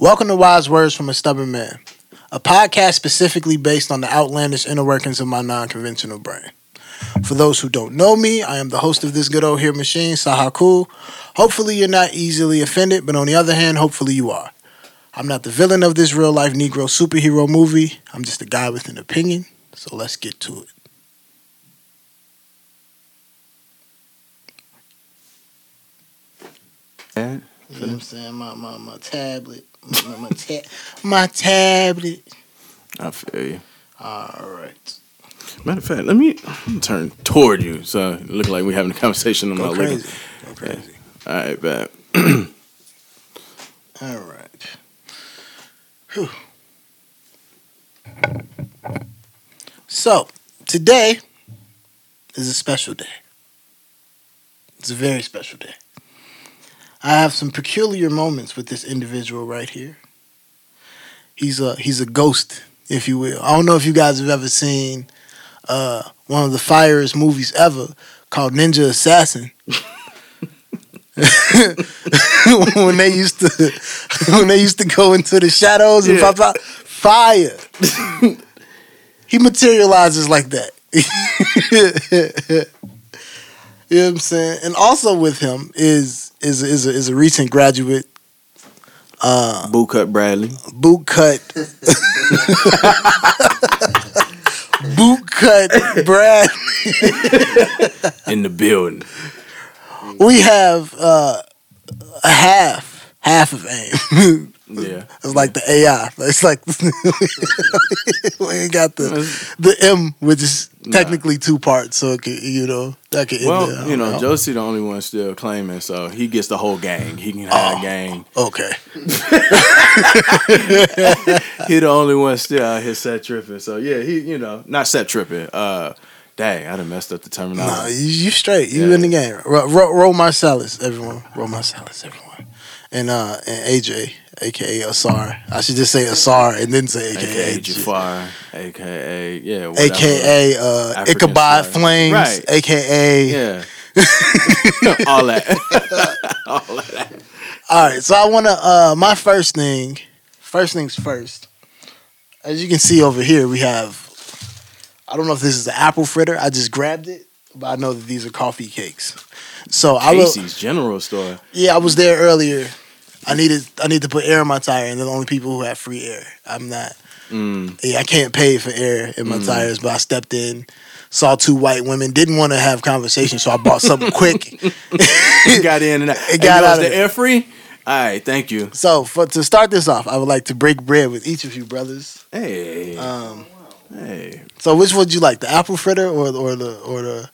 Welcome to Wise Words from a Stubborn Man, a podcast specifically based on the outlandish inner workings of my non conventional brain. For those who don't know me, I am the host of this good old here machine, Sahaku. Hopefully, you're not easily offended, but on the other hand, hopefully, you are. I'm not the villain of this real life Negro superhero movie. I'm just a guy with an opinion. So let's get to it. You know what I'm saying? My my, my tablet. My, my, ta- my tablet. I feel you. All right. Matter of fact, let me, let me turn toward you so it look like we're having a conversation. I'm Go not crazy. looking. Go crazy. All right, bet. All right. Whew. So, today is a special day. It's a very special day. I have some peculiar moments with this individual right here. He's a he's a ghost, if you will. I don't know if you guys have ever seen uh, one of the firest movies ever called Ninja Assassin. when they used to when they used to go into the shadows and Yeah. pop out fire. he materializes like that. you know what I'm saying? And also with him is is is a, is a recent graduate uh Boot cut Bradley. boot cut boot cut Brad. in the building. We have uh a half half of aim. Yeah. It's like the AI. It's like we ain't got the the M, which is technically two parts, so it could, you know that could. Well, you know, Josie the only one still claiming, so he gets the whole gang. He can have a gang. Okay, He the only one still out here set tripping. So yeah, he you know not set tripping. Uh, dang, I done messed up the no, terminology. you, you straight. You Yeah. in the game. Roll, Ro, Ro Marcellus, everyone. Ro Marcellus, everyone. And uh and AJ, aka Asar. I should just say Asar and then say AKA. AKA Jafar, AKA yeah, whatever. AKA uh, African Ichabod slave. Flames, Right. AKA. yeah, all that, all that. All right, so I want to. Uh, my first thing, first things first. As you can see over here, we have. I don't know if this is an apple fritter. I just grabbed it, but I know that these are coffee cakes. So I will. Casey's General Store. Yeah, I was there earlier. I needed. I need to put air in my tire, and they're the only people who have free air. I'm not. Mm, Yeah, I can't pay for air in my tires, but I stepped in, saw two white women, didn't want to have conversation, so I bought something quick. got in and out. It got out of the air free. All right, thank you. So for to start this off, I would like to break bread with each of you brothers. Hey, Um, hey, So which would you like, the apple fritter or or the or the?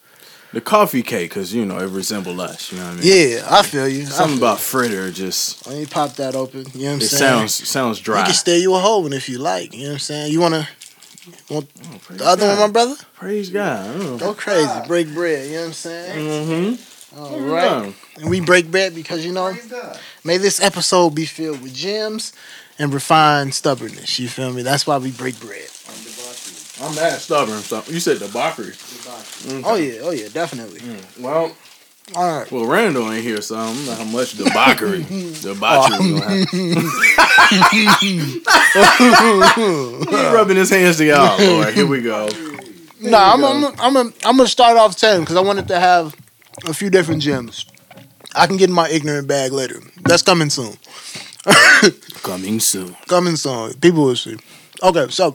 The coffee cake, cause you know it resembles us. You know what I mean? Yeah, I feel you. Something feel about fritter just. Let me pop that open. You know what I'm it saying? sounds sounds dry. You can stay you a hole in if you like. You know what I'm saying? You wanna want Oh, the other one, my brother? Praise God. Go crazy, break bread. You know what I'm saying? Mm-hmm. All right, and we break bread because you know, may this episode be filled with gems and refined stubbornness. You feel me? That's why we break bread. I'm mad stubborn. So you said debauchery. Oh yeah, oh yeah, definitely. Mm, well, All right. well, Randall ain't here, so I don't know how much debauchery, oh. debauchery we gonna. He's rubbing his hands together. Oh, Lord, here we go. Nah, I'm I'm I'm I'm, I'm gonna start off ten because I wanted to have a few different gems. I can get in my ignorant bag later. That's coming soon. Coming soon. Coming soon. People will see. Okay, so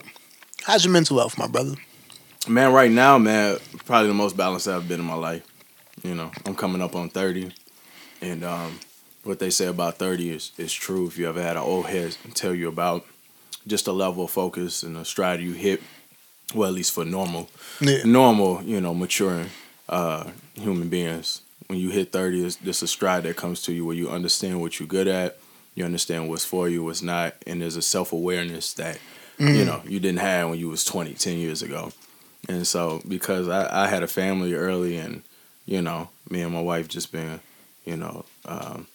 how's your mental health, my brother? Man, right now, man, probably the most balanced I've been in my life. You know, I'm coming up on 30. And um, what they say about 30 is, is true. If you ever had an old head tell you about just a level of focus and a stride you hit, well, at least for normal, Yeah. normal, you know, maturing uh, human beings. When you hit 30, it's just a stride that comes to you where you understand what you're good at, you understand what's for you, what's not, and there's a self awareness that you know you didn't have when you was 20, 10 years ago. And so because I, I had a family early, and you know, me and my wife just been, you know, um,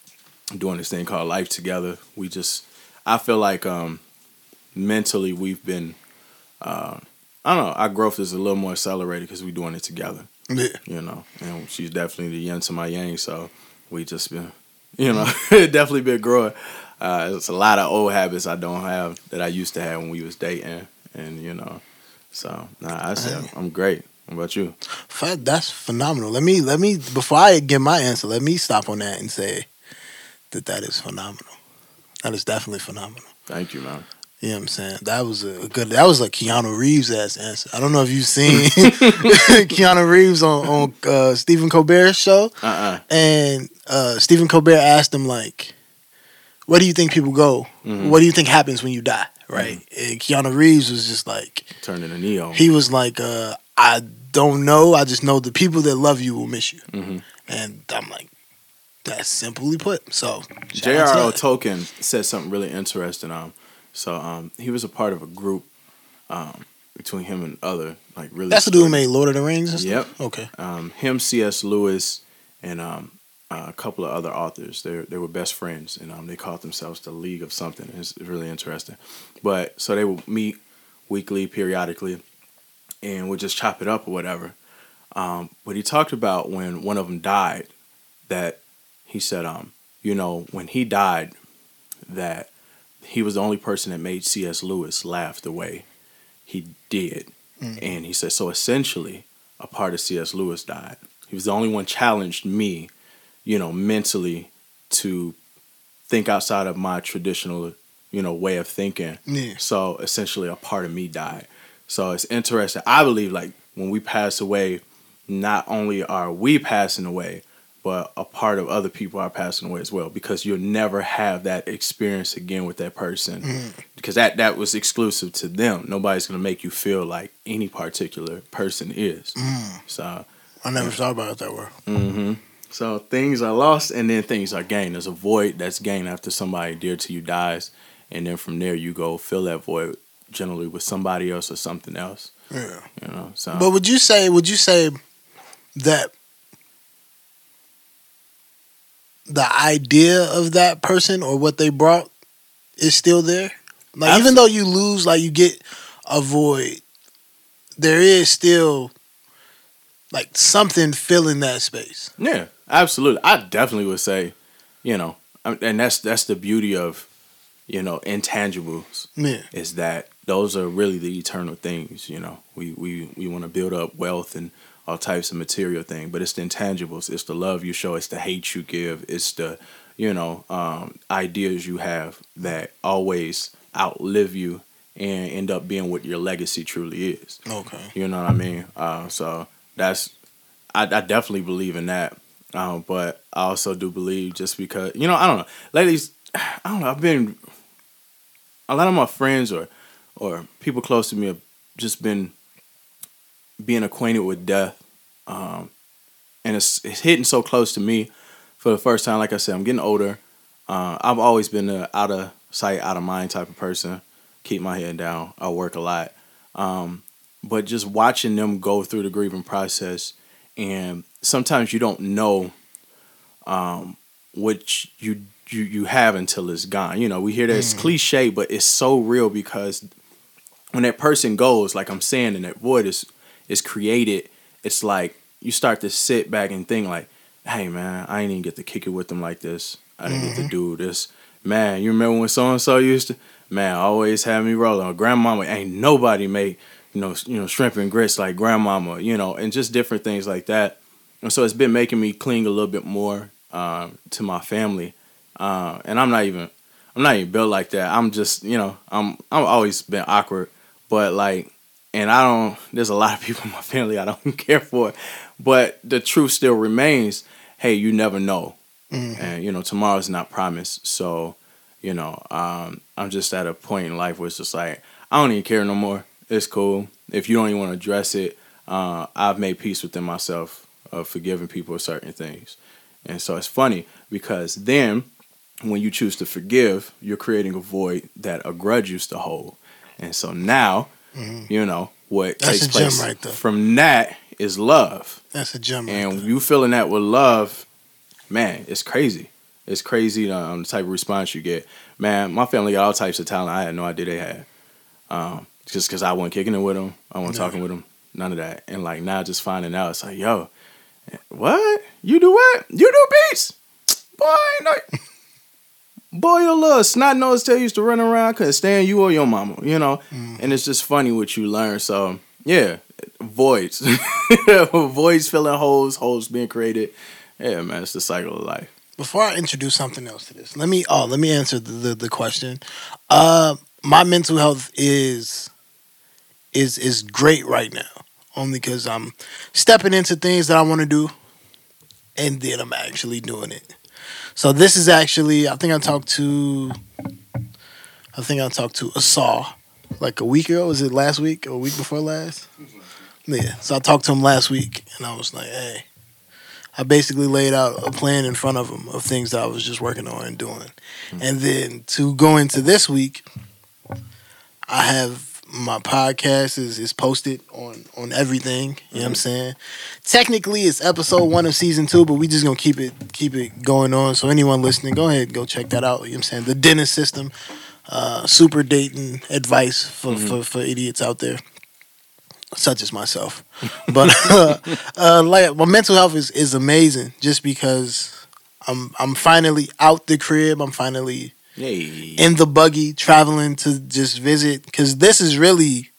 doing this thing called life together. We just, I feel like um, mentally we've been. Uh, I don't know. Our growth is a little more accelerated because we're doing it together. Yeah. You know, and she's definitely the yin to my yang. So we just been, you know, definitely been growing. Uh, it's a lot of old habits I don't have that I used to have when we was dating, and you know, so nah, I said I'm great. What about you? That's phenomenal. Let me let me before I give my answer, let me stop on that and say that that is phenomenal. That is definitely phenomenal. Thank you, man. You know what I'm saying? That was a good. That was a Keanu Reeves ass answer. I don't know if you've seen Keanu Reeves on on uh, Stephen Colbert's show, Uh uh and uh, Stephen Colbert asked him like, "Where do you think people go? Mhm. What do you think happens when you die?" Right? And Keanu Reeves was just like, Turning a neo. he was like, uh, "I don't know. I just know the people that love you will miss you." Mhm. And I'm like, that's simply put. So shout out to J.R.R. Tolkien said something really interesting. Um, so um, he was a part of a group um, between him and other like really. That's the dude who made Lord of the Rings Yep. Okay. um, him, C.S. Lewis, and um, uh, a couple of other authors. They they were best friends, and um, they called themselves the League of something. It's really interesting. But so they would meet weekly, periodically, and would just chop it up or whatever. Um, but he talked about when one of them died, that he said, um, you know, when he died, that he was the only person that made C.S. Lewis laugh the way he did. Mm. And he said, so essentially, a part of C.S. Lewis died. He was the only one challenged me, you know, mentally to think outside of my traditional, you know, way of thinking. Yeah. So essentially, a part of me died. So it's interesting. I believe like when we pass away, not only are we passing away, but a part of other people are passing away as well because you'll never have that experience again with that person because that that was exclusive to them. Nobody's gonna make you feel like any particular person is. So I never thought about it that way. hmm So things are lost and then things are gained. There's a void that's gained after somebody dear to you dies, and then from there you go fill that void generally with somebody else or something else. Yeah. You know. So But would you say would you say that the idea of that person or what they brought is still there? Like even though you lose, like you get a void, there is still like something filling that space. yeah, absolutely. I definitely would say, you know, and that's that's the beauty of, you know, intangibles Yeah. is that those are really the eternal things. You know, we we we want to build up wealth and all types of material thing, but it's the intangibles. It's the love you show. It's the hate you give. It's the you know um, ideas you have that always outlive you and end up being what your legacy truly is. Okay. You know what I mean? Uh, so that's I, I definitely believe in that. Um, but I also do believe just because you know I don't know, ladies. I don't know. I've been a lot of my friends or or people close to me have just been being acquainted with death, um, and it's it's hitting so close to me for the first time. Like I said, I'm getting older. Uh, I've always been a out of sight, out of mind type of person. Keep my head down. I work a lot. Um, but just watching them go through the grieving process, and sometimes you don't know um, what you you you have until it's gone. You know, we hear that it's cliche, but it's so real because when that person goes, like I'm saying, and that void is is created, it's like you start to sit back and think like, hey man, I ain't even get to kick it with them like this. I didn't get to do this. Man, you remember when so and so used to man always had me rolling. Grandmama ain't nobody made you know you know shrimp and grits like grandmama, you know, and just different things like that. And so it's been making me cling a little bit more um, to my family. Uh, and I'm not even I'm not even built like that. I'm just you know I'm I've always been awkward, but like and I don't. There's a lot of people in my family I don't care for, but the truth still remains. Hey, you never know, Mhm. and you know tomorrow's not promised. So, you know, um, I'm just at a point in life where it's just like I don't even care no more. It's cool. If you don't even want to address it. Uh, I've made peace within myself of forgiving people certain things, and so it's funny because then when you choose to forgive, you're creating a void that a grudge used to hold, and so now you know what That's takes place right from that is love. That's a gem. and there. you feeling that with love man it's crazy. It's crazy um, the type of response you get. Man my family got all types of talent i had no idea they had. Um, just because i wasn't kicking it with them i wasn't Yeah. talking with them none of that and like now just finding out it's like yo what you do what you do beats boy know boy, your little snot nose tail used to run around, couldn't stand you or your mama, you know? Mm. And it's just funny what you learn. So, yeah, voids. voids filling holes, holes being created. Yeah, man, it's the cycle of life. Before I introduce something else to this, let me oh let me answer the the, the question. Uh, my mental health is is is great right now, only because I'm stepping into things that I want to do, and then I'm actually doing it. So this is actually I think I talked to I think I talked to Asar like a week ago. Was it last week or a week before last? Yeah. So I talked to him last week, and I was like, hey. I basically laid out a plan in front of him of things that I was just working on and doing. And then to go into this week, I have my podcast is, is posted on on everything. You know what I'm saying? Technically it's episode one of season two, but we just gonna keep it keep it going on. So anyone listening, go ahead, go check that out. You know what I'm saying? The dentist system, uh, super dating advice for, for, for idiots out there. Such as myself. But uh, uh, like my mental health is, is amazing just because I'm I'm finally out the crib. I'm finally Yay. in the buggy traveling to just visit because this is really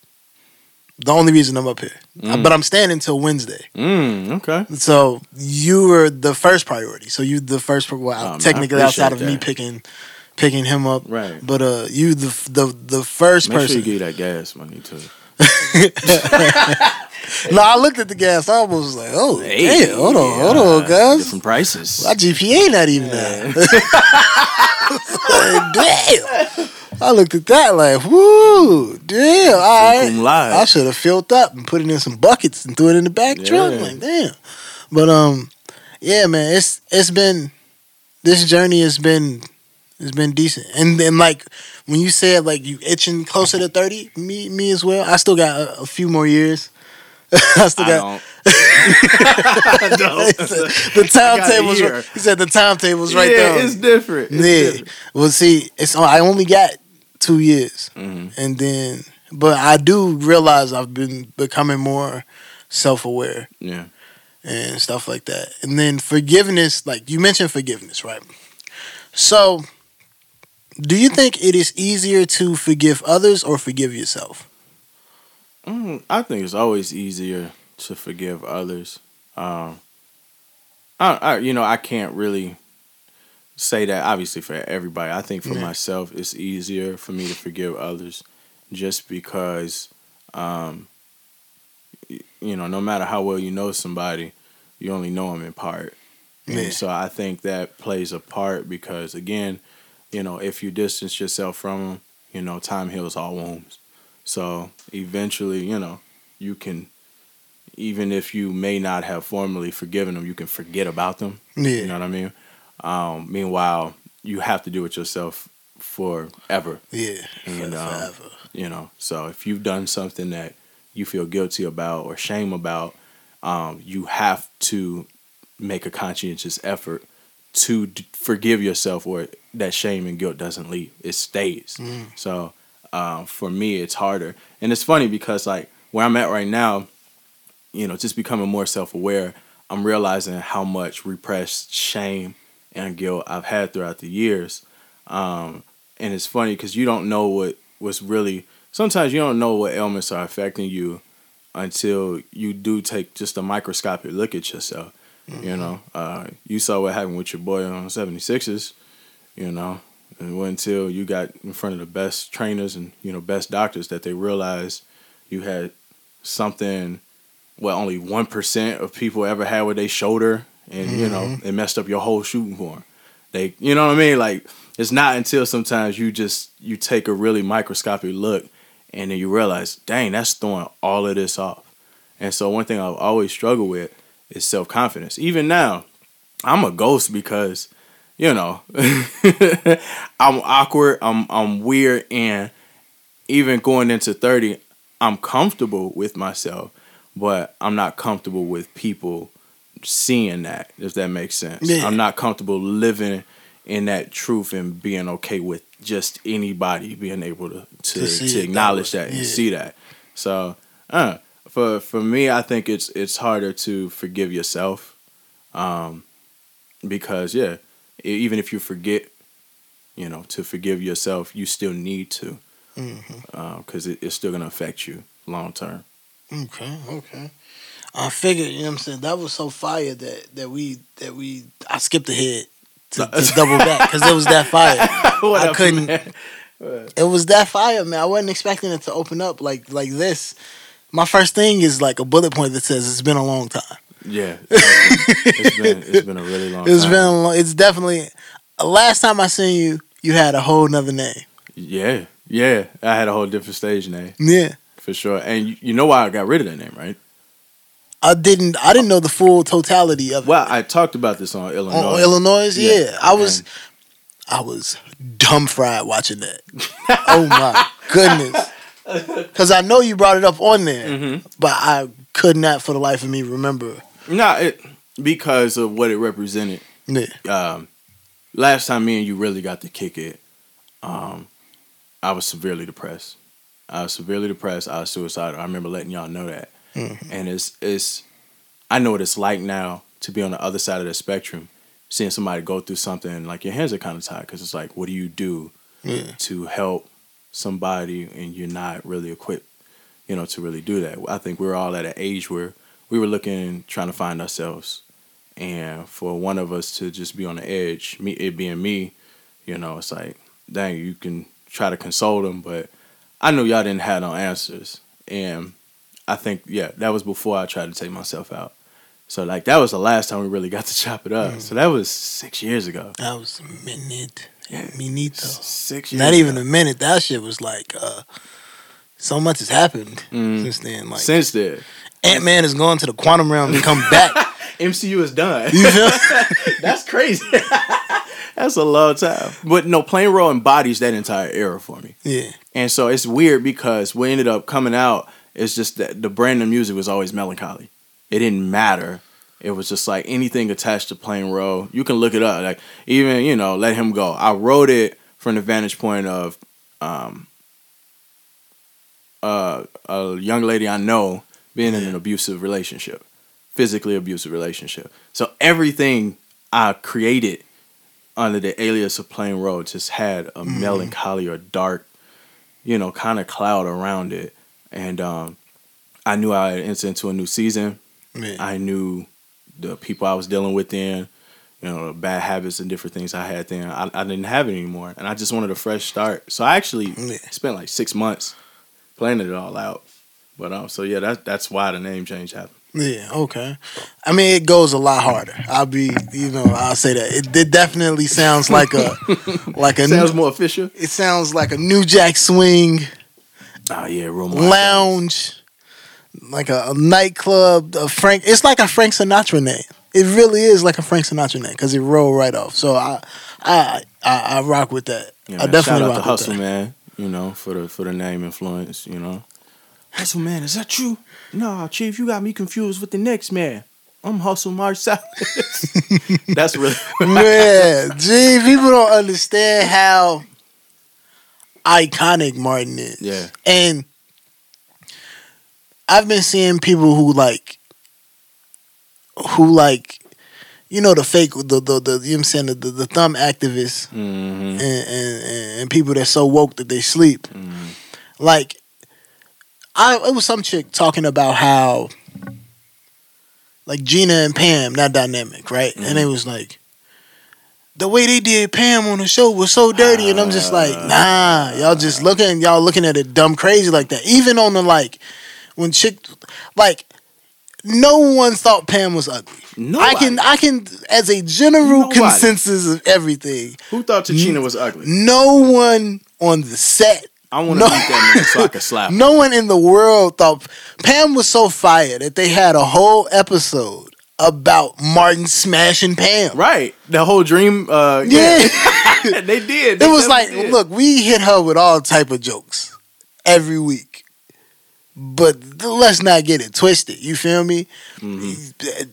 the only reason I'm up here. Mm. But I'm staying until Wednesday. Mm, okay. So you were the first priority. So you the first well, Oh, technically outside of appreciate me picking picking him up. Right. But uh you the the the first Make sure person. you give that gas money too. no, I looked at the gas. I was like, oh Hey, damn, hold on, hold on, guys. Different prices. My GPA not even that. damn. I looked at that like, whoo, damn. All right. I should have filled up and put it in some buckets and threw it in the back. Yeah. Like, damn. But um, yeah, man, it's it's been this journey has been has been decent. And then like when you said like you itching closer to thirty, me me as well. I still got a, a few more years. I still got don't. I don't. the timetable's right. He said the timetable's right yeah, there. it's different. It's yeah. different. Well, see, it's I only got two years, Mhm. and then but I do realize I've been becoming more self aware Yeah. and stuff like that. And then forgiveness, like you mentioned forgiveness, right? So, do you think it is easier to forgive others or forgive yourself? Mm, I think it's always easier to forgive others. Um, I, I, you know, I can't really say that obviously for everybody. I think for Yeah. myself, it's easier for me to forgive others, just because, um, you know, no matter how well you know somebody, you only know them in part. Yeah. And so I think that plays a part because again, you know, if you distance yourself from them, you know, time heals all wounds. So eventually, you know, you can, even if you may not have formally forgiven them, you can forget about them. Yeah. You know what I mean? Um, meanwhile, you have to do it yourself forever. Yeah. And, um, forever. You know, so if you've done something that you feel guilty about or shame about, um, you have to make a conscientious effort to d- forgive yourself, or that shame and guilt doesn't leave; it stays. Mm. So um, for me, it's harder, and it's funny because like where I'm at right now, you know, just becoming more self aware, I'm realizing how much repressed shame and guilt I've had throughout the years. Um, and it's funny because you don't know what was really. Sometimes you don't know what ailments are affecting you until you do take just a microscopic look at yourself. You know, uh, you saw what happened with your boy on 76s. You know, and it wasn't until you got in front of the best trainers and you know best doctors that they realized you had something. Well, only one percent of people ever had with their shoulder, and you know mm-hmm. it messed up your whole shooting form. They, you know what I mean? Like it's not until sometimes you just you take a really microscopic look, and then you realize, dang, that's throwing all of this off. And so one thing I've always struggled with is self confidence. Even now, I'm a ghost because, you know, I'm awkward, I'm I'm weird, and even going into thirty, I'm comfortable with myself, but I'm not comfortable with people seeing that. If that makes sense, Yeah. I'm not comfortable living in that truth and being okay with just anybody being able to to, To to it that acknowledge that and Yeah. see that. So, uh, for for me, I think it's it's harder to forgive yourself, um, because yeah, even if you forget you know, to forgive yourself, you still need to, Mm-hmm. because it, it's still gonna affect you long term. Okay, okay. I figured, you know what I'm saying, that was so fire that that we that we I skipped ahead to, to double back because it was that fire. I couldn't. It was that fire, man. I wasn't expecting it to open up like like this. My first thing is like a bullet point that says it's been a long time. Yeah, it's been it's been a really long. It's time. been a long, it's definitely last time I seen you, you had a whole nother name. Yeah, yeah. I had a whole different stage name Yeah. for sure, and you, you know why I got rid of that name, right? I didn't I didn't know the full totality of it. Well, I talked about this on Illinois. on Illinois, yeah. Yeah. I was And- I was dumb fried watching that. oh my goodness. Cause I know you brought it up on there, Mhm. but I could not for the life of me remember. Nah, it because of what it represented. Yeah. Um, last time me and you really got to kick it, um, I was severely depressed. I was severely depressed. I was suicidal. I remember letting y'all know that, Mhm. and it's it's. I know what it's like now to be on the other side of the spectrum, seeing somebody go through something like your hands are kind of tied because it's like, what do you do Yeah. to help somebody and you're not really equipped, you know, to really do that. I think we're all at an age where we were looking, trying to find ourselves, and for one of us to just be on the edge, me it being me, you know, it's like, dang, you can try to console them, but I knew y'all didn't have no answers, and I think yeah, that was before I tried to take myself out. So like that was the last time we really got to chop it up. So that was six years ago. That was a minute. Yeah. Minito. Six years. Not even ago. a minute. That shit was like uh so much has happened Mm. since then. Like Since then, Ant Man is going to the quantum realm and come back. MCU is done. You feel? That's crazy. That's a long time. But no, Plain Roll embodies that entire era for me. yeah. And so it's weird because what ended up coming out is just that the brand of music was always melancholy. It didn't matter. It was just like anything attached to Plain Roll. You can look it up. Like even, you know, let him go. I wrote it from the vantage point of um uh, a young lady I know being in an abusive relationship, physically abusive relationship. So everything I created under the alias of Plain Road just had a melancholy or dark, you know, kind of cloud around it. And um, I knew I had entered into a new season. I knew the people I was dealing with then, you know, the bad habits and different things I had then. I, I didn't have it anymore. And I just wanted a fresh start. So I actually spent like six months planning it all out. But um, so yeah, that's that's why the name change happened. Yeah, okay. I mean, it goes a lot harder. I'll be, you know, I'll say that. It, it definitely sounds like a, like a, Sounds new, more official. it sounds like a New Jack Swing Oh yeah, more lounge, like a, a nightclub. A Frank, it's like a Frank Sinatra name. It really is like a Frank Sinatra name because it rolled right off. So I, I, I, I rock with that. Yeah, I man, definitely shout out rock to Hustle that. Man, you know, for the for the name influence, you know. Hustle Man, is that you? No, Chief, you got me confused with the next man. I'm Hustle Marsalis. That's really man. gee, people don't understand how iconic Martin is. Yeah. And I've been seeing people who like who like you know the fake the the, the you know what I'm saying the, the, the thumb activists hmm and, and, and, and people that's so woke that they sleep. Mm-hmm. Like I it was some chick talking about how like Gina and Pam, that dynamic, right? And Mm-hmm. it was like the way they did Pam on the show was so dirty, and I'm just like, nah, y'all just looking, y'all looking at it dumb crazy like that. Even on the like, when chick, like, no one thought Pam was ugly. I can, I can, as a general Nobody. consensus of everything, Who thought Tichina was ugly? no one on the set, I want to No. meet that man so I can slap. him. no one in the world thought Pam was so fired that they had a whole episode about Martin smashing Pam. Right, the whole dream. Uh, Yeah. yeah, they did. It was like, did. look, we hit her with all type of jokes every week, but let's not get it twisted. You feel me? Mm-hmm.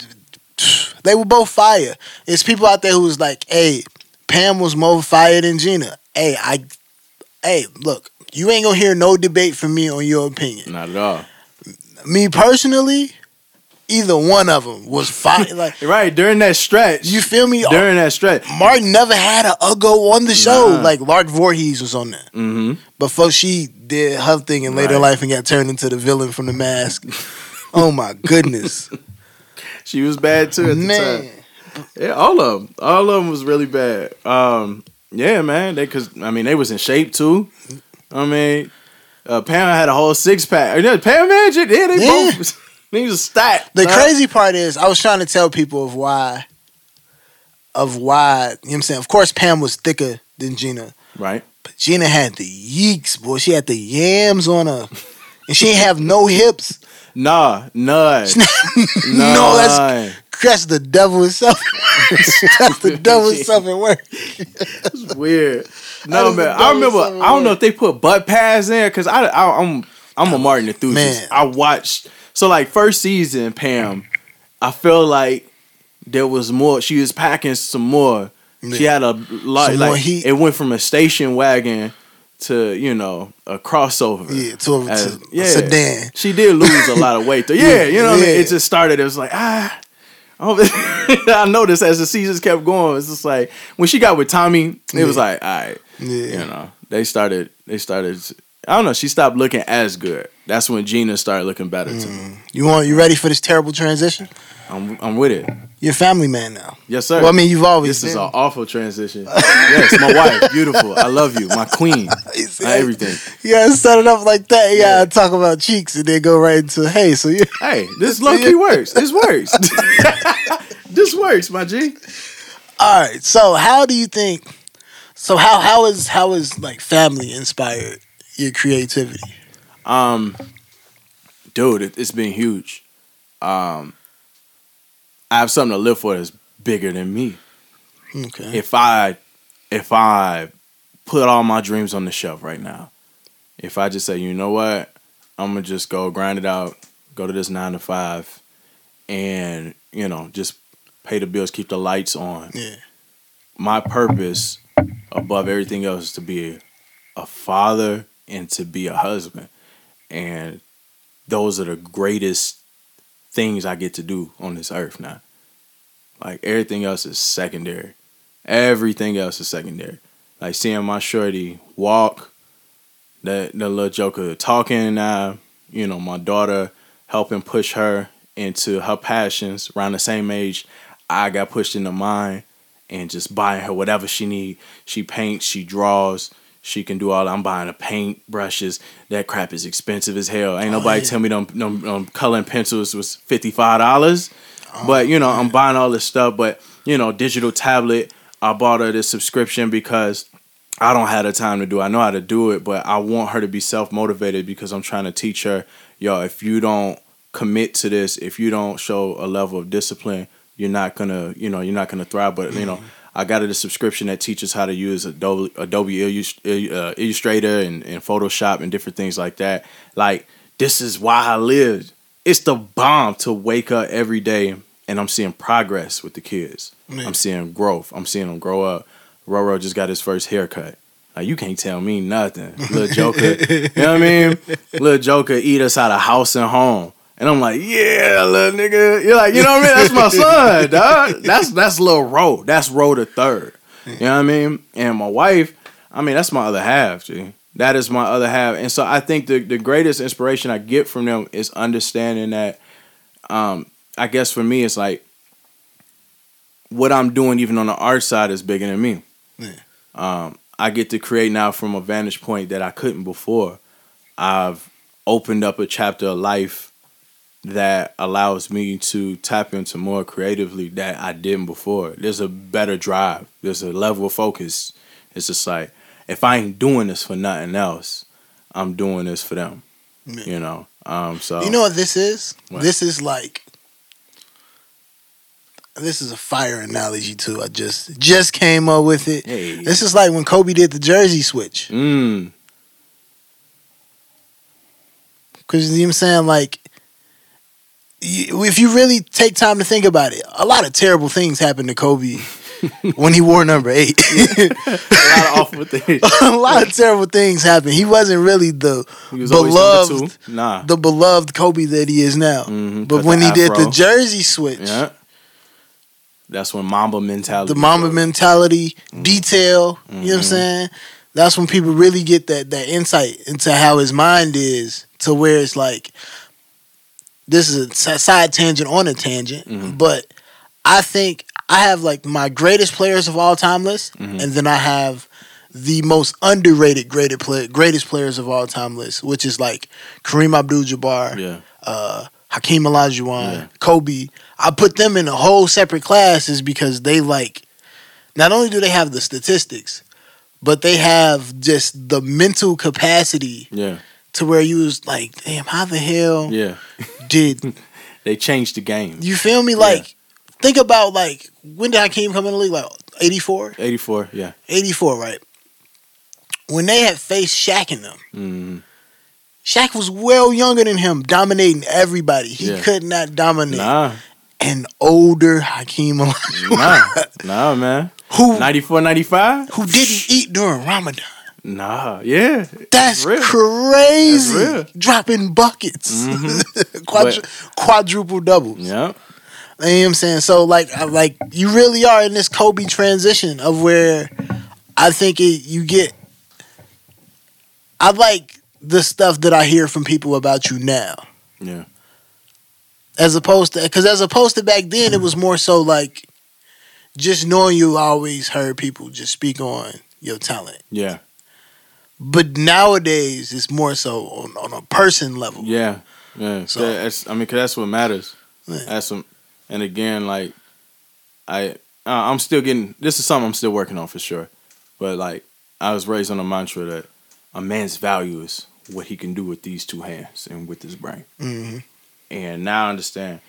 They were both fire. It's people out there who was like, "Hey, Pam was more fire than Gina." Hey, I, hey, look, you ain't gonna hear no debate from me on your opinion. not at all. Me personally, either one of them was fine. Like right during that stretch. you feel me? during that stretch. Martin never had a Uggo on the show. Nah. Like Lark Voorhees was on there. Mm-hmm. Before she did her thing in later Right. life and got turned into the villain from the mask. oh my goodness. She was bad too at the Man. time. Yeah, all of them. All of them was really bad. Um, yeah, man. They cause I mean they was in shape too. I mean, uh, Pam had a whole six pack. Pam Magic, yeah, they Yeah. both. They was stacked. The dog. crazy part is I was trying to tell people of why of why, you know what I'm saying? Of course Pam was thicker than Gina, right? but Gina had the yeeks, boy. She had the yams on her. And she ain't have no hips. Nah, none. No, that's None. that's the devil itself. that's the devil itself at work. It's weird. No man, I remember. I don't know if they put butt pads in because I, I I'm I'm a Martin enthusiast. Man. I watched so like first season Pam. I feel like there was more. She was packing some more. She had a lot. Some Like it went from a station wagon to you know a crossover. Yeah, to, a- As- to yeah. sedan. She did lose a lot of weight though. Yeah, you know what I mean. It just started. It was like ah. oh, I noticed as the seasons kept going, it's just like when she got with Tommy, it was like, all right, Yeah. you know, they started, they started. I don't know. She stopped looking as good. That's when Gina started looking better to Mm. me. You want you ready for this terrible transition? I'm, I'm with it. You're a family man now. Yes, sir. Well, I mean, you've always this is an awful transition. yes, my wife, beautiful. I love you, my queen, my everything. You gotta set it up like that. You gotta talk about cheeks and then go right into hey. So you Hey, this low key works. This works. this works, my G. all right. So how do you think? So how how is how is like family inspired your creativity? Um, dude, it, it's been huge. Um, I have something to live for that's bigger than me. Okay. If I, if I put all my dreams on the shelf right now, if I just say, you know what, I'm gonna just go grind it out, go to this nine to five, and you know just pay the bills, keep the lights on. Yeah. My purpose above everything else to be a father and to be a husband. And those are the greatest things I get to do on this earth now. Like everything else is secondary. Everything else is secondary. Like seeing my shorty walk, that the little joker talking now, you know, my daughter helping push her into her passions around the same age I got pushed into mine and just buying her whatever she need. She paints, she draws, she can do all. I'm buying her paint brushes. That crap is expensive as hell. Ain't Oh, nobody yeah. tell me them, them, them coloring pencils was fifty five dollars. Oh, but you know, I'm buying all this stuff. But you know, digital tablet. I bought her this subscription because I don't have the time to do. it. I know how to do it, but I want her to be self motivated because I'm trying to teach her, yo, if you don't commit to this, if you don't show a level of discipline, you're not gonna, you know, you're not gonna thrive. But you know, I got a subscription that teaches how to use Adobe, Adobe uh, Illustrator and, and Photoshop and different things like that. Like this is why I lived. It's the bomb to wake up every day and I'm seeing progress with the kids. I'm seeing growth. I'm seeing them grow up. Roro just got his first haircut. Like you can't tell me nothing. Little Joker, you know what I mean? Little Joker eat us out of house and home. And I'm like, yeah, little nigga. You're like, you know what I mean? That's my son, dog. That's that's little Ro. That's Ro the third. You know what I mean? And my wife, I mean, that's my other half, G. That is my other half. And so I think the, the greatest inspiration I get from them is understanding that um, I guess for me it's like what I'm doing even on the art side is bigger than me. Yeah. Um, I get to create now from a vantage point that I couldn't before. I've opened up a chapter of life that allows me to tap into more creatively that I didn't before. There's a better drive. There's a level of focus. It's just like if I ain't doing this for nothing else, I'm doing this for them. Yeah. You know. Um. So You know what this is? What? This is like this is a fire analogy too. I just just came up with it. Hey. This is like when Kobe did the jersey switch. Mm. Cause you know what I'm saying? Like if you really take time to think about it, a lot of terrible things happened to Kobe when he wore number eight. a lot of awful things. a lot of terrible things happened. He wasn't really the beloved. Nah. the beloved Kobe that he is now. Mhm, But when he did the jersey switch, yeah. That's when Mamba mentality. the Mamba showed. mentality, detail. You know what I'm Mhm. saying? That's when people really get that that insight into how his mind is, to where it's like, this is a side tangent on a tangent, Mhm. but I think I have like my greatest players of all time list, Mhm. and then I have the most underrated greatest play, greatest players of all time list, which is like Kareem Abdul-Jabbar, Yeah. uh, Hakeem Olajuwon, Yeah. Kobe. I put them in a whole separate class is because they like not only do they have the statistics, but they have just the mental capacity Yeah. To where you was like, damn, how the hell Yeah. did They changed the game. you feel me? Like, think about like when did Hakeem come in the league? Like 84? 84. Yeah. 84, right? When they had faced Shaq in them, Mm. Shaq was well younger than him, dominating everybody. He Yeah. could not dominate Nah. an older Hakeem Olajuwon Nah. nah, man. who 94, 95? who didn't eat during Ramadan. Nah. Yeah. That's real. crazy. That's. Dropping buckets, Mhm. Quadru- quadruple doubles. Yeah. You know what I'm saying? So like, I- like you really are in this Kobe transition of where I think it, you get. I like the stuff that I hear from people about you now, Yeah. as opposed to because as opposed to back then, it was more so like just knowing you. I always heard people just speak on your talent, Yeah. But nowadays it's more so on, on a person level. Yeah. Yeah. So- that's, I mean, cause that's what matters. Yeah. That's some, and again, like, I, uh, I'm still getting. This is something I'm still working on for sure. But like, I was raised on a mantra that a man's value is what he can do with these two hands and with his brain. hmm And now I understand.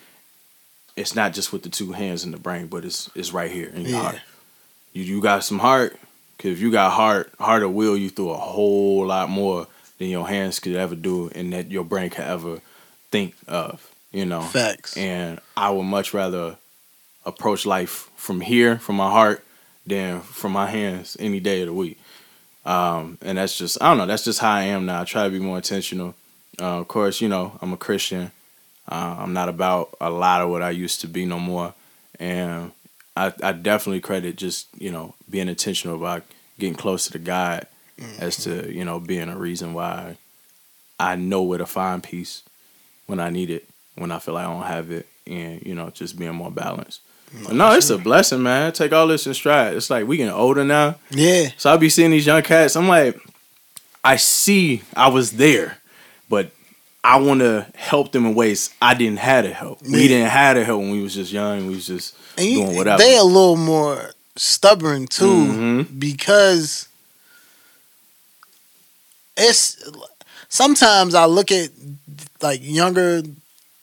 It's not just with the two hands and the brain, but it's it's right here in your Yeah. heart. You you got some heart. Cause if you got heart, heart of will, you through a whole lot more than your hands could ever do, and that your brain could ever think of. You know. Facts. And I would much rather approach life from here, from my heart, than from my hands any day of the week. Um, and that's just I don't know. That's just how I am now. I try to be more intentional. Uh, of course, you know I'm a Christian. Uh, I'm not about a lot of what I used to be no more, and I, I definitely credit just you know being intentional about getting closer to God as to mm-hmm. you know being a reason why I know where to find peace when I need it, when I feel like I don't have it, and you know just being more balanced. But no, it's a blessing, man. Take all this in stride. It's like we getting older now. Yeah. So I be seeing these young cats. I'm like, I see I was there, but I want to help them in ways I didn't have to help. We didn't have to help when we was just young. We was just And you- doing whatever. They a little more stubborn too Mhm. because it's sometimes I look at like younger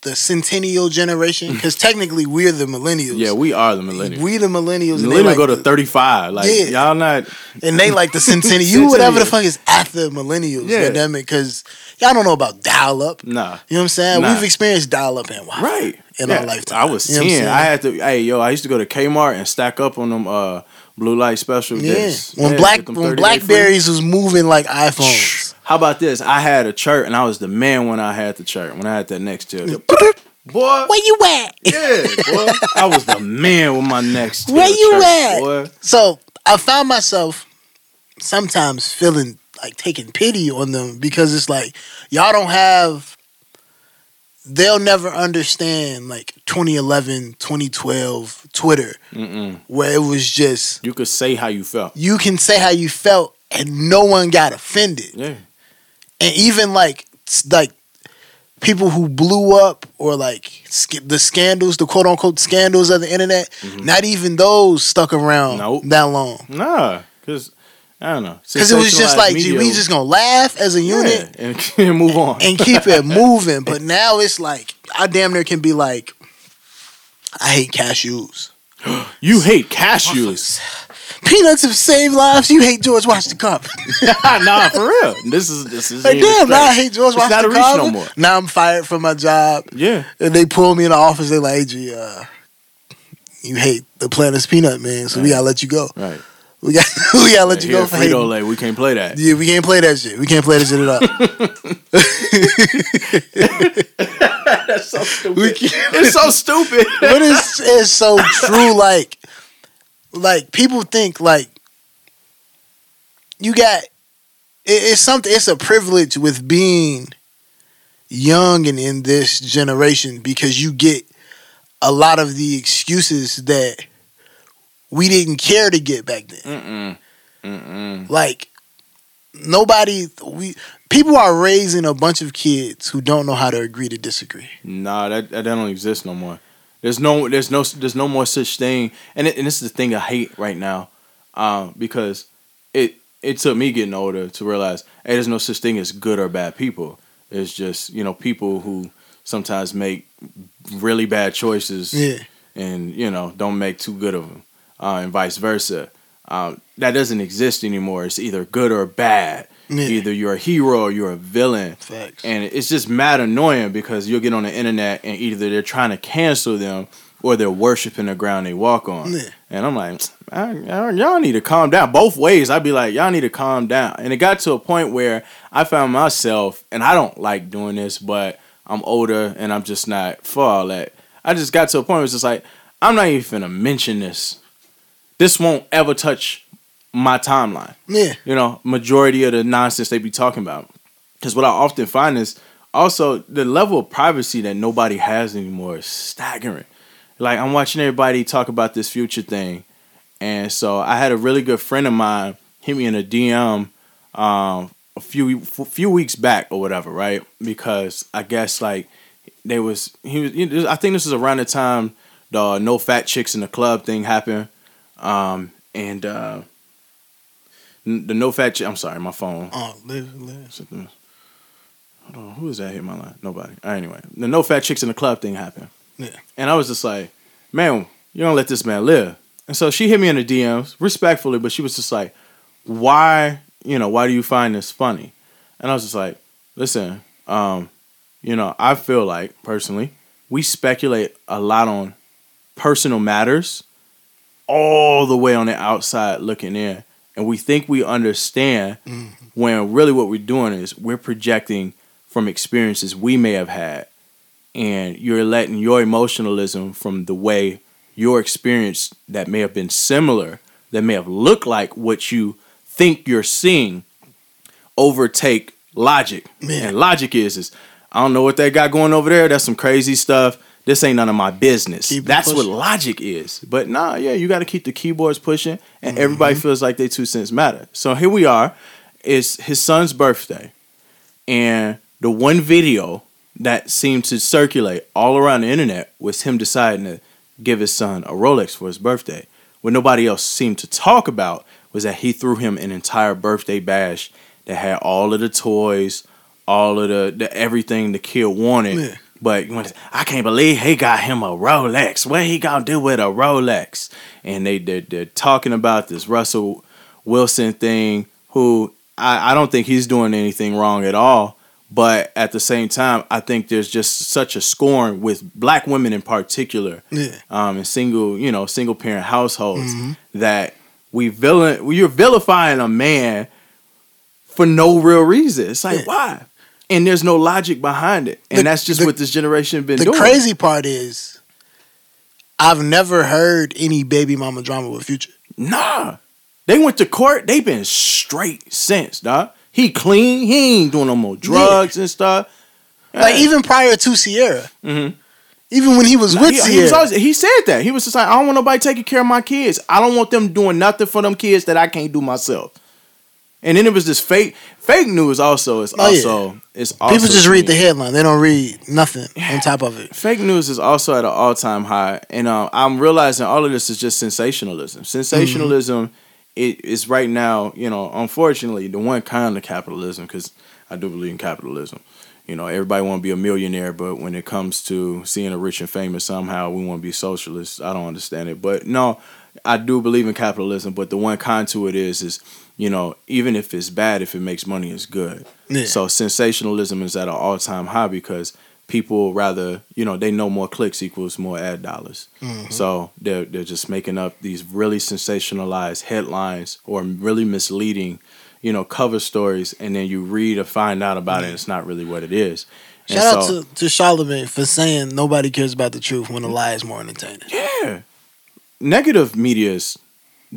the centennial generation because technically we're the millennials. yeah, we are the millennials. we the millennials. and they like go to 35. Like Yeah. y'all not. and they like the centennial. you whatever the fuck is after millennials. Yeah. Because y'all don't know about dial up. Nah, you know what I'm saying? Nah. We've experienced dial up and Wi-Fi Right. in Yeah, our lifetime. I was You know 10. I had to. Hey, yo, I used to go to Kmart and stack up on them uh, blue light special yeah. discs. When Yeah, black when 30 free. Blackberries was moving like iPhones. How about this? I had a chart and I was the man when I had the chart. When I had that next to Boy. Where you at? Yeah, boy. I was the man with my next chair. Where you church, at? Boy. So I found myself sometimes feeling like taking pity on them because it's like y'all don't have they'll never understand like 2011 2012 twitter Mm-mm. where it was just You could say how you felt. you can say how you felt and no one got offended Yeah. And even like like people who blew up or like the scandals the quote unquote scandals of the internet mm-hmm. not even those stuck around Nope. that long Nah, because, I don't know. Because it was just like, media we just gonna laugh as a yeah, unit and, and move on. and keep it moving. But now it's like, I damn near can be like, I hate cashews. you hate cashews. Peanuts have saved lives. You hate George Washington Carver. nah, for real. This is this is like, damn, now I hate George It's not Washington a reach Carver. no more. Now I'm fired from my job. Yeah. And they pull me in the office. They like, hey, G, uh, You hate the Planters Peanut Man, so we gotta let you go. Right. We got we gotta let you Here go for Frito. Lay, we can't play that. Yeah, we can't play that shit. We can't play that shit at all. That's so stupid. We can't- it's so stupid. but it's it's so true. Like, like people think like you got it, it's something. It's a privilege with being young and in this generation because you get a lot of the excuses that we didn't care to get back then. Mm-mm. Mm-mm. Like nobody we people are raising a bunch of kids who don't know how to agree to disagree. Nah, that, that don't exist no more. There's no there's no there's no more such thing. And it, and this is the thing I hate right now, um, because it it took me getting older to realize hey, there's no such thing as good or bad people. It's just you know people who sometimes make really bad choices Yeah. and you know don't make too good of them, uh, and vice versa. Um, that doesn't exist anymore. It's either good or bad. Yeah. Either you're a hero or you're a villain. Facts. And it's just mad annoying because you'll get on the internet and either they're trying to cancel them or they're worshiping the ground they walk on. Yeah. And I'm like, I, I- y'all need to calm down. Both ways, I'd be like, y'all need to calm down. And it got to a point where I found myself, and I don't like doing this, but I'm older and I'm just not for all that. I just got to a point where it's just like, I'm not even gonna mention this. This won't ever touch my timeline yeah. you know, majority of the nonsense they be talking about. Because what I often find is also the level of privacy that nobody has anymore is staggering. Like I'm watching everybody talk about this future thing, and so I had a really good friend of mine hit me in a DM um, a few few weeks back or whatever, right? Because I guess like they was he was. You know, I think this is around the time the no fat chicks in the club thing happened, um, and. Uh, the no fat chick. I'm sorry, my phone. Oh, live, live. Something- Hold on, who is that hit my line? Nobody. Right, anyway, the no fat chicks in the club thing happened. Yeah. And I was just like, man, you don't let this man live. And so she hit me in the DMs respectfully, but she was just like, why, you know, why do you find this funny? And I was just like, listen, um, you know, I feel like personally, we speculate a lot on personal matters all the way on the outside looking in. And we think we understand mm-hmm. when really what we're doing is we're projecting from experiences we may have had. And you're letting your emotionalism from the way your experience that may have been similar, that may have looked like what you think you're seeing, overtake logic. Man. And logic is is I don't know what they got going over there. That's some crazy stuff. This ain't none of my business. Keep That's what logic is. But nah, yeah, you got to keep the keyboards pushing, and Mm-hmm. everybody feels like they two cents matter. So here we are. It's his son's birthday, and the one video that seemed to circulate all around the internet was him deciding to give his son a Rolex for his birthday. What nobody else seemed to talk about was that he threw him an entire birthday bash that had all of the toys, all of the, the everything the kid wanted. Yeah. But you want to- I can't believe he got him a Rolex. What he gonna do with a Rolex? And they they're, they're talking about this Russell Wilson thing. Who I, I don't think he's doing anything wrong at all. But at the same time, I think there's just such a scorn with black women in particular, Yeah. um, in single you know single parent households that we villain you're vilifying a man for no real reason. It's like Yeah. why? And there's no logic behind it, and The- that's just the- what this generation been The doing. The crazy part is, I've never heard any baby mama drama with Future. Nah, they went to court. They been straight since, dog. He clean. He ain't doing no more drugs and stuff. Like even prior to Ciara, Mhm. even when he was with he, Ciara, he was always, he said that he was just like, I don't want nobody taking care of my kids. I don't want them doing nothing for them kids that I can't do myself. And then it was this fake fake news. Also, is Oh, yeah. also it's also people just read the headline; they don't read nothing on top of it. fake news is also at an all time high, and uh, I'm realizing all of this is just sensationalism. Sensationalism it is right now, you know, unfortunately, the one kind of capitalism because I do believe in capitalism. You know, everybody want to be a millionaire, but when it comes to seeing a rich and famous, somehow we want to be socialists. I don't understand it, but no, I do believe in capitalism. But the one con to it is, is you know, even if it's bad, if it makes money, it's good. Yeah. So sensationalism is at an all time high because people rather you know they know more clicks equals more ad dollars. Mm-hmm. So they're they're just making up these really sensationalized headlines or really misleading, you know, cover stories, and then you read or find out about it, and it's not really what it is. Shout out to, to Charlemagne for saying nobody cares about the truth when a lie is more entertaining. Yeah. Negative media is,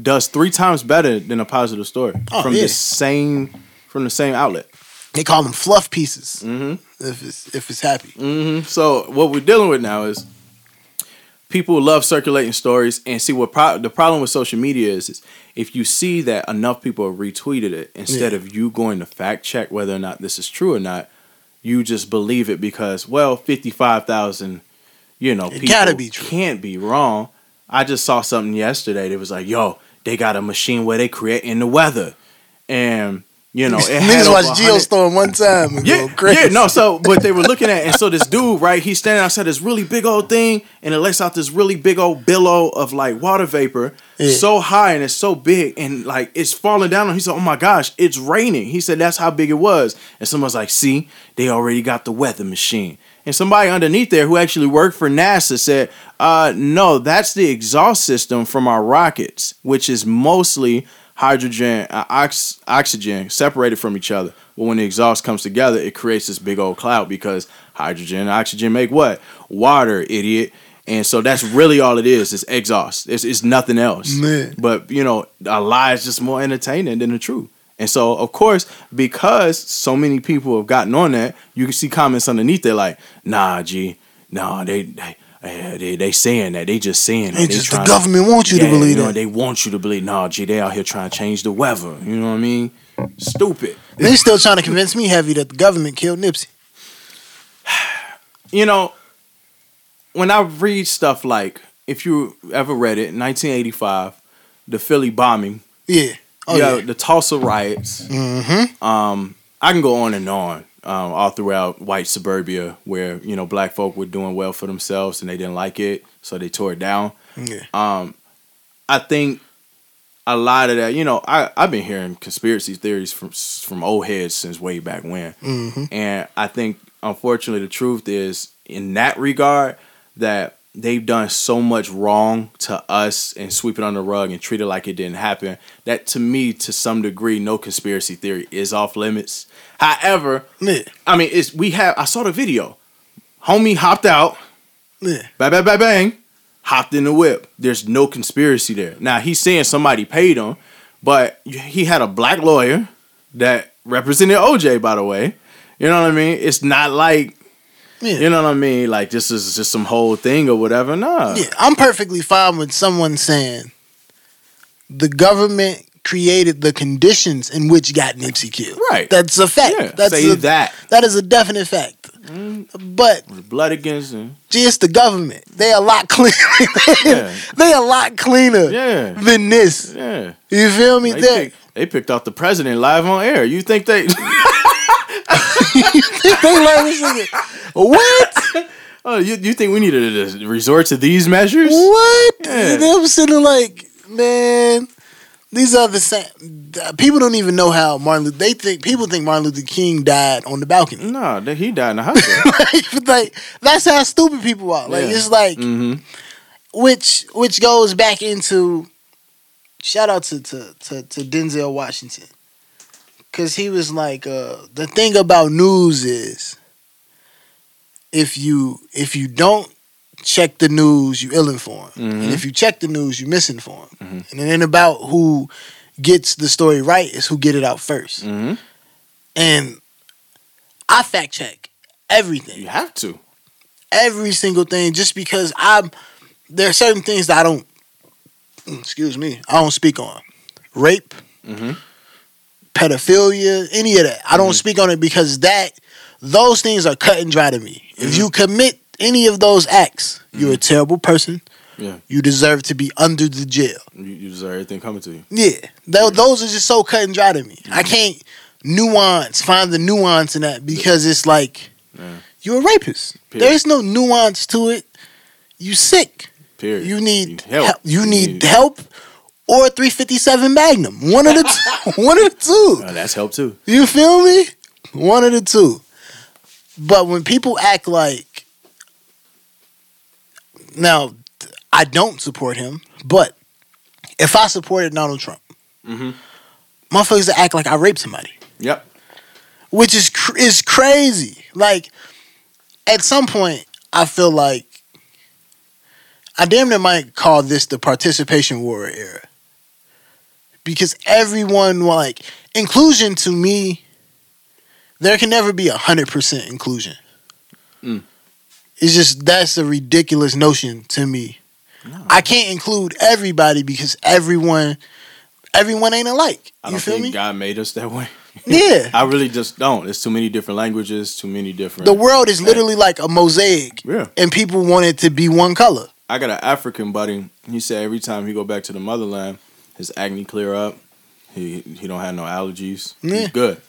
does three times better than a positive story Oh, from yeah. the same from the same outlet. They call them fluff pieces Mm-hmm. if it's if it's happy. hmm So what we're dealing with now is people love circulating stories and see what pro- the problem with social media is, is if you see that enough people have retweeted it instead Yeah. of you going to fact check whether or not this is true or not, you just believe it because well, fifty five thousand, you know, It people gotta be true. can't be wrong. I just saw something yesterday that was like, yo, they got a machine where they create in the weather, and you know, it Niggas over watch 100 Geostorm one time and yeah, go crazy. yeah, no. So, but they were looking at, and so this dude, right? He's standing outside this really big old thing, and it lets out this really big old billow of like water vapor, Yeah. so high and it's so big, and like it's falling down. on him. He said, "Oh my gosh, it's raining." He said, "That's how big it was." And someone's like, "See, they already got the weather machine." And somebody underneath there who actually worked for NASA said, uh, "No, that's the exhaust system from our rockets, which is mostly." hydrogen uh, ox- oxygen separated from each other. But when the exhaust comes together, it creates this big old cloud because hydrogen and oxygen make what? Water, idiot. And so that's really all it is. It's exhaust. It's, it's nothing else. Man. But you know, a lie is just more entertaining than the truth. And so, of course, because so many people have gotten on that, you can see comments underneath there like, "Nah, G, nah, they they they, they saying that. They just saying that. They They just the government wants you to believe you know, that. They want you to believe. Nah, G, they out here trying to change the weather. You know what I mean? Stupid. They still trying to convince me heavy that the government killed Nipsey. You know, when I read stuff like, if you ever read it, 1985, the Philly bombing, Yeah. Oh yeah, yeah. the Tulsa riots. Mm-hmm. Um, I can go on and on. Um, all throughout white suburbia, where you know black folk were doing well for themselves and they didn't like it, so they tore it down. Yeah. Um, I think a lot of that, you know, I I've been hearing conspiracy theories from from old heads since way back when, Mm-hmm. and I think unfortunately the truth is in that regard that they've done so much wrong to us and sweep it on the rug and treat it like it didn't happen that to me to some degree no conspiracy theory is off limits. However Yeah. i mean it's we have i saw the video. Homie hopped out. Yeah. bang bang bang bang. Hopped in the whip. There's no conspiracy there. Now he's saying somebody paid him but he had a black lawyer that represented oj by the way. You know what i mean? It's not like Yeah. you know what I mean? Like this is just some whole thing or whatever. Nah. Yeah, I'm perfectly fine with someone saying the government created the conditions in which got Nipsey killed. Right. That's a fact. Yeah. That's Say a, that. That is a definite fact. Mm-hmm. But blood against him. just the government, they a lot cleaner. Yeah. they a lot cleaner Yeah. than this. Yeah. You feel me? They, they picked off the president live on air. You think they they like this nigga. What? Oh, you, you think we needed to resort to these measures? What? Yeah. They was sitting like, man, these are the same. People don't even know how Martin Luther. They think people think Martin Luther King died on the balcony. No, he died in the hospital. like, like, that's how stupid people are. Like Yeah. it's like hmm which which goes back into shout out to to to, to Denzel Washington because he was like uh, the thing about news is if you if you don't check the news you ill informed and Mhm. if you check the news you misinformed Mhm. and it ain't about who gets the story right it's who get it out first hmm and I fact check everything You have to. every single thing just because I'm there are certain things that I don't excuse me, I don't speak on. Rape, hmm pedophilia, any of that. I don't mm-hmm. speak on it because that those things are cut and dry to me. If mm-hmm. you commit any of those acts, you're a mm-hmm. terrible person. Yeah. You deserve to be under the jail. You, you deserve everything coming to you. Yeah. Tho- those are just so cut and dry to me. I can't nuance, find the nuance in that because it's like Yeah. you're a rapist. Period. There is no nuance to it. You sick. Period. You need help. help. You need help or a 357 Magnum. One of the two. One of the two. Uh, that's help too. You feel me? One of the two. But when people act like now, I don't support him, but if I supported Donald Trump, Mhm. motherfuckers act like I raped somebody, Yep. which is cr- is crazy. Like at some point, I feel like I damn near might call this the participation war era because everyone like inclusion to me. There can never be a hundred percent inclusion. Mm. It's just that's a ridiculous notion to me. No. I can't include everybody because everyone everyone ain't alike. I You don't feel think me? God made us that way. Yeah. I really just don't. There's too many different languages, too many different. The world is literally like a mosaic Yeah. and people want it to be one color. I got an African buddy. He said every time he go back to the motherland, his acne clear up. He he don't have no allergies. Yeah. He's good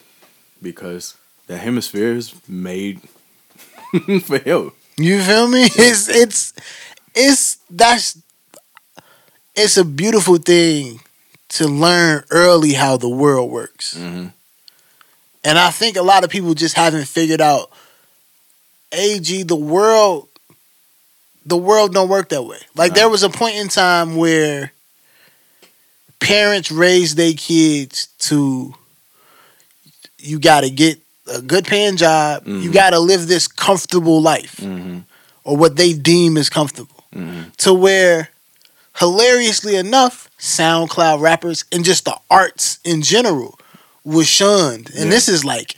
because the hemisphere is made for him. You feel me? It's it's it's that's it's a beautiful thing to learn early how the world works. Mhm. And I think a lot of people just haven't figured out AG the world the world don't work that way. Like No. there was a point in time where parents raise their kids to you got to get a good paying job. You Mhm. got to live this comfortable life Mm-hmm. or what they deem is comfortable. Mm-hmm. To where hilariously enough, SoundCloud rappers and just the arts in general was shunned. And Yeah. this is like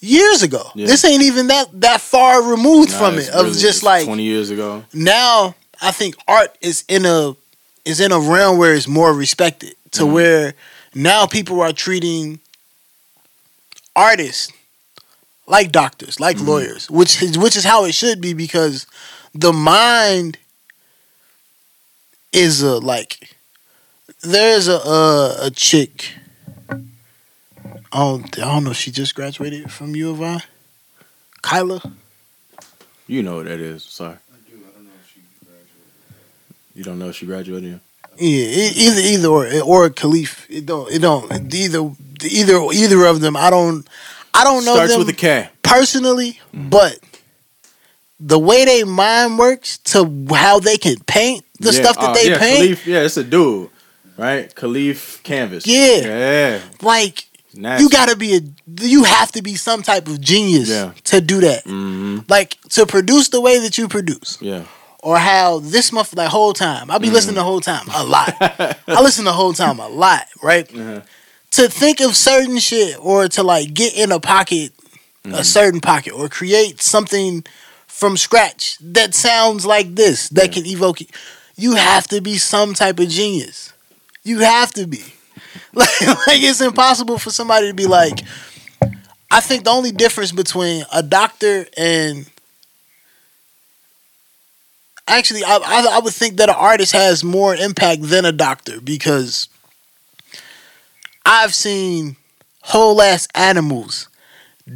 years ago. Yeah. This ain't even that that far removed from it. Of just like twenty years ago. now I think art is in a is in a realm where it's more respected to Mhm. where now people are treating artists like doctors, like Mhm. lawyers, which is which is how it should be because the mind is a like there's a a, a chick. I don't, I don't know if she just graduated from U of I. Kyla. You know what that is. Sorry. You don't know if she graduated. Yeah, e- either either or or Khalif. It don't it don't either either either of them. I don't I don't know Starts them with a K. personally, Mm-hmm. but the way they mind works to how they can paint the Yeah, stuff that oh, they yeah, paint, Khalif, yeah, it's a dude, right? Khalif Canvas. Yeah. Yeah. like Nasty. you gotta be a you have to be some type of genius Yeah. to do that. hmm Like to produce the way that you produce, Yeah. Or how this month the whole time I'll be Mm-hmm. listening the whole time a lot. I listen the whole time a lot, right? Uh-huh. to think of certain shit or to like get in a pocket, Mm-hmm. a certain pocket, or create something from scratch that sounds like this that Yeah. can evoke it. You have to be some type of genius. You have to be. Like, like it's impossible for somebody to be like. I think the only difference between a doctor and actually, I, I I would think that an artist has more impact than a doctor because I've seen whole ass animals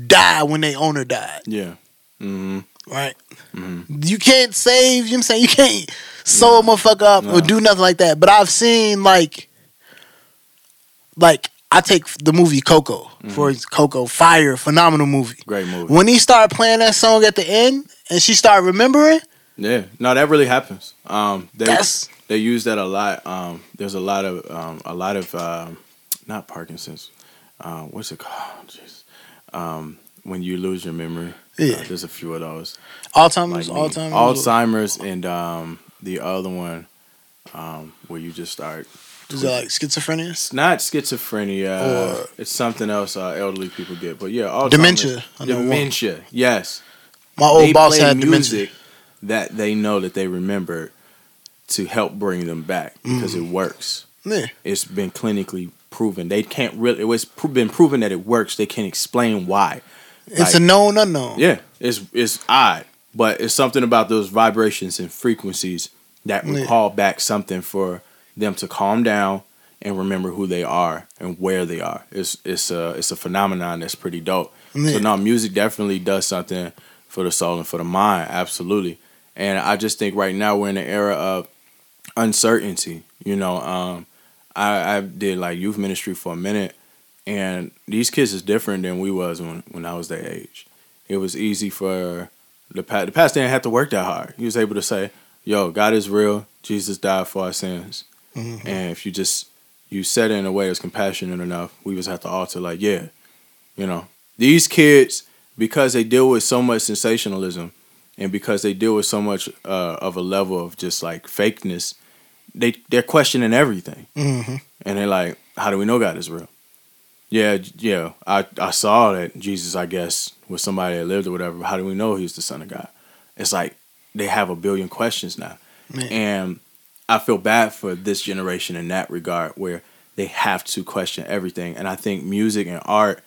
die when their owner died. Yeah. hmm Right? hmm You can't save. You know what I'm saying you can't sew a motherfucker up or do nothing like that. But I've seen like, like I take the movie Coco for Coco, fire, phenomenal movie. Great movie. When he started playing that song at the end and she started remembering, Yeah. No, that really happens. Um, they that's they use that a lot. Um, there's a lot of um, a lot of um, not Parkinson's. Uh, what's it called? Jeez. Um, when you lose your memory. Yeah. Uh, there's a few of those. Alzheimer's, like me. Alzheimer's, Alzheimer's, and um, the other one um, where you just start. Is it like schizophrenia? It's not schizophrenia. Or- it's something else uh, elderly people get. But yeah, Alzheimer's. Dementia. I know one. Dementia. Yes. My old they boss had music dementia. That they know that they remember to help bring them back because Mm. it works. Yeah. It's been clinically proven. They can't really. It's been proven that it works. They can't explain why. It's Like- a known unknown. Yeah, it's it's odd, but it's something about those vibrations and frequencies that Yeah. recall back something for them to calm down and remember who they are and where they are. It's it's a it's a phenomenon that's pretty dope. Yeah. So now music definitely does something for the soul and for the mind, absolutely. And I just think right now we're in an era of uncertainty. You know, um, I, I did like youth ministry for a minute, and these kids is different than we was when when I was their age. it was easy for the past. the pastor didn't have to work that hard. He was able to say, "Yo, God is real. Jesus died for our sins." Mm-hmm. And if you just you said it in a way that's compassionate enough, we was at the altar like, yeah, you know, these kids because they deal with so much sensationalism and because they deal with so much uh, of a level of just like fakeness, they they're questioning everything, Mm-hmm. and they're like, how do we know God is real? Yeah, yeah, I I saw that Jesus, I guess, was somebody that lived or whatever. How do we know he's the son of God? It's like they have a billion questions now. Man. And I feel bad for this generation in that regard where they have to question everything. And I think music and art,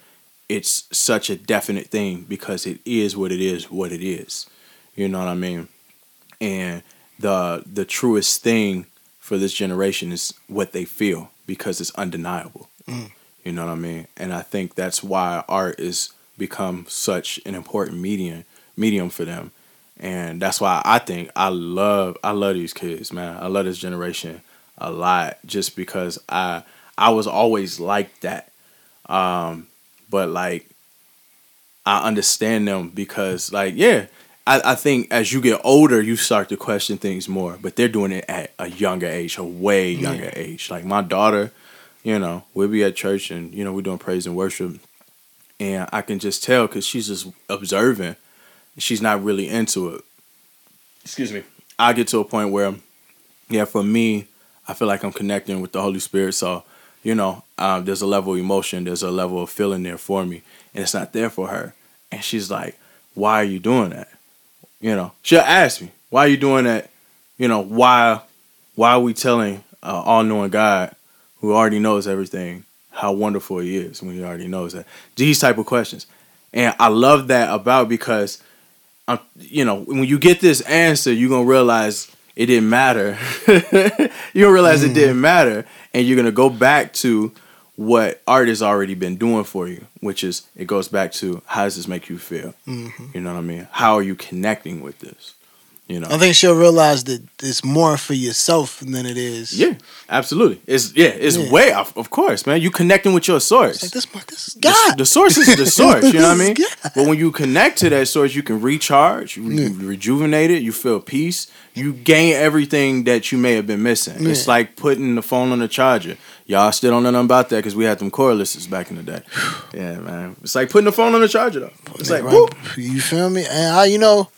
it's such a definite thing because it is what it is, what it is. You know what I mean? And the the truest thing for this generation is what they feel because it's undeniable. You know what I mean? And I think that's why art is become such an important medium medium for them. And that's why I think I love I love these kids, man. I love this generation a lot just because I I was always like that. Um but like I understand them because like yeah, I, I think as you get older you start to question things more. But they're doing it at a younger age, a way younger age. Like my daughter, you know, we'll be at church and you know we're doing praise and worship, and I can just tell because she's just observing. She's not really into it. Excuse me. I get to a point where, yeah, for me, I feel like I'm connecting with the Holy Spirit. So, you know, um, there's a level of emotion, there's a level of feeling there for me, and it's not there for her. And she's like, "Why are you doing that?" You know, she'll ask me, "Why are you doing that?" You know, why, why are we telling uh, all-knowing God, who already knows everything, how wonderful He is when He already knows that? These type of questions, and I love that about because, um, you know, when you get this answer, you're gonna realize it didn't matter. you're gonna realize it didn't matter, and you're gonna go back to what art has already been doing for you, which is it goes back to how does this make you feel? Mm-hmm. You know what I mean? How are you connecting with this? You know? I think she'll realize that it's more for yourself than it is. Yeah, absolutely. It's yeah, it's Yeah. way off. Of course, man. You connecting with your source. Like this, this is The- God. The, source is the source. You know what I mean? God. But when you connect to that source, you can recharge, you, you rejuvenate it, you feel peace, you gain everything that you may have been missing. It's like putting the phone on the charger. Y'all still don't know nothing about that because we had them cordlesses back in the day. Yeah, man. It's like putting the phone on the charger though. It's like Right. whoop. You feel me? And I, you know,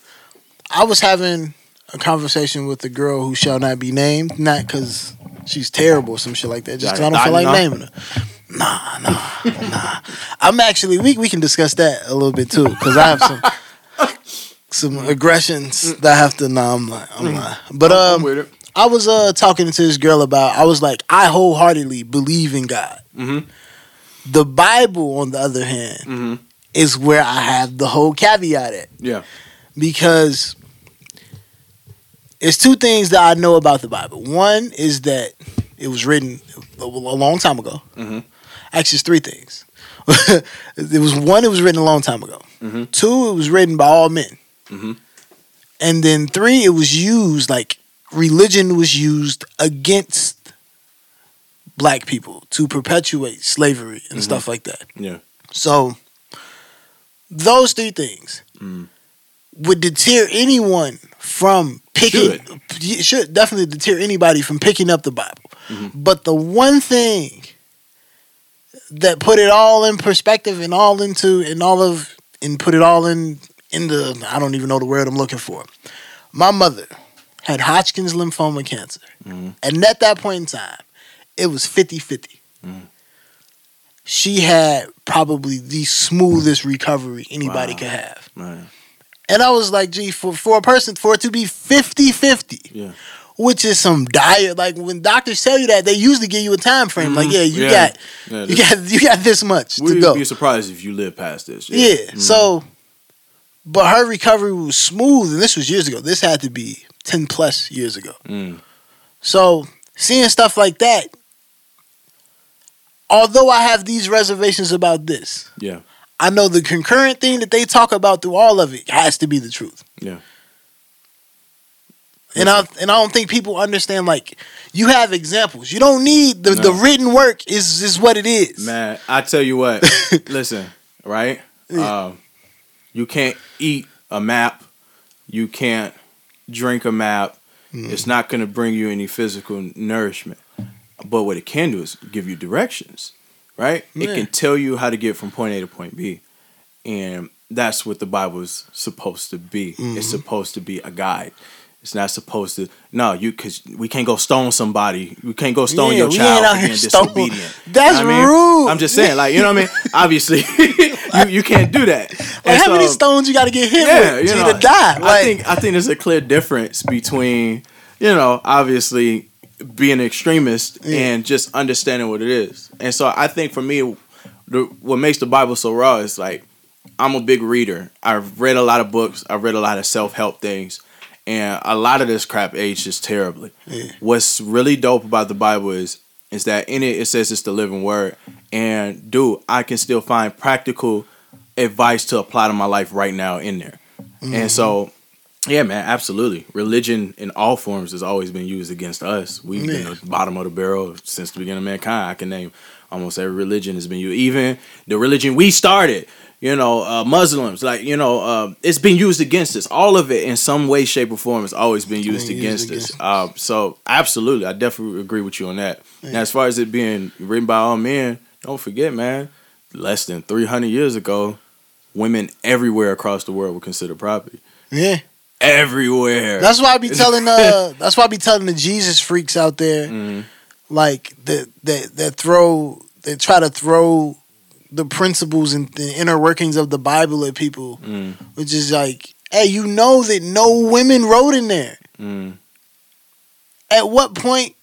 I was having a conversation with a girl who shall not be named, not because she's terrible or some shit like that, just 'cause I don't feel like naming her. Nah, nah, nah. I'm actually we we can discuss that a little bit too, because I have some some aggressions that I have to. Nah, I'm like, I'm like, but I'm um. I was uh talking to this girl about. I was like, I wholeheartedly believe in God. Mhm. The Bible, on the other hand, Mhm. is where I have the whole caveat at Yeah. because it's two things that I know about the Bible. One is that it was written a, long time ago. Mhm. Actually, it's three things. it was one, it was written a long time ago. Mhm. Two, it was written by all men. Mhm. And then three, it was used like religion was used against black people to perpetuate slavery and stuff like that. Yeah. So those three things Mm. would deter anyone from picking should. should definitely deter anybody from picking up the Bible. Mhm. But the one thing that put it all in perspective and all into and all of and put it all in in the I don't even know the word I'm looking for. My mother had Hodgkin's lymphoma cancer. Mhm. And at that point in time, it was 50-50 Mhm. she had probably the smoothest recovery anybody Wow. could have. Man. And I was like, gee, for, for a person, for it to be 50 50, Yeah. which is some dire, like when doctors tell you that, they usually give you a time frame. Like, Mhm. yeah, you Yeah. got. Yeah, You this- got you got this much to go. be surprised if you live past this. Yeah. Mhm. So, but her recovery was smooth, and this was years ago. This had to be ten plus years ago. Mm. So seeing stuff like that, although I have these reservations about this, Yeah. I know the concurrent thing that they talk about through all of it has to be the truth. Yeah. And I and I don't think people understand like you have examples. You don't need the, the written work is is what it is. Man, I tell you what. listen, right? Yeah. Um, You can't eat a map. You can't drink a map. Mm. It's not going to bring you any physical nourishment. But what it can do is give you directions, right? It can tell you how to get from point A to point B. And that's what the Bible is supposed to be. Mm-hmm. It's supposed to be a guide. It's not supposed to no, you cause we can't go stone somebody. We can't go stone Yeah, your child for being stone- disobedient. That's You know I mean? rude. I'm just saying, like, you know what I mean? Obviously, you, you can't do that. Like And how many stones you got to get hit yeah, with you to know, either die? Like, I think I think there's a clear difference between, you know, obviously being an extremist Yeah. and just understanding what it is. And so I think for me, the, what makes the Bible so raw is like I'm a big reader. I've read a lot of books. I've read a lot of self help things, and a lot of this crap ages terribly. Yeah. What's really dope about the Bible is is that in it it says it's the living word, and dude, I can still find practical advice to apply to my life right now in there. And so, mm-hmm. yeah, man, absolutely. Religion in all forms has always been used against us. We've been Yeah. at the bottom of the barrel since the beginning of mankind. I can name almost every religion has been used. Even the religion we started, you know, uh, Muslims, like, you know, uh, it's been used against us. All of it in some way, shape, or form has always been used Been against used us. against Uh, so, absolutely, I definitely agree with you on that. Now, as far as it being written by all men, don't forget, man, less than 300 years ago, women everywhere across the world were considered property. yeah. Everywhere. That's why I be telling uh that's why I be telling the Jesus freaks out there Mhm. like that that that throw they try to throw the principles and the inner workings of the Bible at people, Mm, which is like, hey, you know that no women wrote in there. mm. At what point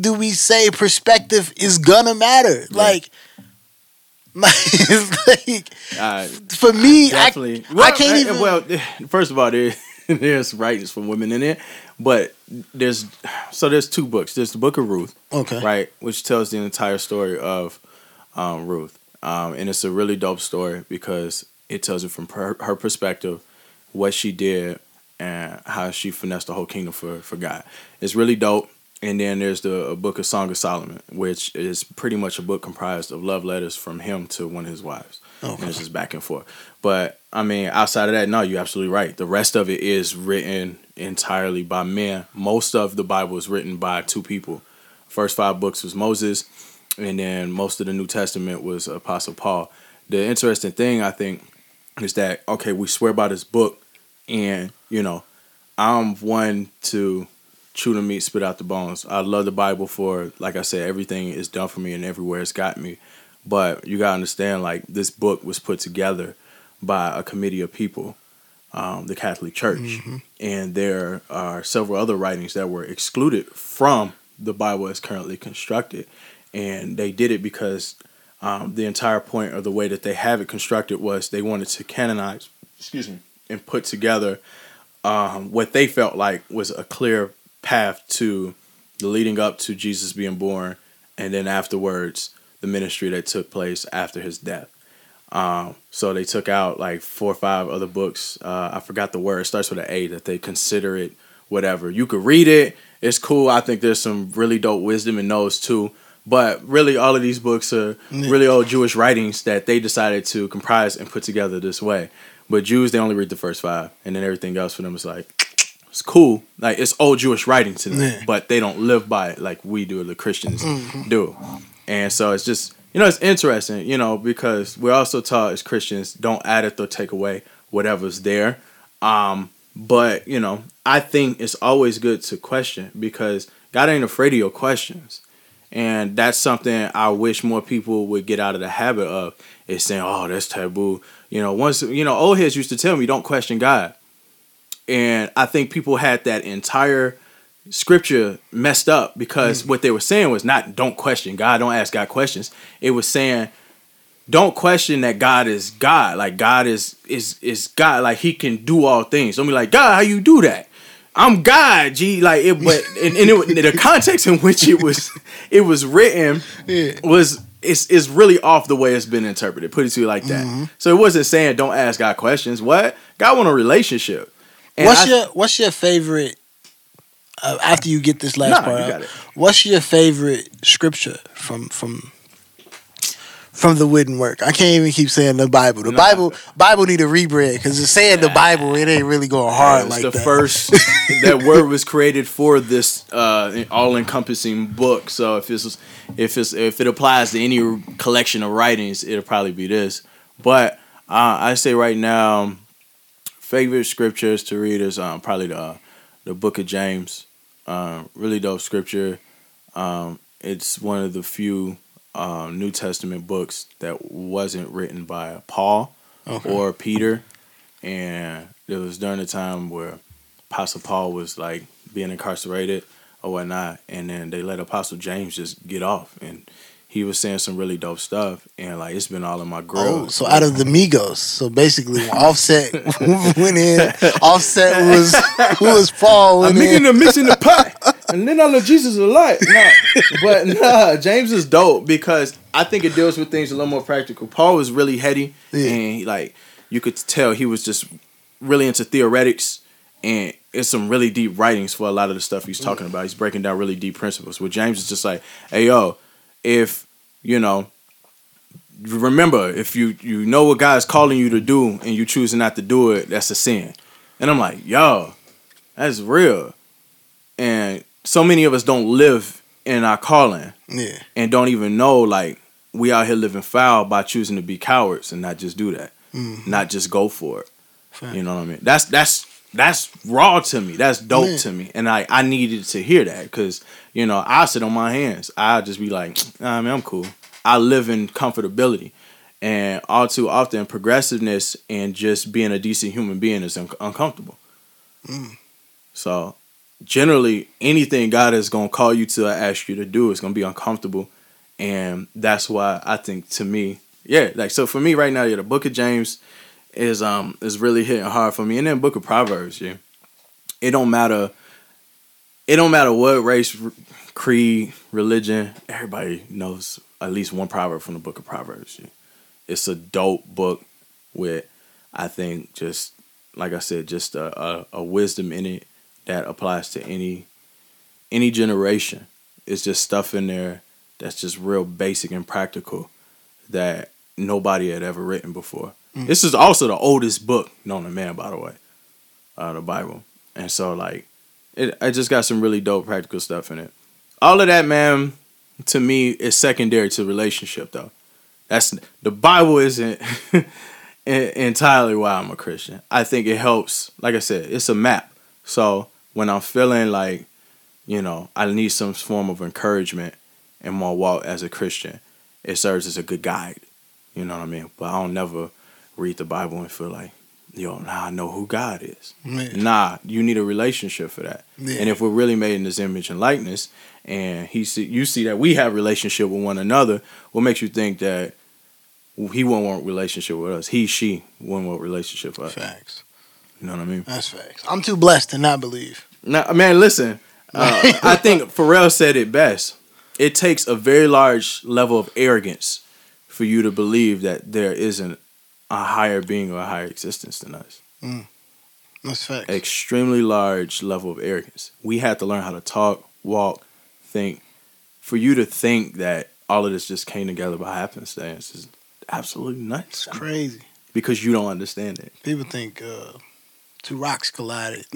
do we say perspective is gonna matter? Yeah. Like, like, like Uh, for me, I, definitely. I can't even. Well, first of all, there, there's writings from women in it, but there's so there's two books. There's the Book of Ruth, okay, right, which tells the entire story of um, Ruth, um, and it's a really dope story because it tells it from her, her perspective, what she did, and how she finessed the whole kingdom for for God. It's really dope. And then there's the book of Song of Solomon, which is pretty much a book comprised of love letters from him to one of his wives. Okay. And it's just back and forth. But I mean, outside of that, no, you're absolutely right. The rest of it is written entirely by men. Most of the Bible is written by two people. First five books was Moses, and then most of the New Testament was Apostle Paul. The interesting thing I think is that okay, we swear by this book, and you know, I'm one to chew the meat, spit out the bones. I love the Bible for, like I said, everything is done for me and everywhere it's got me. But you gotta understand, like this book was put together by a committee of people, um, the Catholic Church, and there are several other writings that were excluded from the Bible as currently constructed, and they did it because um, the entire point of the way that they have it constructed was they wanted to canonize, excuse me, and put together um, what they felt like was a clear path to the leading up to Jesus being born, and then afterwards the ministry that took place after his death. Um, so they took out like four or five other books. Uh, I forgot the word. It starts with an A. That they consider it whatever. You could read it. It's cool. I think there's some really dope wisdom in those too. But really, all of these books are really old Jewish writings that they decided to comprise and put together this way. But Jews, they only read the first five, and then everything else for them is like it's cool. Like it's old Jewish writing to them, Yeah. but they don't live by it like we do, the Christians Mm-hmm. do. And so it's just you know it's interesting, you know, because we're also taught as Christians don't add it or take away whatever's there. Um, but you know, I think it's always good to question because God ain't afraid of your questions. And that's something I wish more people would get out of the habit of is saying, "Oh, that's taboo." You know, once you know, old heads used to tell me, "Don't question God," and I think people had that entire scripture messed up because mm. what they were saying was not "Don't question God," "Don't ask God questions." It was saying, "Don't question that God is God." Like God is is is God. Like He can do all things. Don't be like God. How you do that? I'm God, G. Like it, but and, and it, the context in which it was it was written Yeah. was it's it's really off the way it's been interpreted. Put it to you like that. Mm-hmm. So it wasn't saying don't ask God questions. What God want a relationship. And what's I- your What's your favorite? Uh, after you get this last Nah, part, you out, got it. what's your favorite scripture from from from the wouldn't work. I can't even keep saying the Bible. The Nah. Bible Bible need a rebrand because it's saying the Bible. It ain't really going hard it's like the that. first that word was created for this uh, all-encompassing book. So if it's if it's if it applies to any collection of writings, it'll probably be this. But uh, I say right now, favorite scriptures to read is um, probably the the Book of James. Um, really dope scripture. Um, it's one of the few uh, New Testament books that wasn't written by Paul Okay. or Peter, and it was during the time where Apostle Paul was like being incarcerated or whatnot, and then they let Apostle James just get off, and he was saying some really dope stuff, and like it's been all in my grill. Oh, so out of the Migos. So basically, Offset went in, Offset was who was Paul I'm making in. the mix in the pot, and then I know Jesus is alive. Nah, but nah, James is dope because I think it deals with things a little more practical. Paul was really heady, Yeah. and he, like you could tell he was just really into theoretics, and it's some really deep writings for a lot of the stuff he's talking about. He's breaking down really deep principles. Where James is just like, hey yo, if you know. Remember, if you you know what God's calling you to do and you choosing not to do it, that's a sin. And I'm like, yo, that's real. And so many of us don't live in our calling Yeah, and don't even know like we out here living foul by choosing to be cowards and not just do that. Mhm. Not just go for it. You know what I mean? That's that's that's raw to me. That's dope to me. And I I needed to hear that because you know I sit on my hands. I just be like, nah, man, I'm cool. I live in comfortability, and all too often progressiveness and just being a decent human being is un- uncomfortable. Mm. So generally, anything God is gonna call you to ask you to do is gonna be uncomfortable, and that's why I think to me, yeah, like so for me right now, yeah, the Book of James is um is really hitting hard for me, and then Book of Proverbs, yeah, it don't matter. It don't matter what race, creed, religion. Everybody knows at least one proverb from the Book of Proverbs. Yeah. It's a dope book with, I think, just like I said, just a, a, a wisdom in it that applies to any any generation. It's just stuff in there that's just real basic and practical that nobody had ever written before. Mm. This is also the oldest book known to man, by the way, uh, the Bible. And so, like, it, I just got some really dope practical stuff in it. All of that, man, to me is secondary to relationship, though. That's the Bible isn't entirely why I'm a Christian. I think it helps. Like I said, it's a map. So when I'm feeling like, you know, I need some form of encouragement in my walk as a Christian, it serves as a good guide. You know what I mean? But I don't never read the Bible and feel like, yo, now I know who God is. Man. Nah, you need a relationship for that. Yeah. And if we're really made in His image and likeness, and He see, you see that we have relationship with one another, what makes you think that He won't want relationship with us? He, she won't want relationship with us. facts. You know what I mean? That's facts. I'm too blessed to not believe. Now, man, listen. Uh, I think Pharrell said it best. It takes a very large level of arrogance for you to believe that there isn't a higher being or a higher existence than us. That's facts. Extremely large level of arrogance. We had to learn how to talk, walk, think. For you to think that all of this just came together by happenstance is absolutely nuts. It's crazy. Because you don't understand it. People think uh, two rocks collided.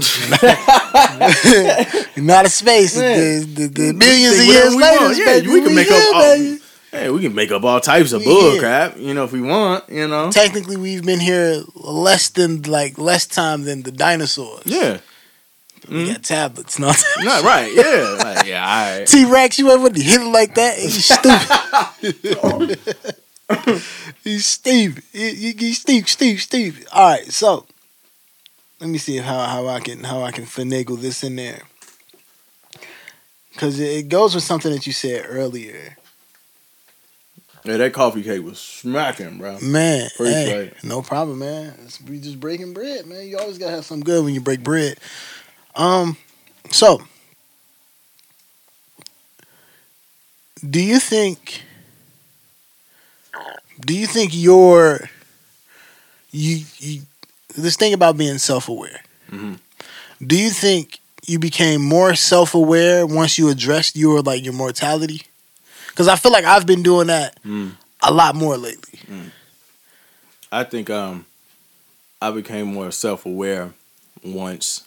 Not a space. Man. The, the, the millions of Think years whatever we later. Yeah, baby, we can make here, up all- baby. Hey, we can make up all types of Yeah. bull crap, you know, if we want, you know. Technically, we've been here less than like less time than the dinosaurs. Yeah. we got mm-hmm. tablets. No, Not right. Yeah. Like, yeah, all right. T Rex, you ever hit it like that? He's stupid. He's stupid. He- he- He's stupid, stupid, stupid. All right, so let me see how, how I can how I can finagle this in there because it goes with something that you said earlier. Yeah, that coffee cake was smacking, bro. Man, hey, no problem, man. It's, we just breaking bread, man. You always gotta have something good when you break bread. Um, so do you think? Do you think your you you this thing about being self aware? Mhm. Do you think you became more self aware once you addressed your like your mortality? Because I feel like I've been doing that Mm. a lot more lately. I think um, I became more self aware once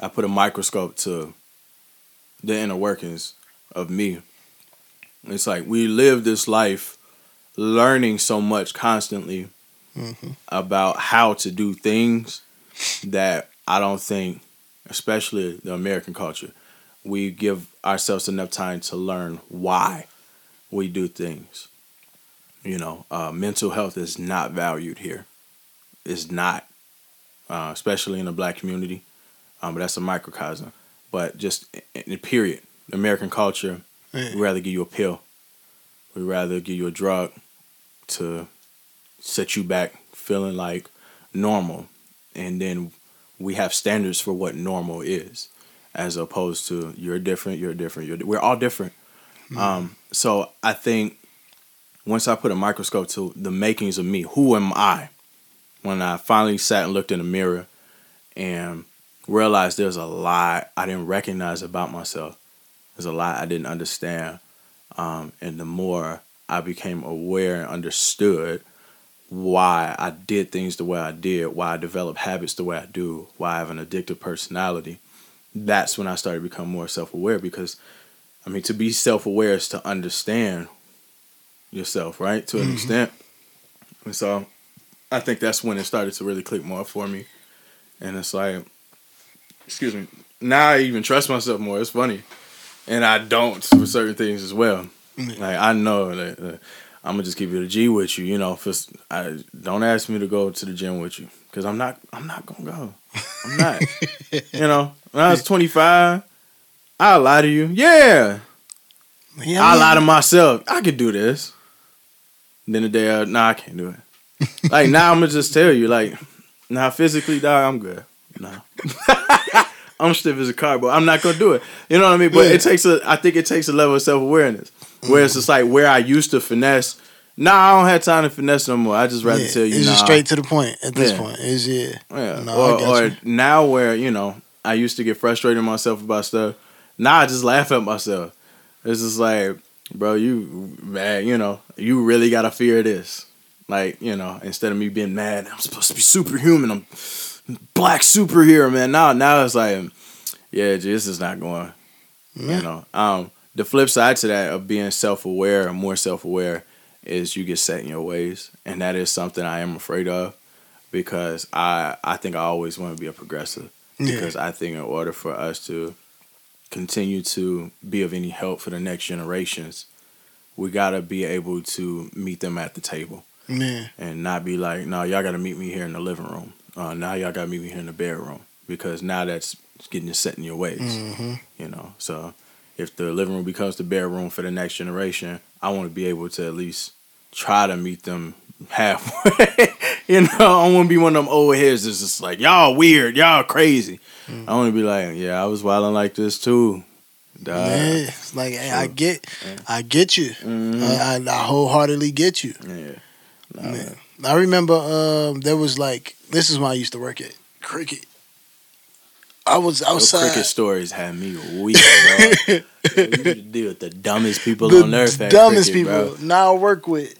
I put a microscope to the inner workings of me. It's like we live this life learning so much constantly about how to do things that I don't think, especially the American culture, we give ourselves enough time to learn why we do things. You know, uh, mental health is not valued here. It's not, uh, especially in the black community. Um, but that's a microcosm. But just in, in period, American culture, Yeah. we rather give you a pill. We rather give you a drug to set you back feeling like normal, and then we have standards for what normal is, as opposed to you're different, you're different, you're we're all different. Um, so I think once I put a microscope to the makings of me, who am I? When I finally sat and looked in the mirror and realized there's a lot I didn't recognize about myself. There's a lot I didn't understand. Um, and the more I became aware and understood why I did things the way I did, why I developed habits the way I do, why I have an addictive personality, that's when I started to become more self aware because I mean to be self aware is to understand yourself, right? To an extent. And so I think that's when it started to really click more for me. And it's like excuse me. Now I even trust myself more. It's funny. And I don't for certain things as well. Like I know that uh, I'm gonna just keep it a G with you. You know, for, I don't ask me to go to the gym with you because I'm not. I'm not gonna go. I'm not. you know, when I was 25, I lie to you. Yeah, Yeah, I mean, lie to myself. I could do this. Then the day, uh, nah, I can't do it. like now, I'm gonna just tell you, like, nah, physically, dog, I'm good. Nah, I'm stiff as a cardboard. I'm not gonna do it. You know what I mean? But Yeah. it takes a. I think it takes a level of self awareness. Where it's just like where I used to finesse. Nah, I don't have time to finesse no more. I just rather yeah, tell you, it's nah, just straight to the point at this Yeah. point. It's yeah. yeah. No, or or now where, you know, I used to get frustrated with myself about stuff. Now I just laugh at myself. It's just like, bro, you man, you know, you really gotta fear this. Like, you know, instead of me being mad, I'm supposed to be superhuman. I'm black superhero, man. Now now it's like, yeah, this is not going. Yeah. You know. Um, the flip side to that of being self aware and more self aware is you get set in your ways. And that is something I am afraid of because I I think I always want to be a progressive. Yeah. Because I think in order for us to continue to be of any help for the next generations, we gotta be able to meet them at the table Yeah. and not be like, no, y'all got to meet me here in the living room. Uh, now y'all got to meet me here in the bedroom because now that's getting you set in your ways. Mm-hmm. You know, so if the living room becomes the bedroom for the next generation, I want to be able to at least try to meet them halfway. you know, I want to be one of them old heads that's just like, y'all weird, y'all crazy. Mm. I want to be like, yeah, I was wilding like this too. Duh. yeah. It's like hey, I get, I get you. Mhm. I, I, I wholeheartedly get you. yeah. Nah. I remember um, there was like this is when I used to work at Cricket. I was outside. cricket stories had me weak, bro. you need to deal with the dumbest people the on earth. dumbest cricket, people. bro. Now I work with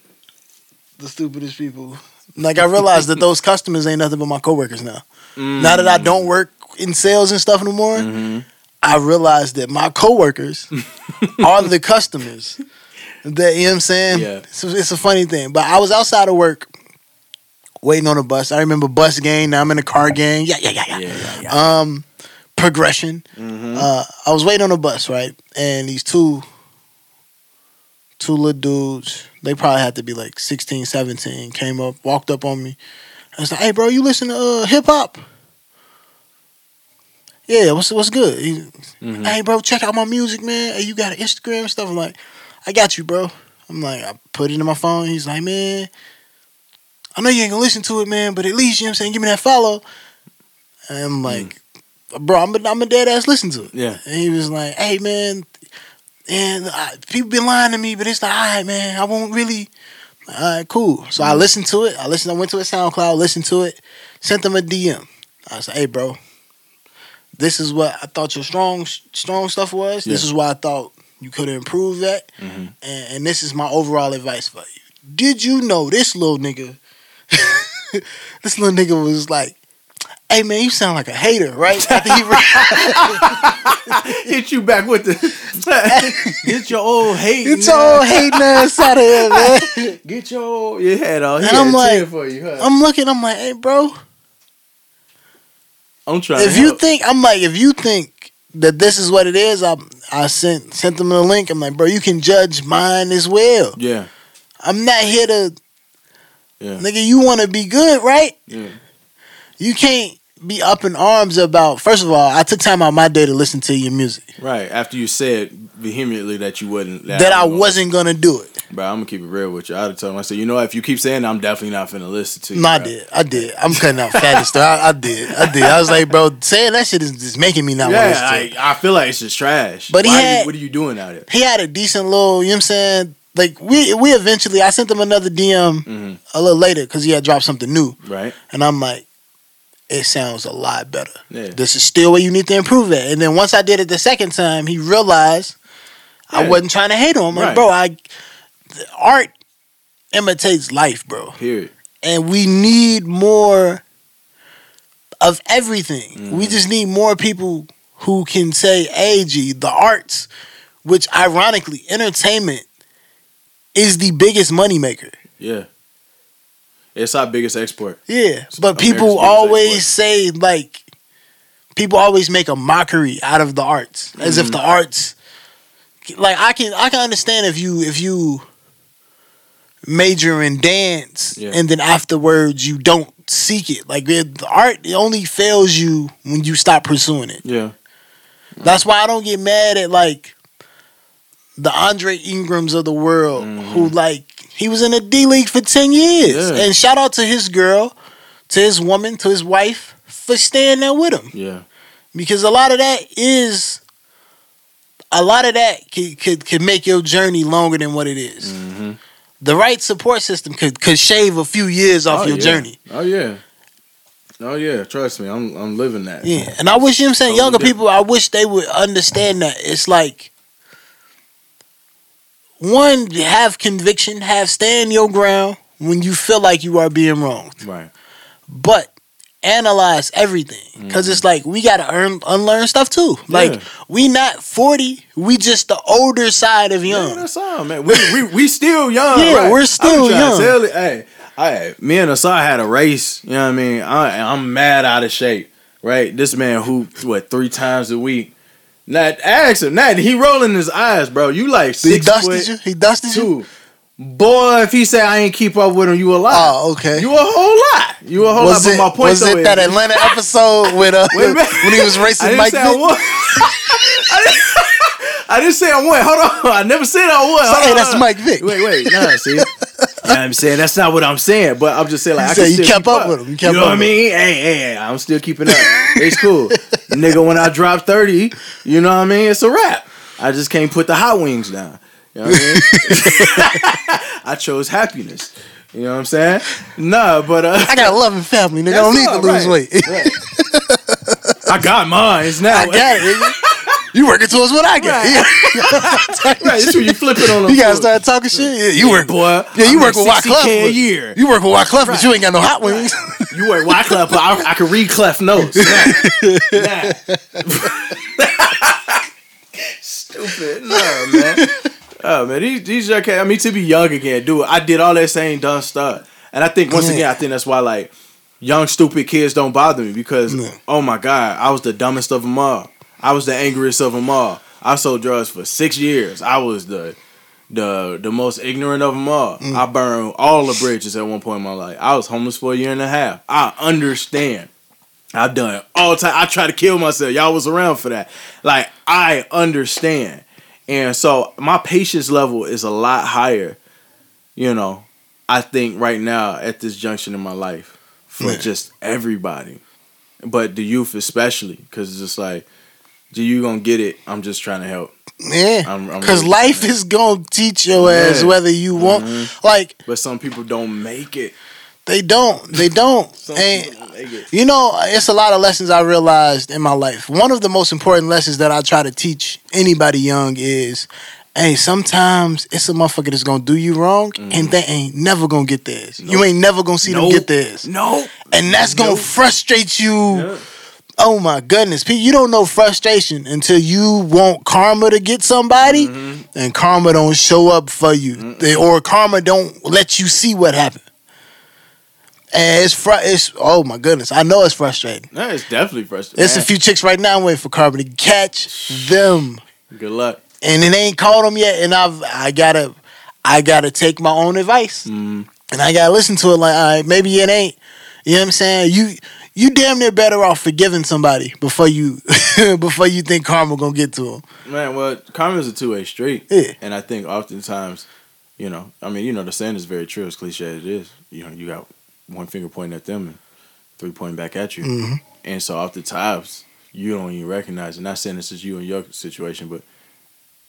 the stupidest people. Like I realized that those customers ain't nothing but my coworkers now. Now that I Mm. don't work in sales and stuff no more, Mhm. I realized that my coworkers are the customers. That you know what I'm saying? Yeah. It's a, it's a funny thing. But I was outside of work waiting on a bus. I remember bus gang, now I'm in a car gang. Yeah, yeah, yeah, yeah. Yeah, yeah, yeah. Um progression. Mhm. Uh, I was waiting on a bus, right? And these two two little dudes, they probably had to be like 16, 17, came up, walked up on me. I was like, hey bro, you listen to uh, hip hop? Yeah, what's what's good? He, Mhm. Hey bro, check out my music, man. Hey, you got an Instagram and stuff. I'm like, I got you, bro. I'm like, I put it in my phone. He's like, man, I know you ain't gonna listen to it, man, but at least you know what I'm saying, give me that follow. And I'm like, bro, I'm a, I'm a dead ass listen to it. Yeah. And he was like, hey man, and uh, people been lying to me, but it's like, all right, man, I won't really. All right, cool. So I listened to it. I listened. I went to a SoundCloud, listened to it, sent them a DM. I said, hey, bro, this is what I thought your strong strong stuff was. This is why I thought you could improve that, Mhm. and, and this is my overall advice for you. Did you know this little nigga? this little nigga was like, "Hey man, you sound like a hater, right?" After he re- Hit you back with the get your old hate. it's all hating ass out of here, man. Get your old your head off. He And I'm had like- for you. Huh? I'm looking. I'm like, "Hey, bro, I'm trying. if you think I'm like, if you think that this is what it is, I I sent sent them the link. I'm like, bro, you can judge mine as well. yeah, I'm not here to, yeah, nigga. You want to be good, right? yeah, You can't be up in arms about. First of all, I took time out my day to listen to your music. right. After you said vehemently that you wouldn't, That I album- wasn't gonna do it. Bro, I'm gonna keep it real with you. I'd have told him. I said, you know, what, if you keep saying, that, I'm definitely not finna listen to you. No, I bro." did. I did. I'm cutting out fatty stuff. I, I did. I did. I was like, bro, saying that shit is just making me not want to Yeah, listen to it. I, I feel like it's just trash. But he Why are had- you, what are you doing out here? He had a decent little. You know what I'm saying? Like we we eventually, I sent him another DM hmm a little later because he had dropped something new, Right? and I'm like, it sounds a lot better. Yeah. This is still where you need to improve it. And then once I did it the second time, he realized I wasn't trying to hate on him. Like, Right. bro, I the art imitates life, bro. Period. and we need more of everything. Mm-hmm. We just need more people who can say, "Hey, G, the arts," which ironically, entertainment is the biggest moneymaker. Yeah. It's our biggest export. Yeah, but people always say like, people always make a mockery out of the arts, as if Mhm. the arts, like I can I can understand if you if you major in dance Yeah. and then afterwards you don't seek it. Like it, the art it only fails you when you stop pursuing it. Yeah. That's why I don't get mad at like the Andre Ingrams of the world who like he was in the D League for 10 years. Mm-hmm. Yeah. And shout out to his girl, to his woman, to his wife for staying there with him. Yeah. Because a lot of that is a lot of that could could, could make your journey longer than what it is. hmm The right support system could could shave a few years off Oh, your yeah. journey. Oh yeah. Oh yeah. Trust me, I'm I'm living that. Yeah, and I wish you know I'm saying Totally younger different. people. I wish they would understand that it's like one have conviction, have stand your ground when you feel like you are being wronged, Right. but analyze everything because it's like we gotta earn unlearn stuff too. Like Mm-hmm. Yeah. we not forty, we just the older side of young. Yeah, that's all, man. We we, we still young. Yeah, right? we're still I'm trying to young. tell it, hey, hey, me and Asar had a race. You know what I mean? I, I'm mad out of shape. Right? This man who what three times a week. Not ask him. Not he rolling his eyes, bro. You like six he dusted foot you. He dusted you. Boy, if he say I ain't keep up with him, you a lie. Oh, okay. You a whole lot. You a whole was lot. it But my point was it that Atlanta episode with uh Wait a minute. when he was racing Mike say I won. I, didn't, I didn't say I won. Hold on. I never said I won. So, Hold hey, on, that's. Mike Vick. Wait, wait. Nah, see. I'm saying that's not what I'm saying, but I'm just saying like You I can you kept keep up with him. You kept you know up what I mean? Hey, hey, hey, I'm still keeping up. It's cool, nigga. When I drop thirty, you know what I mean? It's a wrap. I just can't put the hot wings down. You know what I mean? I chose happiness. You know what I'm saying? Nah, but uh, I got a loving family, nigga. I don't need to lose right, weight. right. I got mine now. I got it. You working towards what I got. Right, that's when you flip it on them. You gotta start talking shit. Yeah, you work. boy. Yeah, you I work make with Wyclef. 60K a but- year. You work with Wyclef, but you ain't got no hot wings. You work Wyclef, but I, I can read Clef notes. Nah. Nah. Stupid. No, man. Oh man, these these young cats, I mean to be young again, dude. I did all that same dumb stuff. And I think once Yeah. again, I think that's why like young stupid kids don't bother me because Yeah. oh my god, I was the dumbest of them all. I was the angriest of them all. I sold drugs for six years. I was the the the most ignorant of them all. Mm. I burned all the bridges at one point in my life. I was homeless for a year and a half. I understand. I've done it all the time. I tried to kill myself. Y'all was around for that. Like I understand. And so my patience level is a lot higher, you know, I think right now at this junction in my life for Yeah. just everybody. But the youth especially, because it's just like, do you gonna get it? I'm just trying to help. Yeah, because really- life is gonna teach your ass Yeah. Mm-hmm. whether you want. Like But some people don't make it. they don't, they don't. And you know, it's a lot of lessons I realized in my life. One of the most important lessons that I try to teach anybody young is Hey, sometimes it's a motherfucker that's gonna do you wrong, and they ain't never gonna get theirs. You ain't never gonna see them get theirs, No. and that's gonna Nope. frustrate you. Yeah. Oh my goodness, Pete, you don't know frustration until you want karma to get somebody, Mm-hmm. and karma don't show up for you, They- or karma don't let you see what happened. And it's fr- it's oh my goodness, I know it's frustrating. No, it's definitely frustrating. There's a few chicks right now waiting for karma to catch them, Good luck. and it ain't caught them yet. And I've I gotta I gotta take my own advice, Mm. and I gotta listen to it. Like, all right, maybe it ain't. You know what I'm saying? You you damn near better off forgiving somebody before you before you think karma gonna get to them. Man, well, karma is a two way street. Yeah. And I think oftentimes, you know, I mean, you know, the saying is very true, as cliche as it is. You know, you got one finger pointing at them and three pointing back at you. Mhm. And so oftentimes, you don't even recognize it. Not saying this is you and your situation, but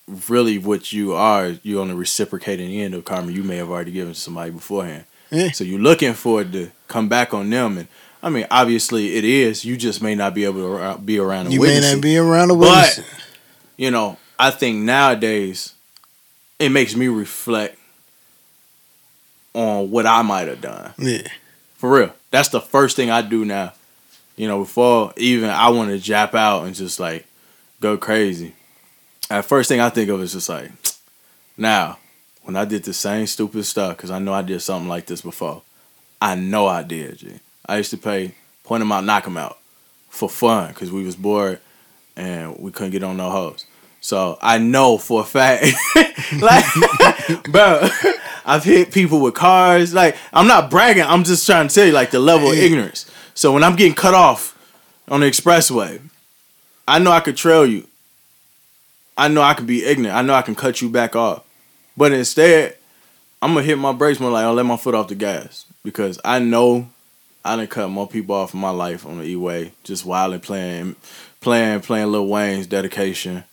really what you are, you're on the reciprocating end of karma you may have already given to somebody beforehand. Yeah. So you're looking for it to come back on them. And I mean, obviously it is. You just may not be able to be around You may witness not be around the But- you know, I think nowadays it makes me reflect on what I might have done. Yeah, For real. That's the first thing I do now. You know, before even I want to jap out and just like go crazy. At first thing I think of is just like, now, when I did the same stupid stuff, because I know I did something like this before. I know I did, G. I used to play point them out, knock them out for fun because we was bored and we couldn't get on no hoes. So I know for a fact, like, bro, I've hit people with cars. Like, I'm not bragging. I'm just trying to tell you, like, the level of ignorance. So when I'm getting cut off on the expressway, I know I could trail you. I know I can be ignorant. I know I can cut you back off. But instead, I'm gonna hit my brakes more like I'll let my foot off the gas because I know I didn't cut more people off in my life on the E-way just wildly playing, playing, playing Lil Wayne's dedication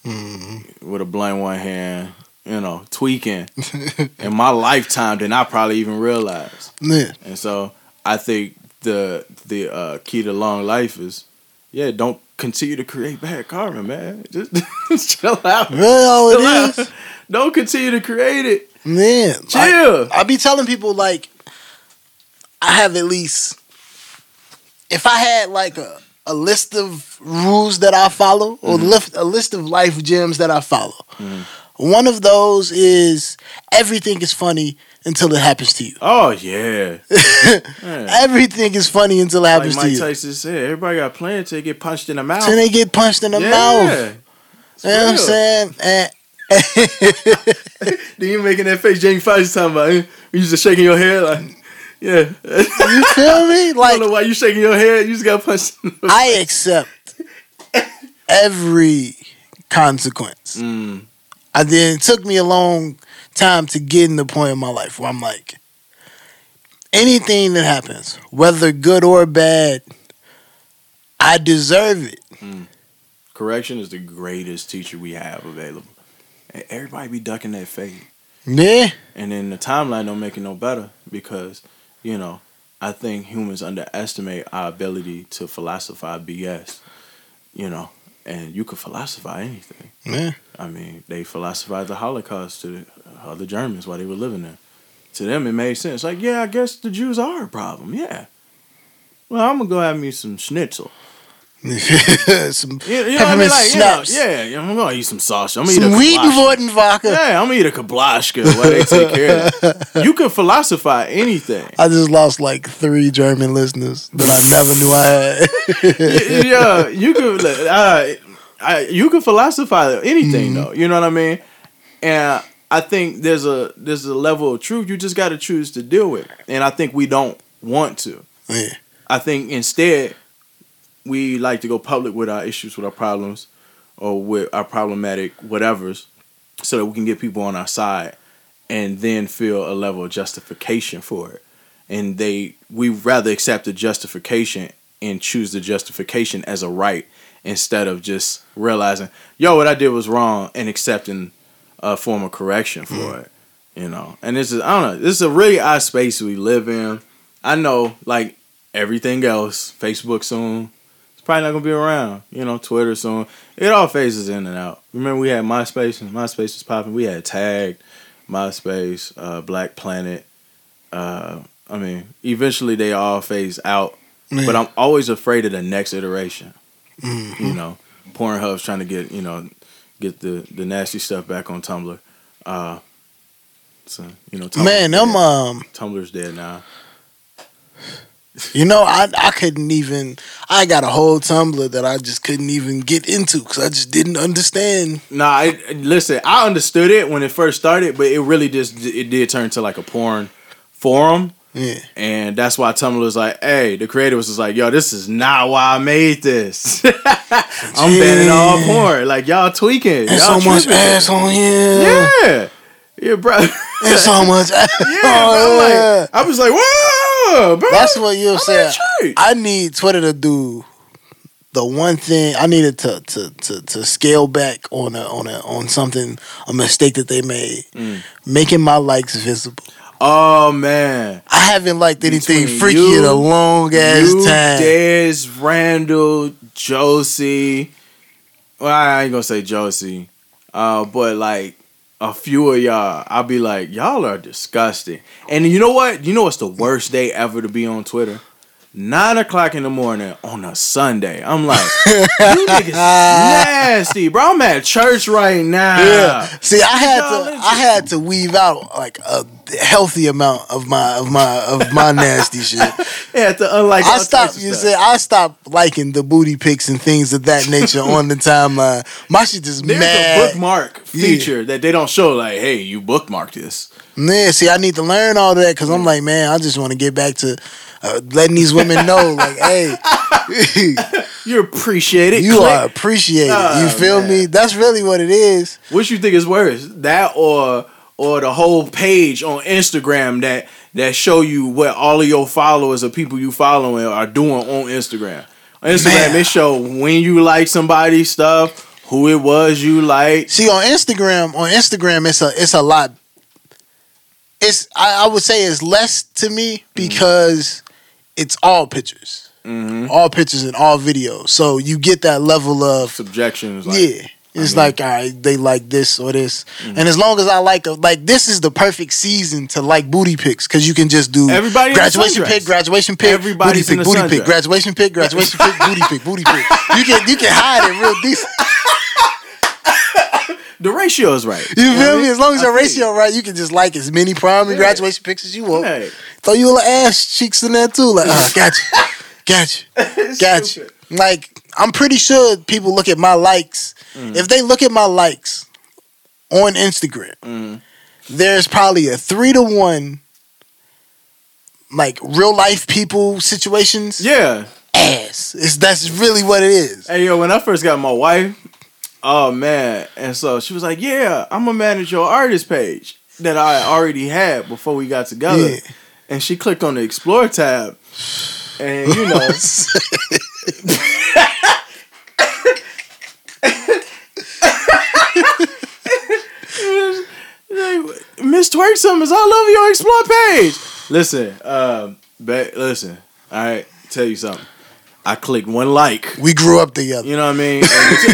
with a blunt one hand, you know, tweaking in my lifetime than I probably even realized. yeah. And so I think the the uh, key to long life is, yeah, don't continue to create bad karma, man. Just, just chill out. Really, all Chill it is, Don't continue to create it. man. Chill. I be telling people like I have at least if I had like a, a list of rules that I follow or list, a list of life gems that I follow. One of those is everything is funny until it happens to you. oh yeah. Everything is funny until it Like happens to Mike you. Tyson said, everybody got plans to get punched in the mouth. Till they get punched in the yeah. mouth. It's You know what I'm saying? And Then you making that face Jamie Foxx talking about eh? you just shaking your head like yeah. you feel me? Like, I don't know why you shaking your head. You just got punched. I accept every consequence. Mm. I then it took me a long time to get in the point in my life where I'm like, anything that happens, whether good or bad, I deserve it. Correction is the greatest teacher we have available. And everybody be ducking that fate. Yeah, And then the timeline don't make it no better because, you know, I think humans underestimate our ability to philosophize BS. You know, and you could philosophize anything. yeah. I mean, they philosophized the Holocaust to the uh, other Germans while they were living there. To them, it made sense. Like, yeah, I guess the Jews are a problem. Yeah. Well, I'm gonna go have me some schnitzel. Some You, you know what I mean? Like, snaps, yeah, yeah, I'm gonna eat some sausage. I'm gonna some eat a and vodka. Yeah, I'm gonna eat a kablashka while they take care of that. You can philosophize anything. I just lost like three German listeners that I never knew I had. yeah, you could uh, I, you can philosophize anything Mm-hmm. though. You know what I mean? And I think there's a there's a level of truth you just got to choose to deal with, and I think we don't want to. yeah. I think instead we like to go public with our issues, with our problems, or with our problematic whatevers, so that we can get people on our side, and then feel a level of justification for it. And they we rather accept the justification and choose the justification as a right instead of just realizing, yo, what I did was wrong, and accepting a form of correction for mm-hmm. it. You know, and this is I don't know. This is a really odd space we live in. I know, like everything else, Facebook soon. Probably not gonna be around. You know, Twitter soon. It all phases in and out. Remember we had MySpace and MySpace was popping. We had Tagged, MySpace, uh, Black Planet. Uh, I mean, eventually they all phase out. But I'm always afraid of the next iteration. Mhm. You know, Pornhub's trying to get you know get the the nasty stuff back on Tumblr. Uh, so you know, Man, them dead. um, Tumblr's dead now. You know, I I couldn't even. I got a whole Tumblr that I just couldn't even get into because I just didn't understand. Nah, I, listen, I understood it when it first started, but it really just it did turn to like a porn forum. Yeah, And that's why Tumblr was like, hey, the creator was just like, yo, this is not why I made this. I'm banning all porn. Like, y'all tweaking. there's y'all so much ass on here. Yeah. Yeah, bro. There's so much yeah, Oh, bro. Like, I was like, whoa, bro. That's what you're I'm saying. I need Twitter to do the one thing I needed to to to, to scale back on a on a on something a mistake that they made, Mm. making my likes visible. Oh, man. I haven't liked anything Between freaky you- in a long ass you, time. Dez, Randall, Josie. Well, I ain't gonna say Josie, uh, but like a few of y'all, I'll be like, y'all are disgusting. And you know what? You know what's the worst day ever to be on Twitter? Nine o'clock in the morning on a Sunday. I'm like, you niggas nasty, bro. I'm at church right now. Yeah. See, I had Y'all to I had to weave out like a healthy amount of my of my of my nasty shit. Yeah, to unlike I stopped. You said I stopped liking the booty pics and things of that nature on the timeline. My shit just There's mad. a bookmark feature that they don't show. Like, hey, you bookmarked this. Yeah, see, I need to learn all that because I'm like, man, I just want to get back to uh, letting these women know, like, hey, You appreciate it. you Click. are appreciated. Oh, you feel man. me? That's really what it is. Which you think is worse, that or or the whole page on Instagram that that show you what all of your followers or people you following are doing on Instagram. On Instagram, Man. it show when you like somebody's stuff, who it was you like. See, on Instagram, on Instagram, it's a it's a lot. It's I, I would say it's less to me because it's all pictures, Mm-hmm. all pictures and all videos. So you get that level of Subjections, like, yeah. It's mean- like all right, they like this or this, and as long as I like a, like this is the perfect season to like booty pics because you can just do Everybody graduation sundress. pic, graduation pic, everybody booty in pic, a booty pic, sundress. graduation pic, graduation pic, booty pic, booty pic. You can you can hide it real decent. the ratio is right. You I feel me? As long as I your feel ratio right, you can just like as many prom and Yeah. graduation pics as you want. Hey, Throw you a little ass cheeks in there too. Like, uh, got you, got you, got you. Like, I'm pretty sure people look at my likes. Mm. If they look at my likes on Instagram, Mm. there's probably a three to one, like real life people situations. Yeah. Ass. It's that's really what it is. Hey yo, when I first got my wife, oh man, and so she was like, "Yeah, I'm gonna manage your artist page that I already had before we got together." Yeah. And she clicked on the explore tab, and you know, Miss Twerk Summers all over your explore page. Listen, um, ba- listen. All right, tell you something. I clicked one like. We grew up together. You know what I mean?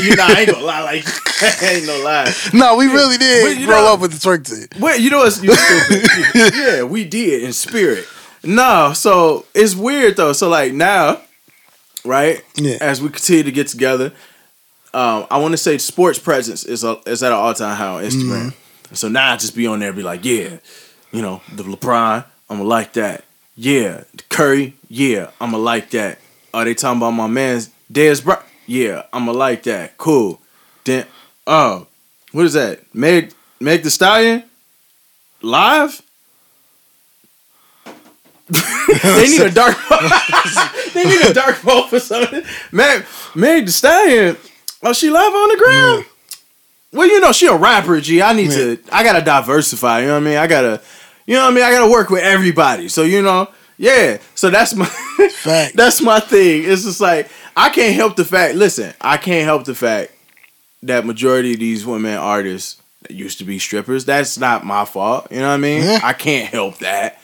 You know, I ain't gonna lie, like ain't no lie. No, we really did grow know- up with the twerk to Wait, you know what's you stupid? yeah, we did in spirit. No, so it's weird though. So like now, right? Yeah. As we continue to get together, um, I want to say sports presence is a, is at an all time high on Instagram. So now I just be on there, and be like, yeah, you know, the LeBron, I'm gonna like that. Yeah, the Curry, yeah, I'm gonna like that. Are they talking about my man's Dez Bryant? Yeah, I'm gonna like that. Cool. Then, oh, what is that? Meg Meg the Stallion live. they need a dark. they need a dark mode for something. Meg Meg the Stallion. Oh, she live on the ground. Well, you know she a rapper. G. I need to. I gotta diversify. You know what I mean? I gotta. You know what I mean? I gotta work with everybody. So you know, yeah. So that's my. Fact. that's my thing. It's just like I can't help the fact. Listen, I can't help the fact that majority of these women artists that used to be strippers. That's not my fault. You know what I mean? Yeah. I can't help that.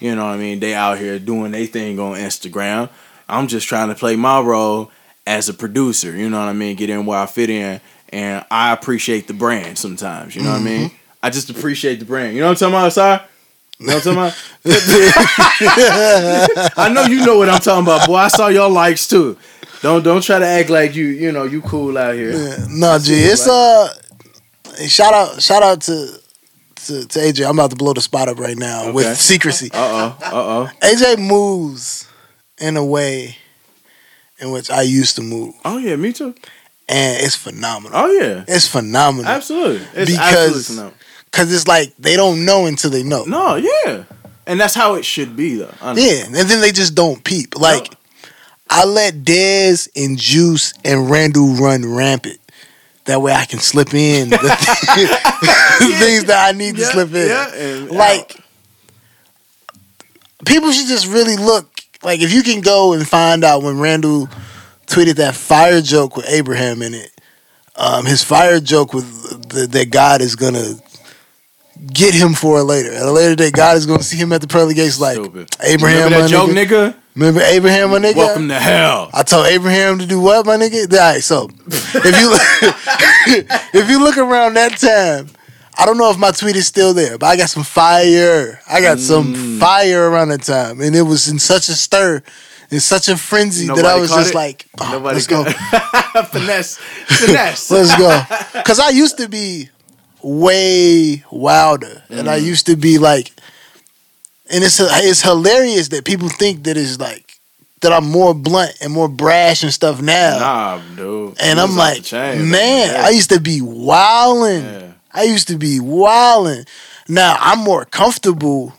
You know what I mean? They out here doing their thing on Instagram. I'm just trying to play my role as a producer. You know what I mean? Get in where I fit in, and I appreciate the brand sometimes. You know what I mean? Mm-hmm. I just appreciate the brand. You know what I'm talking about, sir? You know what I'm talking about? I know you know what I'm talking about, boy. I saw your likes too. Don't don't try to act like you you know you cool out here. Yeah. No, G, it's uh, shout out, shout out to, to to AJ. I'm about to blow the spot up right now Okay. with secrecy. Uh oh. Uh oh. AJ moves in a way in which I used to move, Oh yeah, me too. and it's phenomenal. Oh yeah. It's phenomenal Absolutely. It's Because- absolutely phenomenal. Because it's like they don't know until they know. No, yeah. And that's how it should be though. honestly. Yeah, and then they just don't peep. Like I let Dez and Juice and Randall run rampant. That way I can slip in the things that I need to slip in. yeah, and like people should just really look. Like if you can go and find out when Randall tweeted that fire joke with Abraham in it. Um, his fire joke with the, that God is gonna get him for it later. At a later date, God is gonna see him at the pearly gates like Stupid. Abraham, Remember that my joke, nigga. nigga? Remember Abraham, my nigga? Welcome to hell. I told Abraham to do what, my nigga? All right, so if you if you look around that time, I don't know if my tweet is still there, but I got some fire. I got some Mm. fire around that time, and it was in such a stir, in such a frenzy that I was just it? like, oh, Nobody let's go, finesse. Finesse. let's go, because I used to be way wilder, and Mm. I used to be like, and it's it's hilarious that people think that it's like that I'm more blunt and more brash and stuff now. Nah, dude. And I'm like, chain, man, yeah. I used to be wilding. Yeah. I used to be wilding. Now I'm more comfortable.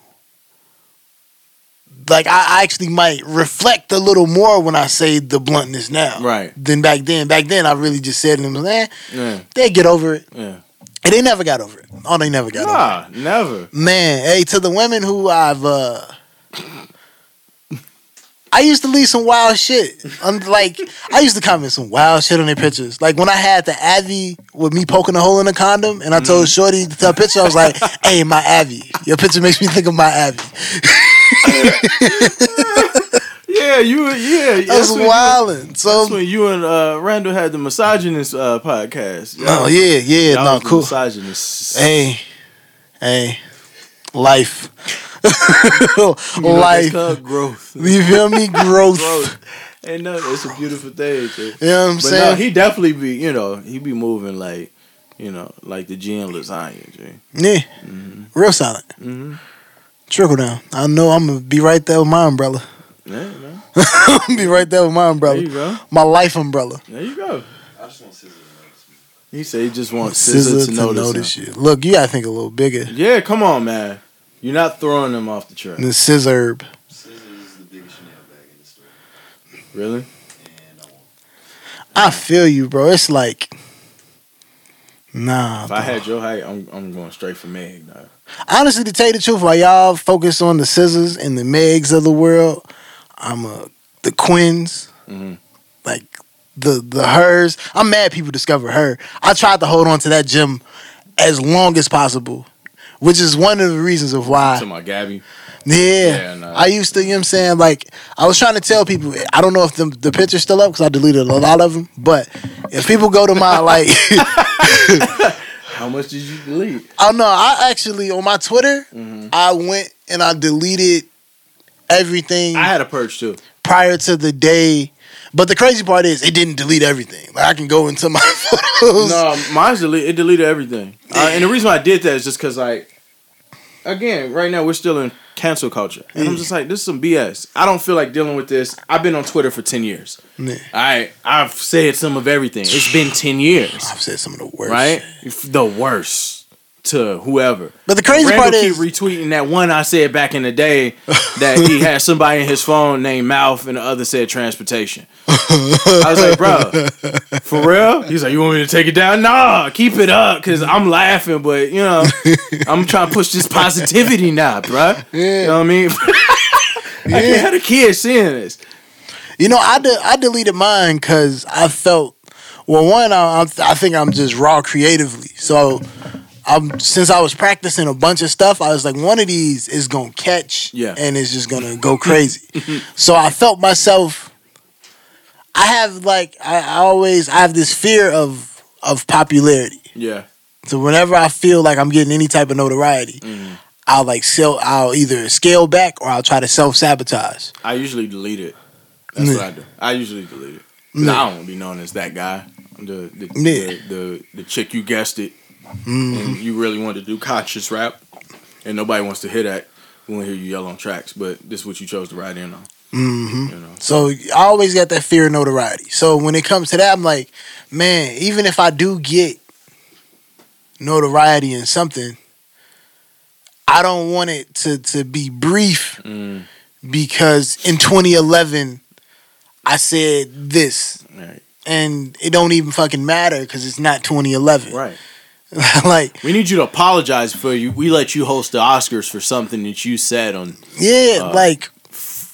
Like I actually might reflect a little more when I say the bluntness now, Right. Than back then. Back then, I really just said to them, "Man, Yeah. they get over it," Yeah. And they never got over it. Oh, they never got over Nah, never. Man, hey, to the women who I've, uh I used to leave some wild shit. I'm like, I used to comment some wild shit on their pictures. Like when I had the Avi with me poking a hole in a condom, and I told Shorty to tell a picture, I was like, "Hey, my Avi, your picture makes me think of my Avi." Yeah, you. Yeah, That's you- wilding. That's when you and uh, Randall had the misogynist uh, podcast. oh yeah, yeah, Y'all no, cool. Misogynist. Hey, hey, life, You know, that's life. growth. You feel me? Growth. growth. And no, it's a beautiful thing. too. You know what I'm But saying? no, he definitely be, you know, he be moving like, you know, like the GM lasagna. G. Yeah, real solid. Mm-hmm. Trickle down. I know I'm gonna be right there with my umbrella. Yeah, man. I'm be right there with my umbrella. There you go. my life umbrella. There you go. I just want SZA to notice me. He said he just wants SZA SZA to to notice. notice you. Look, you gotta think a little bigger Yeah, come on, man. You're not throwing them off the track. than SZA. SZA's is the biggest Chanel bag in the store. Really? I feel you, bro. It's like, nah. If I had your height, I'm I'm going straight for Meg. Dog. Honestly, to tell you the truth, while y'all focus on the SZAs and the Megs of the world, I'm a the Quins, Mhm. like the the H.E.R.s. I'm mad people discover her. I tried to hold on to that gym as long as possible, which is one of the reasons of why. To my Gabby. Yeah. Yeah, no. I used to, you know what I'm saying? Like, I was trying to tell people, I don't know if the, the picture's still up because I deleted a lot of them, but if people go to my, like, How much did you delete? oh no, I actually, on my Twitter, Mhm. I went and I deleted everything I had a purge too. prior to the day. But the crazy part is, it didn't delete everything. Like, I can go into my photos. No, mine's delete. It deleted everything. Uh, and the reason why I did that is just because, like, again, right now we're still in cancel culture, and I'm just like, this is some BS. I don't feel like dealing with this. I've been on Twitter for ten years. Yeah. I I've said some of everything. It's been ten years, I've said some of the worst. right? The worst to whoever. But the crazy Randall part keep is, retweeting that one I said back in the day that he had somebody in his phone named Mouth and the other said transportation. I was like, bro, for real? He's like, you want me to take it down? Nah, keep it up because I'm laughing, but you know, I'm trying to push this positivity now, bro. Yeah. You know what I mean? I can't have a kid seeing this. You know, I de- I deleted mine because I felt well. One, I, I think I'm just raw creatively. So, I'm since I was practicing a bunch of stuff, I was like, one of these is gonna catch, Yeah. and it's just gonna go crazy. so I felt myself. I have like I, I always I have this fear of of popularity. Yeah. So whenever I feel like I'm getting any type of notoriety, Mm. I'll like sell. I'll either scale back or I'll try to self sabotage. I usually delete it. That's what I do. I usually delete it. Yeah. I don't want to be known as that guy. The the, the, the the chick you guessed it, Mm. and you really want to do conscious rap, and nobody wants to hear that. We want to hear you yell on tracks, but this is what you chose to write in on. hmm You know. So I always got that fear of notoriety. So when it comes to that, I'm like, man, even if I do get notoriety in something, I don't want it to to be brief Mm, because in 2011 I said this right. and it don't even fucking matter because it's not 2011. Right. like, We need you to apologize for you. We let you host the Oscars for something that you said on yeah, Uh, like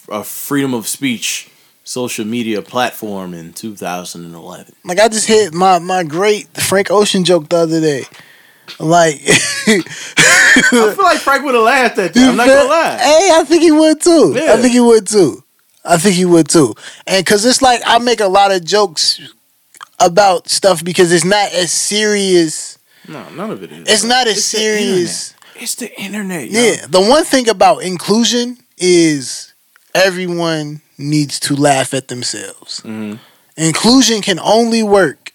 a freedom of speech social media platform in 2011. Like I just hit my my great Frank Ocean joke the other day. Like I feel like Frank would have laughed at that. I'm not gonna lie. Hey, I think he would too. Yeah. I think he would too. I think he would too. And cause it's like I make a lot of jokes about stuff because it's not as serious. No, none of it is. It's not as the serious. internet. It's the internet. yo. Yeah. The one thing about inclusion is everyone needs to laugh at themselves. Mhm. Inclusion can only work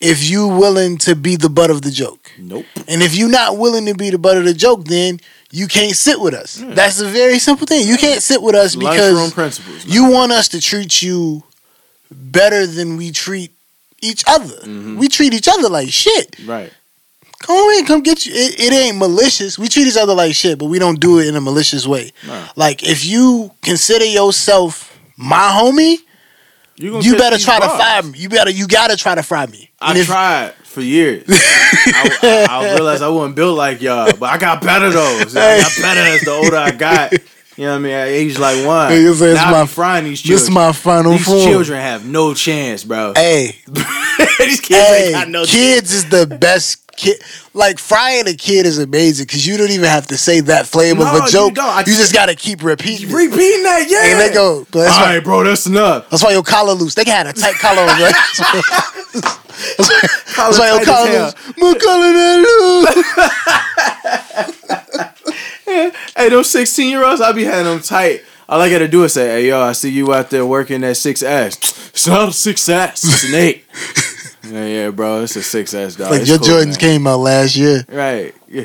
if you willing to be the butt of the joke. Nope. And if you're not willing to be the butt of the joke, then you can't sit with us. Yeah. That's a very simple thing. You can't sit with us because you want us to treat you better than we treat each other. Mhm. We treat each other like shit. right. Come on in, come get you. It, it ain't malicious. We treat each other like shit, but we don't do it in a malicious way. Like if you consider yourself my homie, You, you better try to fire me. You better you gotta try to fry me. I if- tried for years. I, I, I realized I wasn't built like y'all, but I got better though. I got better as the older I got. You know what I mean? At age like one. Say it's now my- frying these This is my final these form. children have no chance, bro. Hey, these kids hey, ain't got no kids is the best kid. Like frying a kid is amazing because you don't even have to say that flavor No, of a joke. don't. I- you just gotta keep repeating. it. Repeating that, yeah. And they go, but that's All why, right, bro, that's enough. that's why your collar loose. They have a tight collar on, right? that's why, that's why your collar loose. My collar that loose. Hey, those 16 year olds, I be having them tight. All I gotta do is say, hey, yo, I see you out there working that 6S. It's not a 6S, it's an 8. Yeah, yeah, bro, it's a 6S, dog. Like It's your cool, Jordans man. came out last year. Right, yeah,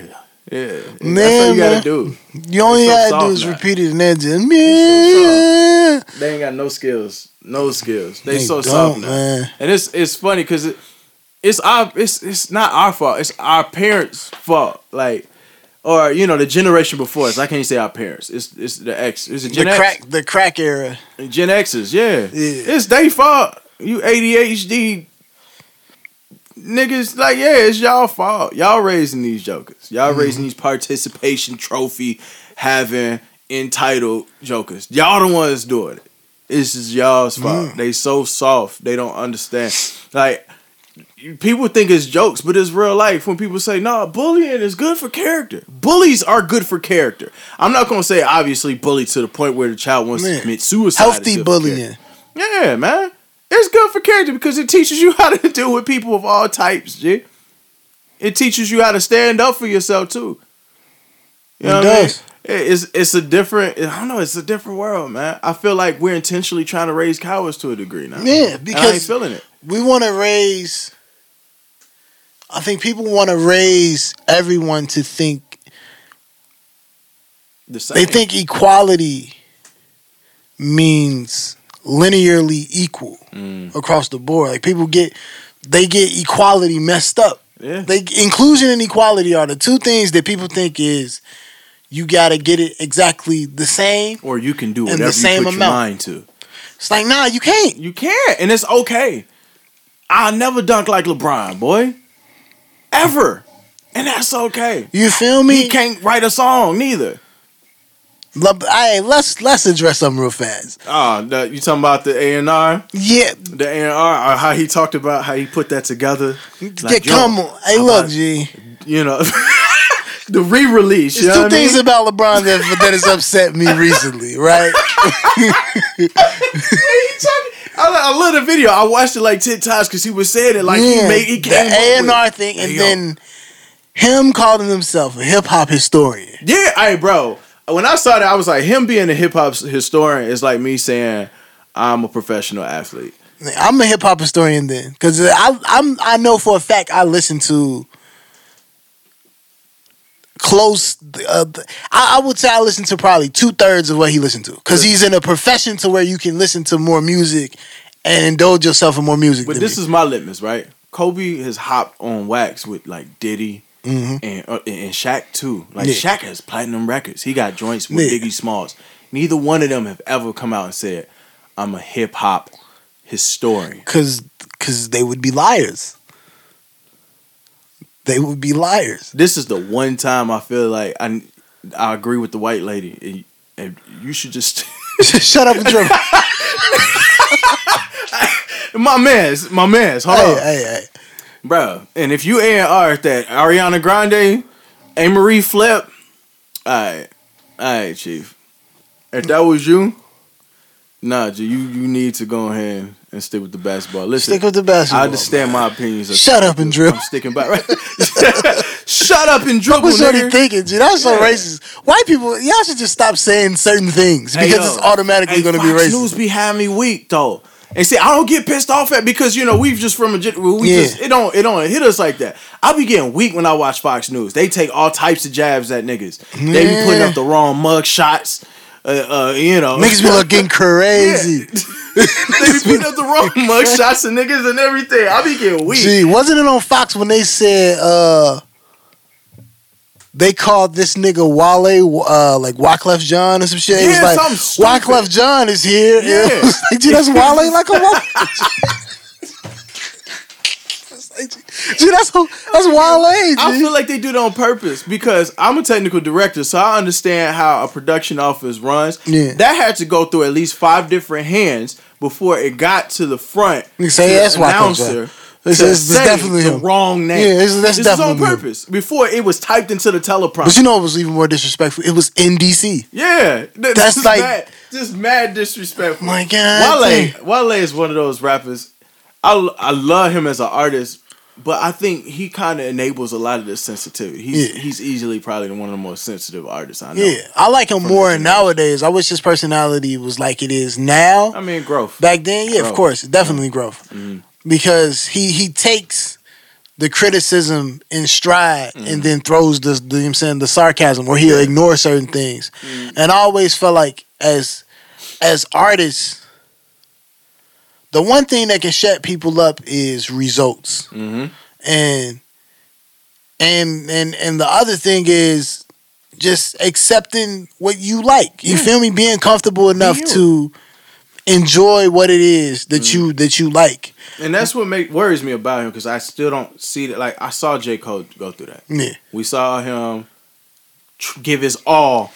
yeah. That's Man, all you gotta man. do. You only so gotta do is now. repeat it and then just yeah. They ain't got no skills. No skills. They, They so soft now. man. And it's it's funny because it, it's our it's it's not our fault. It's our parents' fault. Like, or you know, the generation before us. I can't say our parents. It's it's the X. It's the The Gen X. crack, the crack era. Gen X's. Yeah. Yeah. It's they fault. You ADHD niggas. Like, yeah, it's y'all fault. Y'all raising these jokers. Y'all Mm-hmm. raising these participation trophy having entitled jokers. Y'all the ones doing it. This is y'all's fault. Mm. They so soft. They don't understand. Like people think it's jokes, but it's real life. When people say, "No, bullying is good for character," bullies are good for character. I'm not gonna say obviously bully to the point where the child wants Man. to commit suicide. Healthy bullying. Yeah, man, it's good for character because it teaches you how to deal with people of all types. G. It teaches you how to stand up for yourself too. You know It what I mean? does. It's it's a different. I don't know. It's a different world, man. I feel like we're intentionally trying to raise cowards to a degree now. Yeah, And I ain't because feeling it. we want to raise. I think people want to raise everyone to think The same. they think equality means linearly equal Mm, across the board. Like people get they get equality messed up. yeah. They inclusion and equality are the two things that people think is you got to get it exactly the same. or you can do whatever the same you put amount. your mind to. It's like nah, you can't. You can't, and it's okay. I'll never dunk like LeBron, boy, ever, and that's okay. You feel me? He can't write a song neither. Hey, let's let's address something real fast. Oh, the, you talking about the A and R, Yeah, the A and R, or how he talked about how he put that together? Like, yeah, come on. Hey, look, about- G. You know, the re-release. There's two things mean? about LeBron that that has upset me recently, right? I, I love the video. I watched it like ten times because he was saying it like he made he the came up A and R thing, and then him calling himself a hip hop historian. Yeah, hey, bro. When I saw that, I was like, him being a hip hop historian is like me saying I'm a professional athlete. I'm a hip hop historian then, because I I'm I know for a fact I listen to close. Uh, I, I would say I listen to probably two thirds of what he listened to, because he's in a profession to where you can listen to more music and indulge yourself in more music. But this me. is my litmus, right? Kobe has hopped on wax with like Diddy Mhm. and uh, and Shaq too. Like Yeah. Shaq has platinum records. He got joints with Yeah. Biggie Smalls. Neither one of them have ever come out and said, "I'm a hip hop historian." because because they would be liars. They would be liars. This is the one time I feel like I I agree with the white lady. And, and you should just Shut up and dribble. my man's my man's. Hold hey, on. hey, hey. Bro, and if you A and R that Ariana Grande, A Marie Flip, alright, alright, Chief. If that was you, nah, G, you you need to go ahead and stick with the basketball. Listen, Stick with the basketball. I understand man. my opinions. Shut up and dribble. I'm sticking by. Right? Shut up and dribble, What's nigga. thinking, G? That's so Yeah. racist. White people, y'all should just stop saying certain things Hey, because yo. it's automatically Hey, going to be racist. News be having me weak though. And see, I don't get pissed off at because you know we've just from a we Yeah. just it don't it don't hit us like that. I be getting weak when I watch Fox News. They take all types of jabs at niggas. They be putting up the wrong mug shots. Uh, uh, you know, Niggas be looking crazy. they be putting up the wrong mug shots and niggas and everything. I be getting weak. Gee, wasn't it on Fox when they said uh they called this nigga Wale uh like Wyclef Jean or some shit? It was like. Wyclef Jean is here. Yeah. Like, Gee, that's Wale like a Wale. Gee, that's that's Wale. I feel like they do it on purpose because I'm a technical director, so I understand how a production office runs. Yeah. That had to go through at least five different hands before it got to the front. Say, to yeah, the that's Wyclef announcer Jean. This is- this definitely the him. wrong name. Yeah, this is- that's This is on definitely him. purpose. Before it was typed into the teleprompter. But you know what was even more disrespectful? It was in DC. yeah, th- That's just like- mad, just mad disrespectful. My God. Wale, Wale is one of those rappers. I I love him as an artist, but I think he kind of enables a lot of this sensitivity. He's Yeah. he's easily probably one of the most sensitive artists I know. Yeah, I like him more nowadays. I wish his personality was like it is now. I mean growth. Back then, yeah, of course, definitely growth. Mhm. Because he he takes the criticism in stride Mm-hmm. and then throws the, the you know I'm saying the sarcasm where he'll ignore certain things. Mm-hmm. And I always felt like as as artists, the one thing that can shut people up is results. hmm And and and and the other thing is just accepting what you like. You Yeah. feel me? Being comfortable enough to enjoy what it is that you that you like. And that's what make worries me about him because I still don't see that. Like I saw J Cole go through that. Yeah. We saw him tr- give his all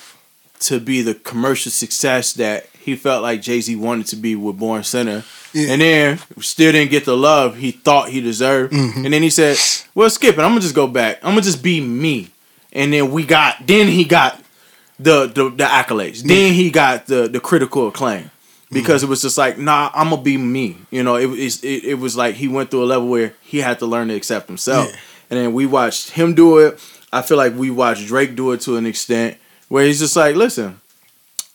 to be the commercial success that he felt like Jay Z wanted to be with Born Sinner. Yeah. And then still didn't get the love he thought he deserved. Mhm. And then he said, "Well, skip it. I'm gonna just go back. I'm gonna just be me." And then we got. Then he got the the, the accolades. Then he got the the critical acclaim because mm. it was just like, "Nah, I'm gonna be me." You know, it was it, it was like he went through a level where he had to learn to accept himself. Yeah. And then we watched him do it. I feel like we watched Drake do it to an extent where he's just like, "Listen,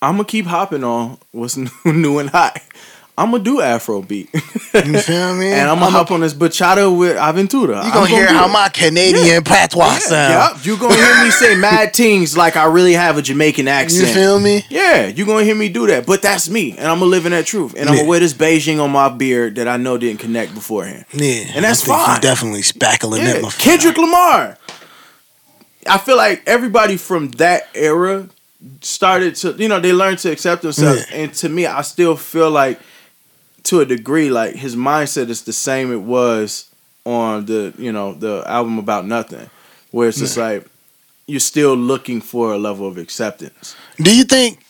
I'm gonna keep hopping on what's new, new and hot." I'm gonna do Afro beat. You feel me? and I'm gonna hop on this bachata with Aventura. You gonna hear how my Canadian patois sound. yeah, you gonna hear me say mad things like I really have a Jamaican accent. You feel me? Yeah, you gonna hear me do that, but that's me, and I'm gonna live in that truth, and I'm gonna wear this Beijing on my beard that I know didn't connect beforehand. Yeah. And that's fine. Definitely spackling Yeah, motherfucker. Kendrick Lamar. I feel like everybody from that era started to, you know, they learned to accept themselves, Yeah. and to me, I still feel like, to a degree, like his mindset is the same it was on the, you know, the album about nothing, where it's just like you're still looking for a level of acceptance. Do you think?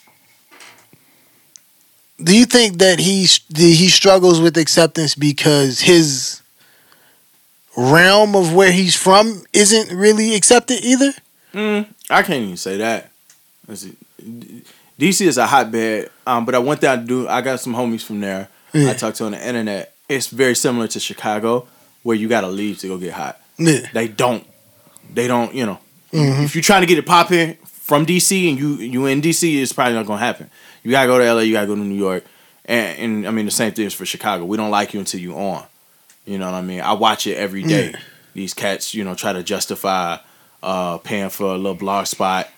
Do you think that he he struggles with acceptance because his realm of where he's from isn't really accepted either? Mm, I can't even say that. DC is a hotbed, um, but I went down to do. I got some homies from there. Yeah. I talk to on the internet. It's very similar to Chicago, where you got to leave to go get hot. Yeah. They don't. They don't. You know, Mhm. if you're trying to get it popping from DC and you you in DC, it's probably not gonna happen. You gotta go to LA. You gotta go to New York. And, and I mean the same thing is for Chicago. We don't like you until you on. You know what I mean? I watch it every day. These cats, you know, try to justify uh, paying for a little blog spot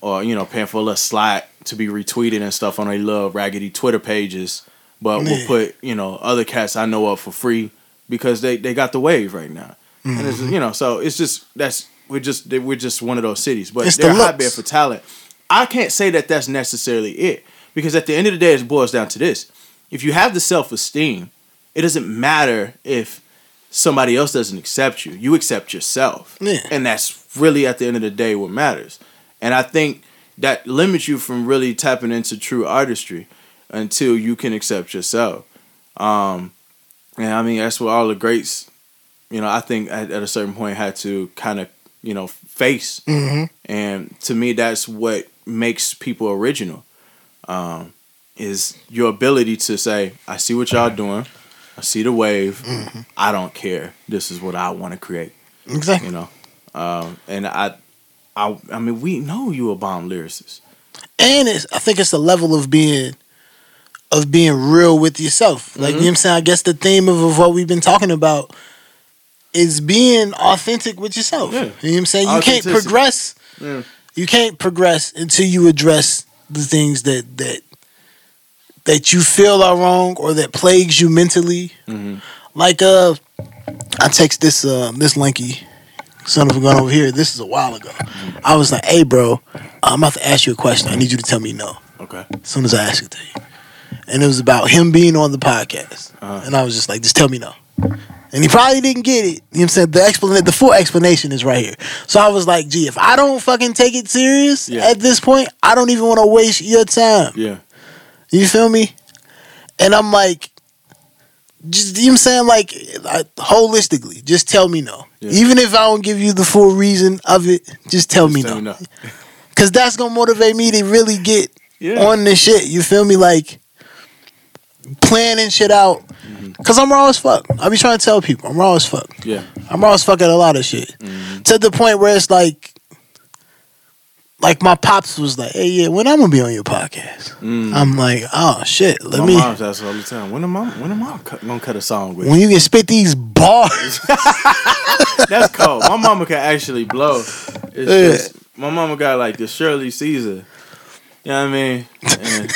or you know paying for a little slot to be retweeted and stuff on their little raggedy Twitter pages, but Yeah. we'll put you know other cats I know up for free because they they got the wave right now, and it's Mm-hmm. you know so it's just that's we're just we're just one of those cities, but It's they're looks. hotbed for talent. I can't say that that's necessarily it because at the end of the day, it boils down to this: if you have the self esteem, it doesn't matter if somebody else doesn't accept you. You accept yourself. Yeah. And that's really at the end of the day what matters. And I think that limits you from really tapping into true artistry until you can accept yourself. Um and I mean that's what all the greats, you know, I think at, at a certain point had to kind of, you know, face. Mm-hmm. And to me that's what makes people original. Um is your ability to say, I see what y'all doing. I see the wave. I don't care. This is what I want to create. Exactly. You know, um, and I, I, I mean, we know you a bomb lyricist. and it's I think it's the level of being of being real with yourself. Like you know what I'm saying? I guess the theme of, of what we've been talking about is being authentic with yourself. Yeah. You know what I'm saying? You can't progress. Yeah. You can't progress until you address the things that that that you feel are wrong or that plagues you mentally. Mhm. Like uh I text this uh this lanky son of a gun over here. This is a while ago. I was like, hey bro, I'm about to ask you a question. I need you to tell me no Okay. as soon as I ask it to you. And it was about him being on the podcast. Uh-huh. And I was just like, just tell me no. And he probably didn't get it. You know what I'm saying? The explanation the full explanation is right here. So I was like, gee, if I don't fucking take it serious Yeah. at this point, I don't even want to waste your time. Yeah. You feel me? And I'm like, just you know what I'm saying? Like I, holistically, just tell me no. Yeah. Even if I don't give you the full reason of it, just tell me Just no. tell me Cause that's gonna motivate me to really get Yeah. on this shit. You feel me? Like planning shit out. Mm-hmm. Cause I'm raw as fuck. I be trying to tell people I'm raw as fuck. Yeah. I'm raw as fuck at a lot of shit. Mhm. To the point where it's like, like my pops was like, "Hey, yeah, when I'm gonna be on your podcast?" Mm. I'm like, "Oh shit, let My me." My mom's asks all the time. When am I? When am I cut, gonna cut a song with? When you can spit these bars, That's cold. My mama can actually blow. It's Yeah. just, my mama got like the Shirley Caesar. You know what I mean? And-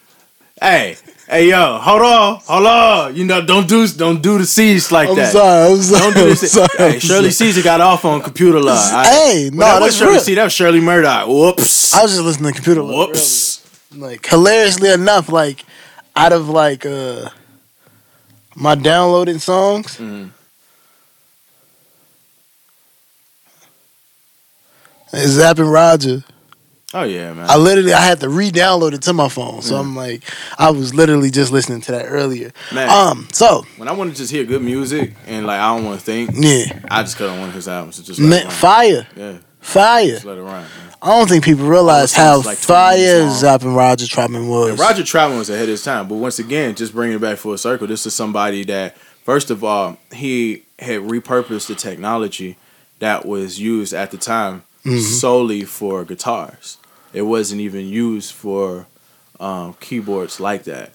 hey, hey, yo, hold on, hold on. You know, don't do don't do the C's like I'm that. sorry, I'm sorry. Don't do I'm this. sorry, Hey, I'm Shirley sorry. Caesar got off on computer love. I- Hey, no, that was that's Shirley real. Caesar. That was Shirley Murdock. Whoops. I was just listening to computer. Love Whoops. Like hilariously enough, like out of like uh my downloaded songs, Mhm. it's Zapp and Roger. Oh yeah, man. I literally I had to re-download it to my phone, so I'm like, I was literally just listening to that earlier. Man. Um, so when I want to just hear good music and like I don't want to think, yeah, I just cut on one of his albums and just man, fire, Yeah, fire. just let it run. Man. I don't think people realize how like fire long. Zapp and Roger Troutman was. And Roger Troutman was ahead of his time, but once again, just bringing it back full circle, this is somebody that, first of all, he had repurposed the technology that was used at the time Mm-hmm. solely for guitars. It wasn't even used for um, keyboards like that.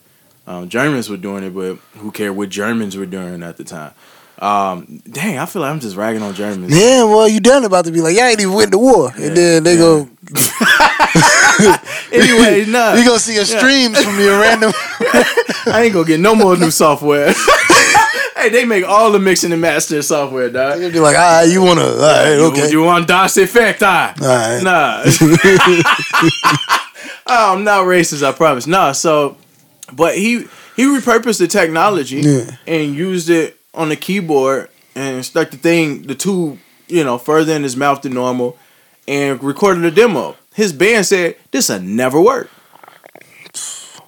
Um, Germans were doing it, but who cared what Germans were doing at the time? Um, dang, I feel like I'm just ragging on Germans. Yeah, well, you done about to be like, y'all ain't even went to war, Yeah, and then they yeah. go, anyway, nah, you gonna see a streams from your random. I ain't gonna get no more new software. Hey, they make all the mixing and mastering software, dog. You'll be like, ah, you wanna, all right, You- okay, You, want DOS effect, ah? all right. Nah. oh, I'm not racist, I promise. Nah, so but he he repurposed the technology Yeah. and used it on the keyboard and stuck the thing, the tube, you know, further in his mouth than normal and recorded a demo. His band said, This'll never work.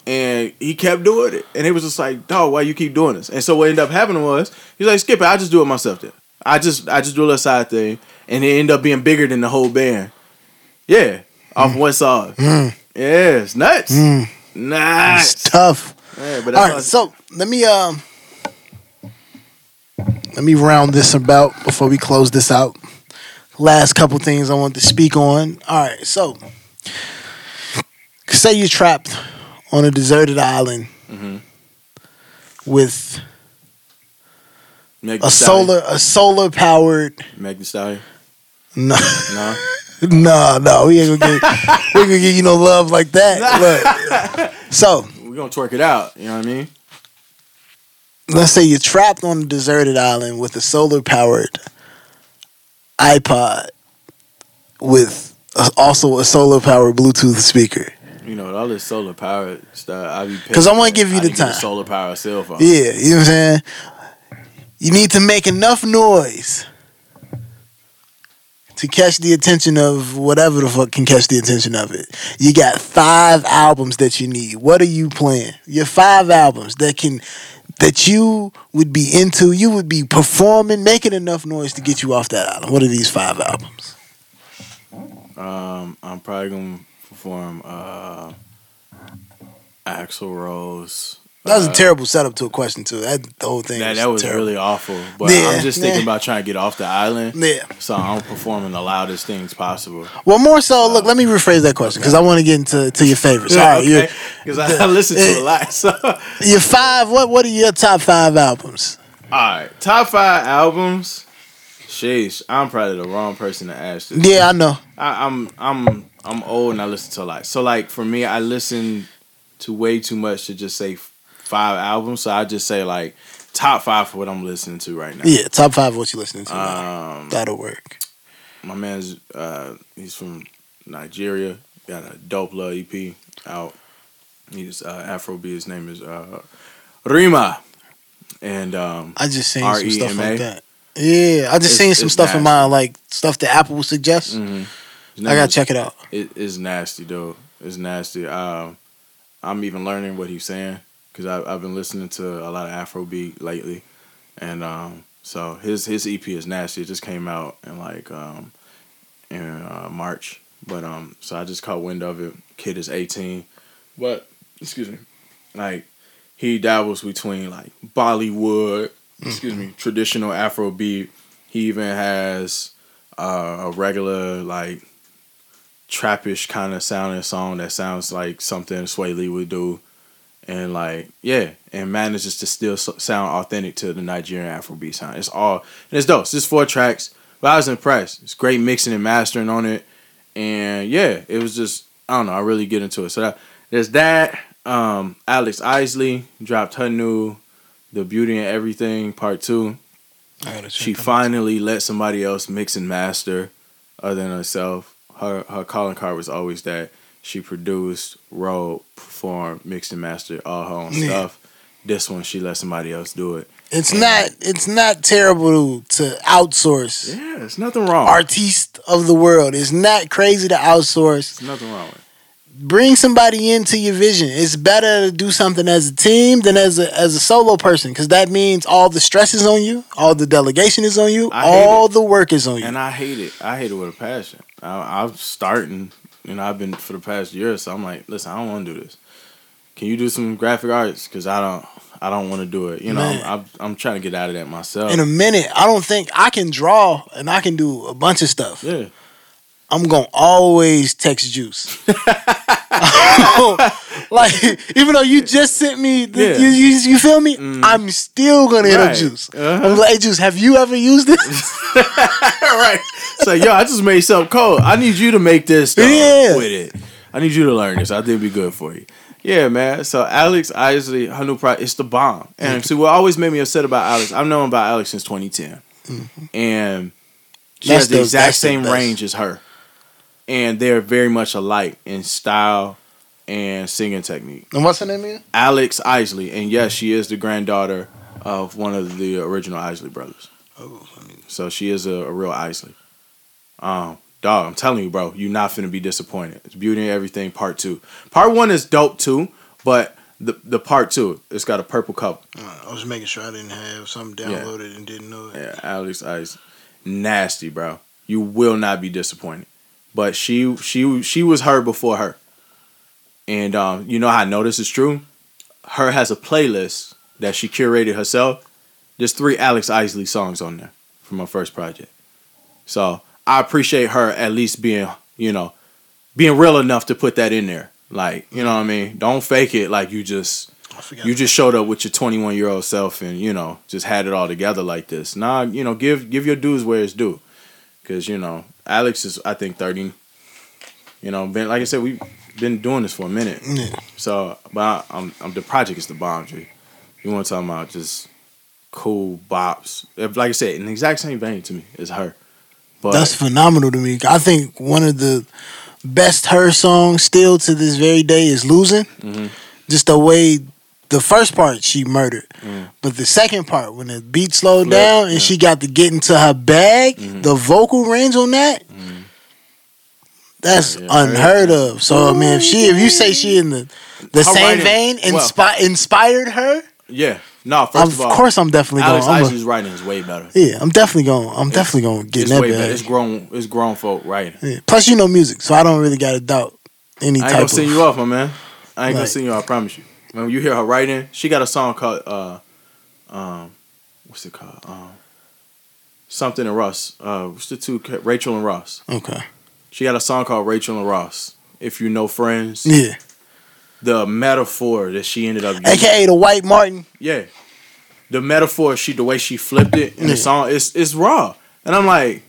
And he kept doing it. And it was just like, dog, why you keep doing this? And so what ended up happening was, he's like, skip it, I just do it myself then. I just I just do a little side thing. And it ended up being bigger than the whole band. Yeah. Off one song. Mm. Yeah, it's nuts. Mm. Nuts. It's tough. Yeah, but All that's so let me um let me round this about before we close this out. Last couple things I want to speak on. All right, so say you're trapped on a deserted island Mhm. with Meg a solar a solar powered Meg Thee Stallion. no No. no no we ain't gonna get we ain't gonna give you no love like that. Look. So We're gonna twerk it out. You know what I mean? let's say you're trapped on a deserted island with a solar powered iPod with a, also a solar powered Bluetooth speaker. You know, all this solar power stuff. I be 'Cause I wanna give you the need to get a time. Solar power cell phone. Yeah, you know what I'm saying? You need to make enough noise to catch the attention of whatever the fuck can catch the attention of it. You got five albums that you need. What are you playing? Your five albums that can that you would be into, you would be performing, making enough noise to get you off that island. What are these five albums? Um, I'm probably gonna perform uh, Axl Rose. That was a uh, terrible setup to a question too. That the whole thing. That, was that was terrible. really awful. But Yeah, I'm just thinking yeah. about trying to get off the island. Yeah. So I'm performing the loudest things possible. Well, more so, look, let me rephrase that question because I want to get into to your favorites. All right, Because I, I listen to a lot. So, your five. What what are your top five albums? All right, top five albums. Sheesh, I'm probably the wrong person to ask this. Yeah, I know. I, I'm I'm I'm old and I listen to a lot. So like for me, I listen to way too much to just say five albums. So I just say like top five for what I'm listening to right now. Yeah, top five. What you listening to? Um, That'll work. my man's uh, he's from Nigeria. Got a dope love EP out. He's uh, Afrobeat. His name is uh, Rema, and um, I just seen some stuff like that. Yeah, I just It's- seen some stuff in nasty. mine, like stuff that Apple would suggest. mhm. I gotta check it out. It is nasty though. It's nasty. Um, I'm even learning what he's saying because I've I've been listening to a lot of Afrobeat lately, and um, so his his EP is nasty. It just came out in like um, in uh, March, but um, so I just caught wind of it. Kid is 18, but excuse me, like he dabbles between like Bollywood, excuse me, traditional Afrobeat. He even has uh, a regular like trappish kind of sounding song that sounds like something Swae Lee would do, and like yeah, and manages to still sound authentic to the Nigerian Afrobeat sound. It's all and it's dope. It's just four tracks, but I was impressed. It's great mixing and mastering on it, and yeah, it was just I don't know. I really get into it. So that, there's that. Um, Alex Isley dropped her new "The Beauty and Everything" Part Two I gotta check she them out. finally let somebody else mix and master other than herself. Her her calling card was always that she produced, wrote, performed, mixed and mastered all her own Yeah. stuff. This one she let somebody else do it. It's not. It's not terrible to outsource. Yeah, there's nothing wrong. Artiste of the world. It's not crazy to outsource. There's nothing wrong with it. Bring somebody into your vision. It's better to do something as a team than as a as a solo person because that means all the stress is on you, all the delegation is on you, all it. the work is on you. And I hate it. I hate it with a passion. I, I'm starting, you know, I've been for the past year, so I'm like, listen, I don't want to do this. Can you do some graphic arts? Because I don't, I don't want to do it. You know, Man. I'm, I'm, I'm trying to get out of that myself. in a minute, I don't think I can draw and I can do a bunch of stuff. yeah. I'm gonna always text Juice. like even though you just sent me, the, Yeah. you, you you feel me? Mm. I'm still gonna hit up Juice. Uh-huh. I'm like, hey Juice, have you ever used this? right. So yo, I just made something cold. I need you to make this Yeah. with it. I need you to learn this. I think it'd be good for you. Yeah, man. So Alex Isley, her new project, it's the bomb. And see, what always made me upset about Alex, I've known about Alex since 2010, and Mm-hmm. she That's has the, the- exact that's the same range as her, and they're very much alike in style and singing technique. and what's her name again? Alex Isley, and yes, she is the granddaughter of one of the original Isley brothers. Oh, I mean, So she is a, a real Isley. Um, dog, I'm telling you, bro, you're not finna be disappointed. It's Beauty and Everything Part Two. Part One is dope too, but the the Part Two, it's got a purple cover. I was making sure I didn't have something Yeah. downloaded and didn't know it. Yeah, Alex Isley, nasty, bro. You will not be disappointed. But she she she was her before her, and um, you know how I know this is true. her has a playlist that she curated herself. There's three Alex Isley songs on there from her first project. So I appreciate her at least being, you know, being real enough to put that in there. Like, you know what I mean? Don't fake it like you just you just showed up with your 21 year old self and you know just had it all together like this. Nah, you know, give give your dues where it's due, because you know Alex is I think 30. You know, been like I said, we've been doing this for a minute. Yeah. So, but I, I'm, I'm the project is the boundary. You want to talk about just cool bops? Like I said, in the exact same vein to me as her. But That's phenomenal to me. I think one of the best her songs still to this very day is "Losing." Mhm. Just the way the first part she murdered, Mm. but the second part when the beat slowed Flip, down and yeah. she got to get into her bag, Mhm. the vocal range on that. That's Yeah, unheard of. So I mean, if she, if you say she in the the Her same writing- vein, well- inspired her, yeah, no. First of of all, course I'm definitely going. Alex I'm Isley's writing is way better. yeah, I'm definitely going. I'm definitely going to get It's in that way better. It's grown. It's grown folk writing. Yeah. Plus, you know music, so I don't really got to doubt any I ain't type gonna of. send you off, my man. I ain't gonna Right. send you off. I promise you. When you hear her writing, she got a song called uh, um, what's it called? Um, something and Ross. Uh, what's the two? Rachel and Ross. Okay. She got a song called Rachel and Ross. If you know friends, Yeah. the metaphor that she ended up using. AKA the White Martin. Yeah. The metaphor, she the way she flipped it in Yeah. the song, it's it's raw. And I'm like,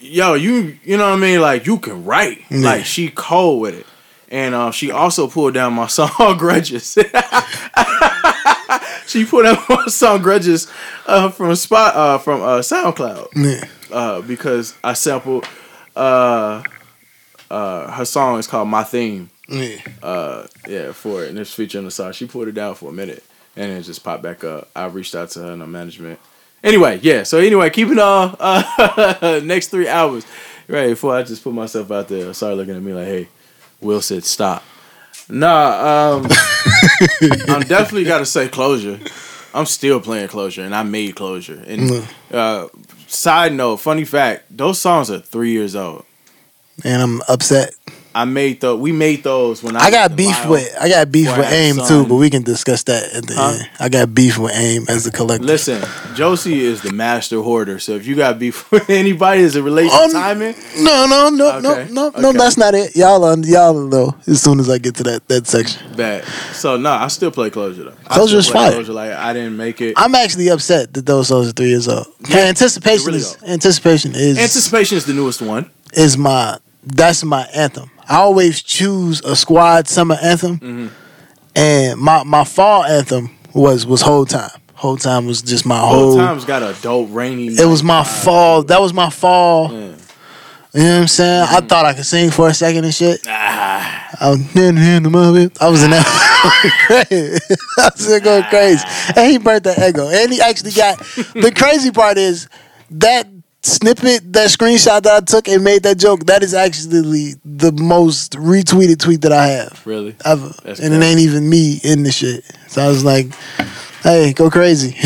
yo, you you know what I mean? Like you can write. Yeah. Like she cold with it. And uh, she also pulled down my song Grudges. she pulled down my song Grudges uh, from spot uh, from uh, SoundCloud. Yeah. uh, because I sampled uh, uh, her song is called My Theme. Yeah. uh yeah for it. And it's featuring the song she pulled it down for a minute. And it just popped back up. I reached out to her in the management. Anyway yeah. So anyway keeping on uh next three hours. Right before i just put myself out there sorry looking at me like hey will said stop. Nah um i'm definitely gotta say closure. I'm still playing closure and i made closure. And uh side note funny fact those songs are three years old. And I'm upset. I made those. We made those when I. I got beef wild. with I got beef with AIM son. too, but we can discuss that at the Huh? end. I got beef with AIM as a collector. Listen, Josie is the master hoarder. So if you got beef with anybody as it relates Um, to timing, No, no, no, Okay, no, no, no. That's not it. Y'all, are, y'all will know as soon as I get to that that section. bad. So no, I still play closure though. I Closure's still fire. Closure like I didn't make it. I'm actually upset that those songs are three years old. Yeah, My anticipation really is though. anticipation is Anticipation is the newest one. is my that's my anthem. I always choose a squad summer anthem, Mm-hmm. and my my fall anthem was was whole time. Whole time was just my Whole whole. time's got a dope rainy. It was my fall. That was my fall. Yeah. You know what I'm saying? I thought I could sing for a second and shit. Ah, I was in the movie. I was in that. I was in going crazy. And he burnt the ego. And he actually got the crazy part is that snippet, that screenshot that I took and made that joke, that is actually the most retweeted tweet that I have really? ever. That's and it ain't even me in the shit. So I was like, hey, go crazy.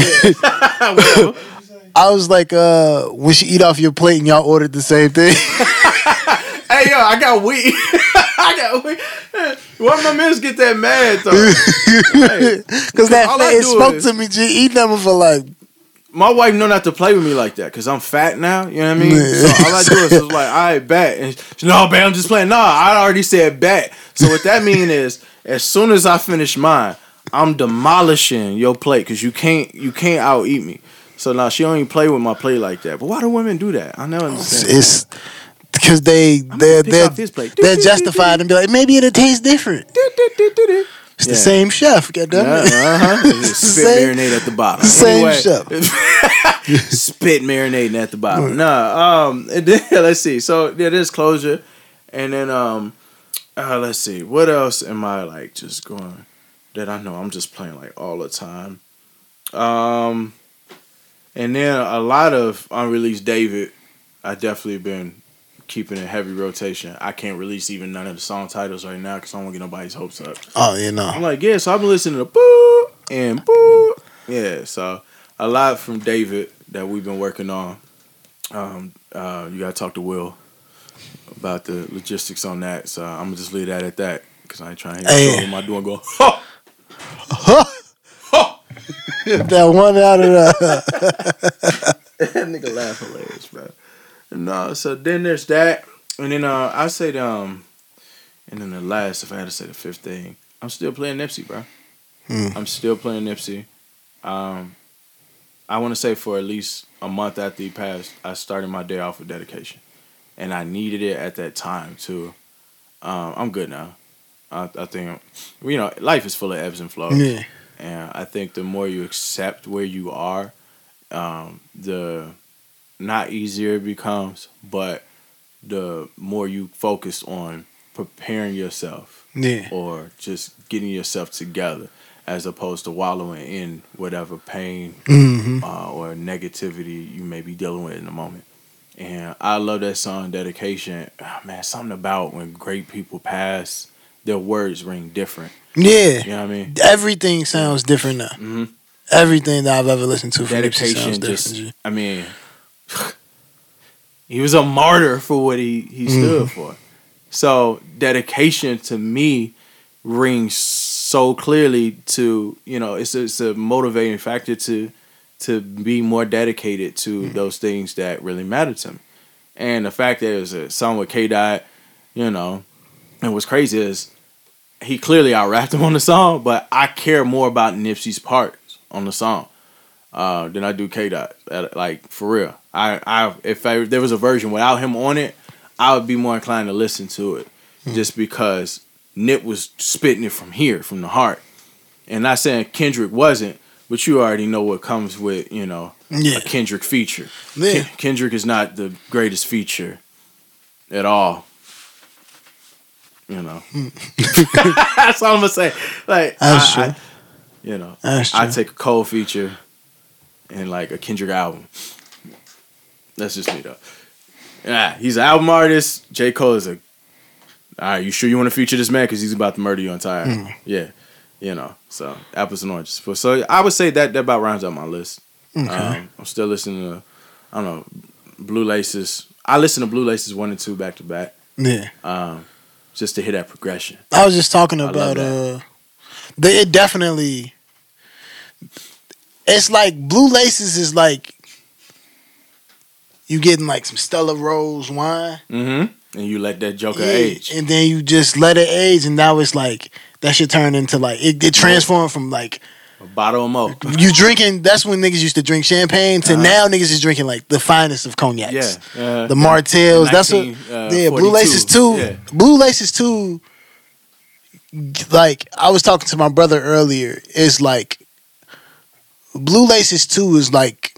I was like, uh, when she eat off your plate and y'all ordered the same thing. Hey yo, I got weed. I got weed. Why my mans get that mad though? Hey, Cause that it spoke to me. G. Eat them for like my wife know not to play with me like that because I'm fat now. You know what I mean? Yeah. So all I do is just like, all right, bet. And she, no, babe, I'm just playing. Nah, I already said bet. So what that mean is, as soon as I finish mine, I'm demolishing your plate because you can't you can't out eat me. So now she don't play with my plate like that. But why do women do that? I never understand. it's because they they're they're, off his plate. they're justified and be like maybe it'll taste different. It's the same chef. God damn Yeah, it. uh-huh. Spit Same- marinade at the bottom. same Anyway, chef. spit marinating at the bottom. Nah, um, and then, let's see. So yeah, there's closure, and then um, uh, let's see. What else am I like just going that I know I'm just playing like all the time. Um, and then a lot of unreleased David. I definitely been keeping a heavy rotation. I can't release even none of the song titles right now because I don't want to get nobody's hopes up. Oh, you I'm like, yeah, so I've been listening to Boo and Boo. Yeah, so a lot from David that we've been working on. Um, uh, you gotta talk to Will about the logistics on that. So I'm gonna just leave that at that because I ain't trying to Hey. show my doing go. Ha! that one out of the that nigga laugh hilarious, bro. No, so then there's that, and then uh, I say the, um, and then the last, if I had to say the fifth thing, I'm still playing Nipsey, bro. Hmm. I'm still playing Nipsey. Um, I want to say for at least a month after he passed, I started my day off with dedication, and I needed it at that time too. Um, I'm good now. I, I think, you know, life is full of ebbs and flows. yeah. And I think the more you accept where you are, um, the not easier it becomes, but the more you focus on preparing yourself Yeah. or just getting yourself together as opposed to wallowing in whatever pain hmm uh, or negativity you may be dealing with in the moment. And I love that song, Dedication. Ah, man, something about when great people pass, their words ring different. Yeah. You know what I mean? Everything sounds different now. hmm Everything that I've ever listened to from dedication just different. I mean he was a martyr for what he he stood Mm-hmm. for. So dedication to me rings so clearly to, you know, it's a, it's a motivating factor to to be more dedicated to Mm-hmm. those things that really matter to me. And the fact that it was a song with K Dot, you know, and what's crazy is he clearly out rapped him on the song, but I care more about Nipsey's parts on the song uh, than I do K Dot. Like for real, I, I if, I, if there was a version without him on it, I would be more inclined to listen to it, just because Nip was spitting it from here, from the heart, and not saying Kendrick wasn't, but you already know what comes with you know Yeah. a Kendrick feature. Yeah. Ken- Kendrick is not the greatest feature at all. You know, that's all I'm gonna say. Like, I- I- you know, I take a cold feature and like a Kendrick album. That's just me though. Yeah, he's an album artist. J. Cole is a. All right, you sure you want to feature this man because he's about to murder you on tire? Hmm. Yeah, you know. So apples and oranges. But so I would say that that about rounds out my list. Okay. Um, I'm still listening to, I don't know, Blue Laces. I listen to Blue Laces one and two back to back, yeah. um, just to hear that progression. I was just talking about uh the, it definitely it's like blue laces is like you getting like some Stella Rosa wine. Mm-hmm. And you let that Joker Yeah, age. And then you just let it age and now it's like that should turn into like it, it transformed from like A bottle of Mo. you drinking that's when niggas used to drink champagne to Uh-huh. now niggas is drinking like the finest of cognacs. Yeah. Uh, The Martells, that's what uh, yeah, Blue Laces too. Yeah. Blue Laces too. Like I was talking to my brother earlier, it's like Blue Laces two is like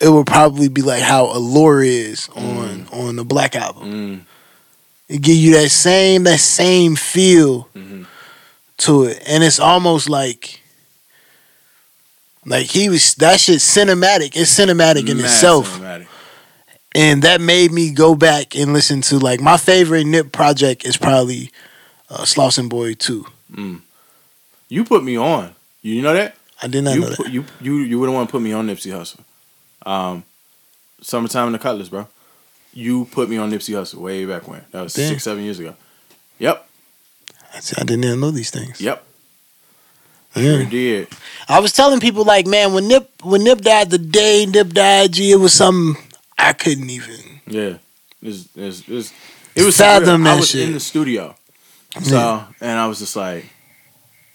it would probably be like how Allure is on on the Black album. Mm, It give you that same that same feel mhm. to it, and it's almost like like he was that shit cinematic. It's cinematic in Mad itself cinematic. and that made me go back and listen to like my favorite Nip project is probably uh, Slauson Boy Two. Mm. You put me on. You know that? I did not you know that. put, you you you wouldn't want to put me on Nipsey Hussle. Um, summertime in the Cutlass, bro. You put me on Nipsey Hussle way back when. That was Damn. six seven years ago. Yep. I, I didn't even know these things. Yep. Yeah. Sure did. I was telling people like, man, when Nip when Nip died the day Nip died, gee, it was something I couldn't even. Yeah. It's, it's, it's, it was Fathom. I was shit. in the studio. So Yeah. and I was just like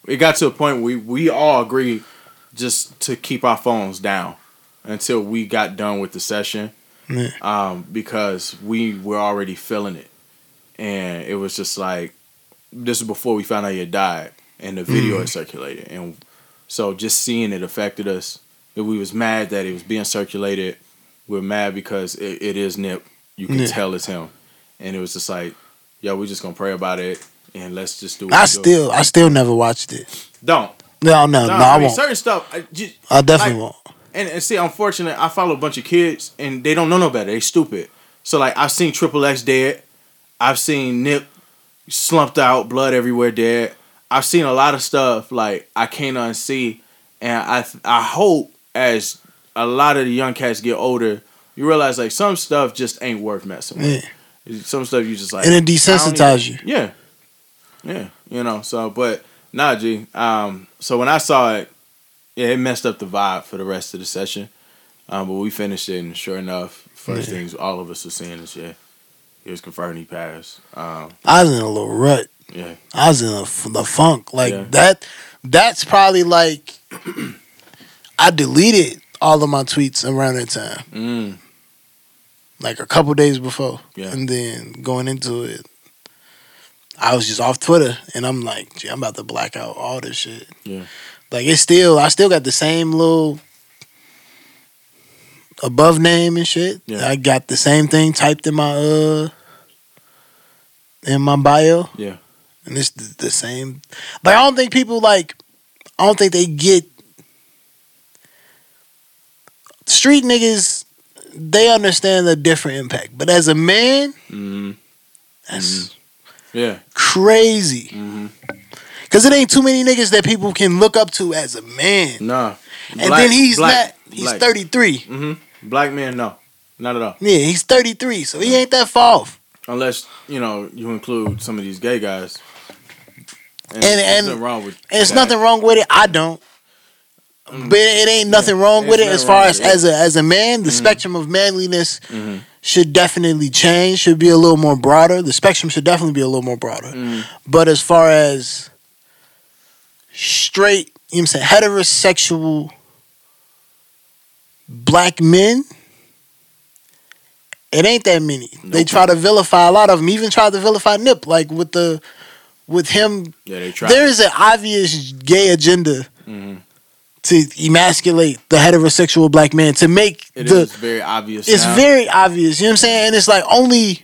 it got to a point where we, we all agreed just to keep our phones down until we got done with the session. Um, because we were already feeling it. And it was just like this is before we found out had died and the video Mm. had circulated. And so just seeing it affected us. We was mad that it was being circulated. We're mad because it, it is Nip. You can Yeah. tell it's him. And it was just like, yo, we just gonna pray about it and let's just do it. I do. still I still never watched it. don't. No, no, no, No, I, mean, won't. certain stuff. I, just, I definitely like- won't. and, and see, unfortunate, I follow a bunch of kids and they don't know no better. They stupid. So like I've seen Triple X dead. I've seen Nip slumped out, blood everywhere dead. I've seen a lot of stuff like I can't unsee. And I I hope as a lot of the young cats get older, you realize like some stuff just ain't worth messing with. Yeah. Some stuff you just like And it I don't desensitize you. Yeah. Yeah. You know, so but Nah, G. Um, so when I saw it, yeah, it messed up the vibe for the rest of the session. Um, but we finished it, and sure enough, first Yeah. things all of us were seeing is yeah, he was confirmed he passed. Um, I was in a little rut. yeah, I was in a, the funk like Yeah. that. That's probably like I deleted all of my tweets around that time, mm, like a couple days before, Yeah. and then going into it, I was just off Twitter, and I'm like, gee, I'm about to black out all this shit. Yeah. like it's still, I still got the same little above name and shit. Yeah. I got the same thing typed in my uh in my bio. Yeah. And it's the, the same. Like I don't think people like. I don't think they get street niggas. They understand the different impact, but as a man, mm, that's yeah, crazy. hmm Cause it ain't too many niggas that people can look up to as a man. nah. and then he's not. He's thirty three. Mm-hmm. Black man, no, not at all. Yeah, he's thirty three, so he ain't that far off. Unless you know you include some of these gay guys. And- there's and- nothing wrong with. And that. nothing wrong with it. I don't. But it ain't nothing wrong There's with it as far as it. as a as a man. The spectrum of manliness Mhm. Should definitely change. Should be a little more broader. The spectrum should definitely be a little more broader. Mhm. But as far as straight, you know what I'm saying, heterosexual black men, it ain't that many. They try to vilify a lot of them. Even try to vilify Nip, like with the with him. Yeah, they try. There is an obvious gay agenda hmm to emasculate the heterosexual black man to make It the is very obvious. it's now. very obvious. You know what I'm saying? And it's like only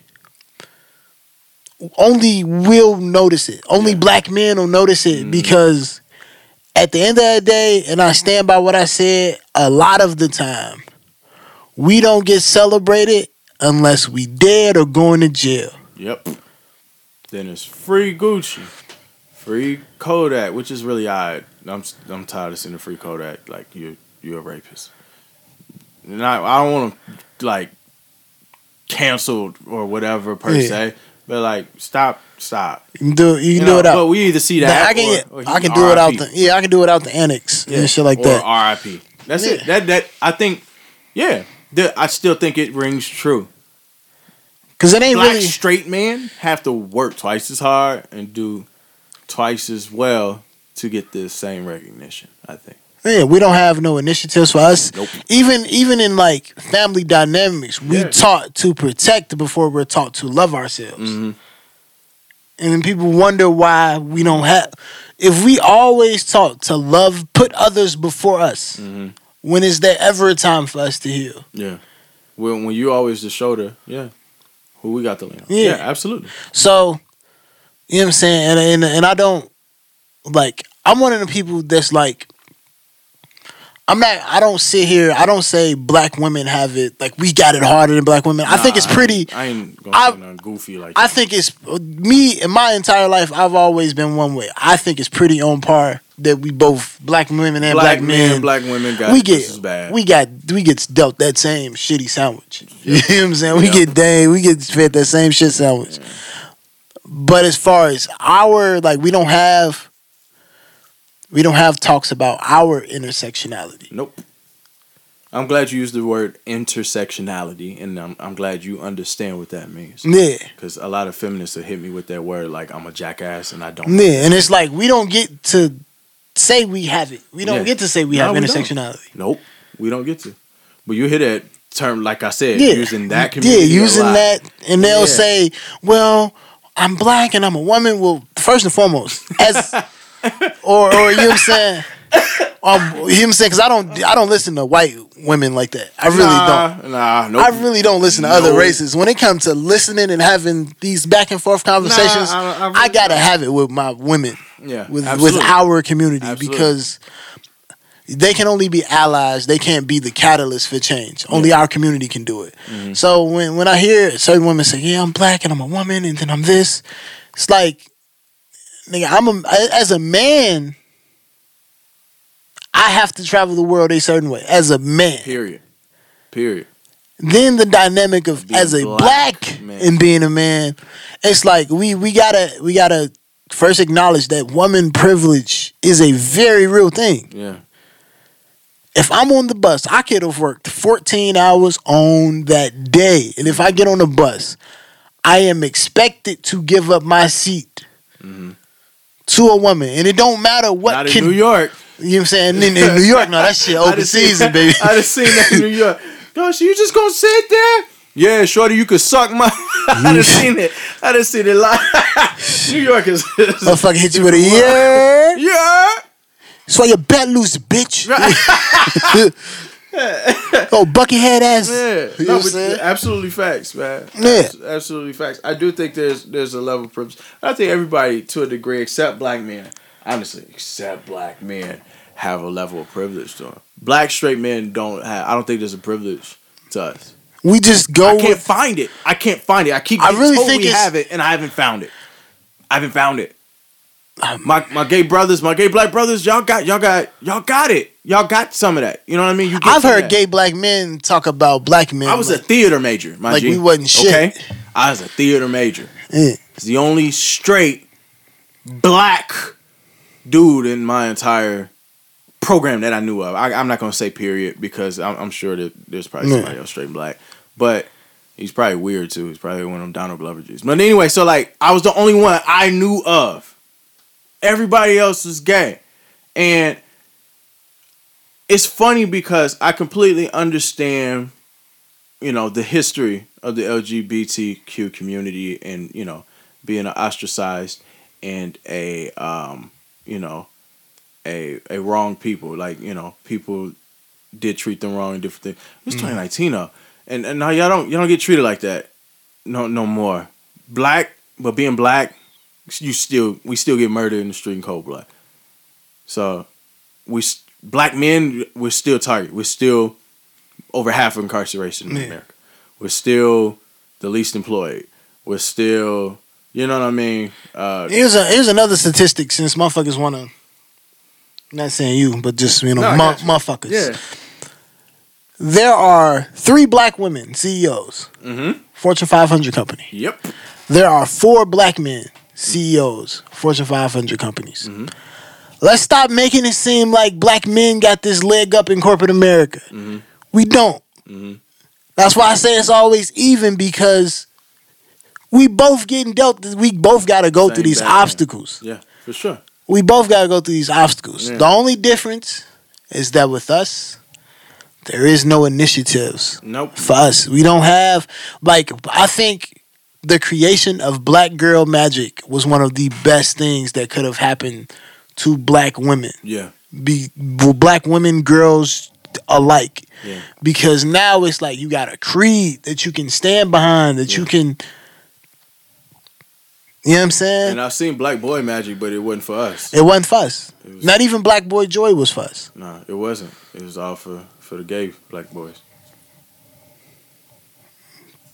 only we'll notice it. Only Yeah. black men will notice it Mhm. because at the end of the day, and I stand by what I said, a lot of the time, we don't get celebrated unless we dead or going to jail. Yep. Then it's free Gucci, free Kodak, which is really odd. I'm I'm tired of seeing the free Kodak. Like you you're a rapist. And I I don't want to like canceled or whatever per Yeah. se, but like stop stop. You can do you You can know, do it out. But we either see Nah, that I can or, or I can do it out the yeah I can do it out the annex and shit like or that. R.I.P. That's it. That that I think. Yeah, the, I still think it rings true. Cause it ain't Black really straight men have to work twice as hard and do twice as well to get the same recognition. I think. Yeah, we don't have no initiatives for us. Nope. Even even in like family dynamics, we Yeah. taught to protect before we're taught to love ourselves. hmm And then people wonder why we don't have. If we always taught to love, put others before us, hmm when is there ever a time for us to heal? Yeah. When when you always the shoulder, yeah. Who we got to lean on? Yeah. Yeah, absolutely. So, you know what I'm saying? And and and I don't like. I'm one of the people that's like. I'm not. I don't sit here. I don't say black women have it like we got it harder than black women. I think it's pretty. I ain't, I ain't gonna I- goofy like. I that. think it's me in my entire life. I've always been one way. I think it's pretty on par that we both black women and black, men. black women got we get just as bad. we got we get dealt that same shitty sandwich. You know what I'm saying? We get dang, we get fed that same shit sandwich. But as far as our like, we don't have we don't have talks about our intersectionality. Nope. I'm glad you used the word intersectionality, and I'm, I'm glad you understand what that means. Yeah, Because a lot of feminists have hit me with that word, like I'm a jackass, and I don't. yeah, and it's like we don't get to say we have it. We don't Yeah. get to say we No, have we don't. intersectionality. Nope, we don't get to. But you hear that term, like I said, Yeah, using that yeah, community. a using that, and they'll Yeah. say, "Well, I'm black and I'm a woman." Well, first and foremost, as or or you know what I'm saying. Um, you know what I'm saying? Because I don't, I don't listen to white women like that. I really don't. nah, Nah, nope. I really don't listen to other races. When it comes to listening and having these back and forth conversations, Nah, I- I I, gotta don't. have it with my women, Yeah, with with our community Absolutely. because they can only be allies. They can't be the catalyst for change. Only our community can do it. Mm-hmm. So when when I hear certain women say, "Yeah, I'm black and I'm a woman and then I'm this," it's like, nigga, I'm a as a man. I have to travel the world a certain way as a man Period. Period. then the dynamic of Being as a black black, man. and being a man, it's like we we gotta we gotta first acknowledge that woman privilege is a very real thing. Yeah. If I'm on the bus, I could have worked 14 hours on that day. And if I get on the bus, I am expected to give up my seat mm-hmm. To a woman. And it don't matter what Not in can New York. you know what I'm saying? In, in New York, no, that shit open season, baby. I just seen that in New York. Gosh, you just gonna sit there? Yeah, shorty, you could suck my. I done seen it. I done seen it live. New York is. Motherfucker hit you with a yeah. yeah. That's why your bet loose, bitch. Oh, buckethead ass. Yeah, You know no, what I'm absolutely facts, man. Yeah. Absolutely facts. I do think there's there's a level of privilege. I think everybody, to a degree, except black men, honestly, except black men, have a level of privilege to them. Black straight men don't have. I don't think there's a privilege to us. We just go I can't with find it. I can't find it. I keep. I really think we have it, and I haven't found it. I haven't found it. My my gay brothers, my gay black brothers, y'all got y'all got y'all got it. Y'all got some of that. You know what I mean? You get I've heard gay black men talk about black men. I was a theater major, my like G. we wasn't shit. Okay, I was a theater major. Yeah. It's the only straight black dude in my entire program that I knew of. I, I'm not gonna say period because I'm, I'm sure that there's probably Yeah. somebody else straight black, but he's probably weird too. He's probably one of them Donald Glover. But anyway, so like I was the only one I knew of. Everybody else is gay, and it's funny because I completely understand, you know, the history of the LGBTQ community and you know being ostracized and a um, you know a a wrong people like you know people did treat them wrong and different things. It's 2019 though, and and now y'all don't y'all don't get treated like that no no more. Black, but being black, you still we still get murdered in the street in cold blood. So we black men we're still target. We're still over half of incarceration in Yeah. America. We're still the least employed. We're still you know what I mean. Uh, Here's a here's another statistic since motherfuckers want to. Not saying you, but just you know, No, got you. motherfuckers. yeah. There are three black women CEOs, Mm-hmm. Fortune 500 company. Yep. There are four black men CEOs, Fortune 500 companies. Mhm. Let's stop making it seem like black men got this leg up in corporate America. Mhm. We don't. Mhm. That's why I say it's always even because we both getting dealt. We both got to go Same through these obstacles. Yeah, for sure. We both got to go through these obstacles. Yeah. The only difference is that with us, there is no initiatives Nope. for us. We don't have like I think the creation of Black Girl Magic was one of the best things that could have happened to black women. Yeah. Be black women, girls alike. Yeah. Because now it's like you got a creed that you can stand behind, that you can You know what I'm saying? And I've seen Black Boy Magic, but it wasn't for us. It wasn't for us. was, Not even Black Boy Joy was for us. nah, it wasn't. It was all for for the gay black boys.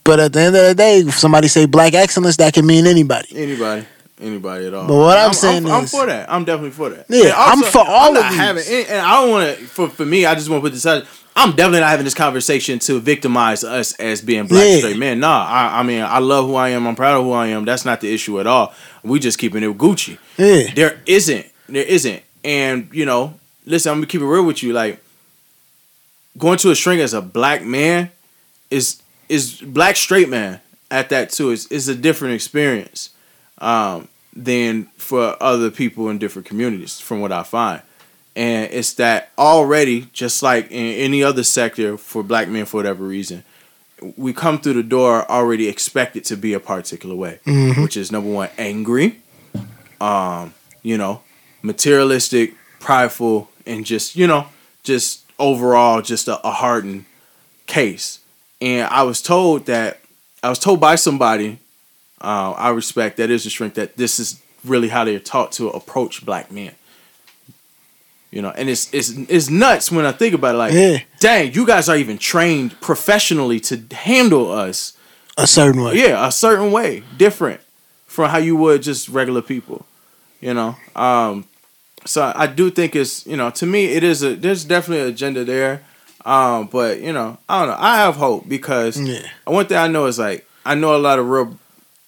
But at the end of the day, if somebody say black excellence, that can mean anybody. Anybody, anybody at all. But what I'm saying is. I'm, for that. I'm definitely for that. Yeah, And I'm for all I'm of these. having, and, and I don't want to. For for me, I just want to put this out. I'm definitely not having this conversation to victimize us as being black Yeah. straight men. Nah, I, I mean, I love who I am. I'm proud of who I am. That's not the issue at all. We just keeping it Gucci. Yeah. There isn't. There isn't. And you know, listen, I'm gonna keep it real with you. Like going to a shrink as a black man is is black straight man at that too is is a different experience um, than for other people in different communities from what I find. And it's that already, just like in any other sector for black men for whatever reason, we come through the door already expected to be a particular way, Mhm. which is number one, angry, um, you know, materialistic, prideful, and just, you know, just overall just a, a hardened case. And I was told that I was told by somebody uh, I respect that is a strength that this is really how they're taught to approach black men. You know, and it's it's it's nuts when I think about it. Like, Yeah. dang, you guys are even trained professionally to handle us A certain way. yeah, a certain way, different from how you would just regular people. You know, um, so I do think it's you know to me it is a there's definitely an agenda there, um, but you know I don't know I have hope because Yeah. one thing I know is like I know a lot of real,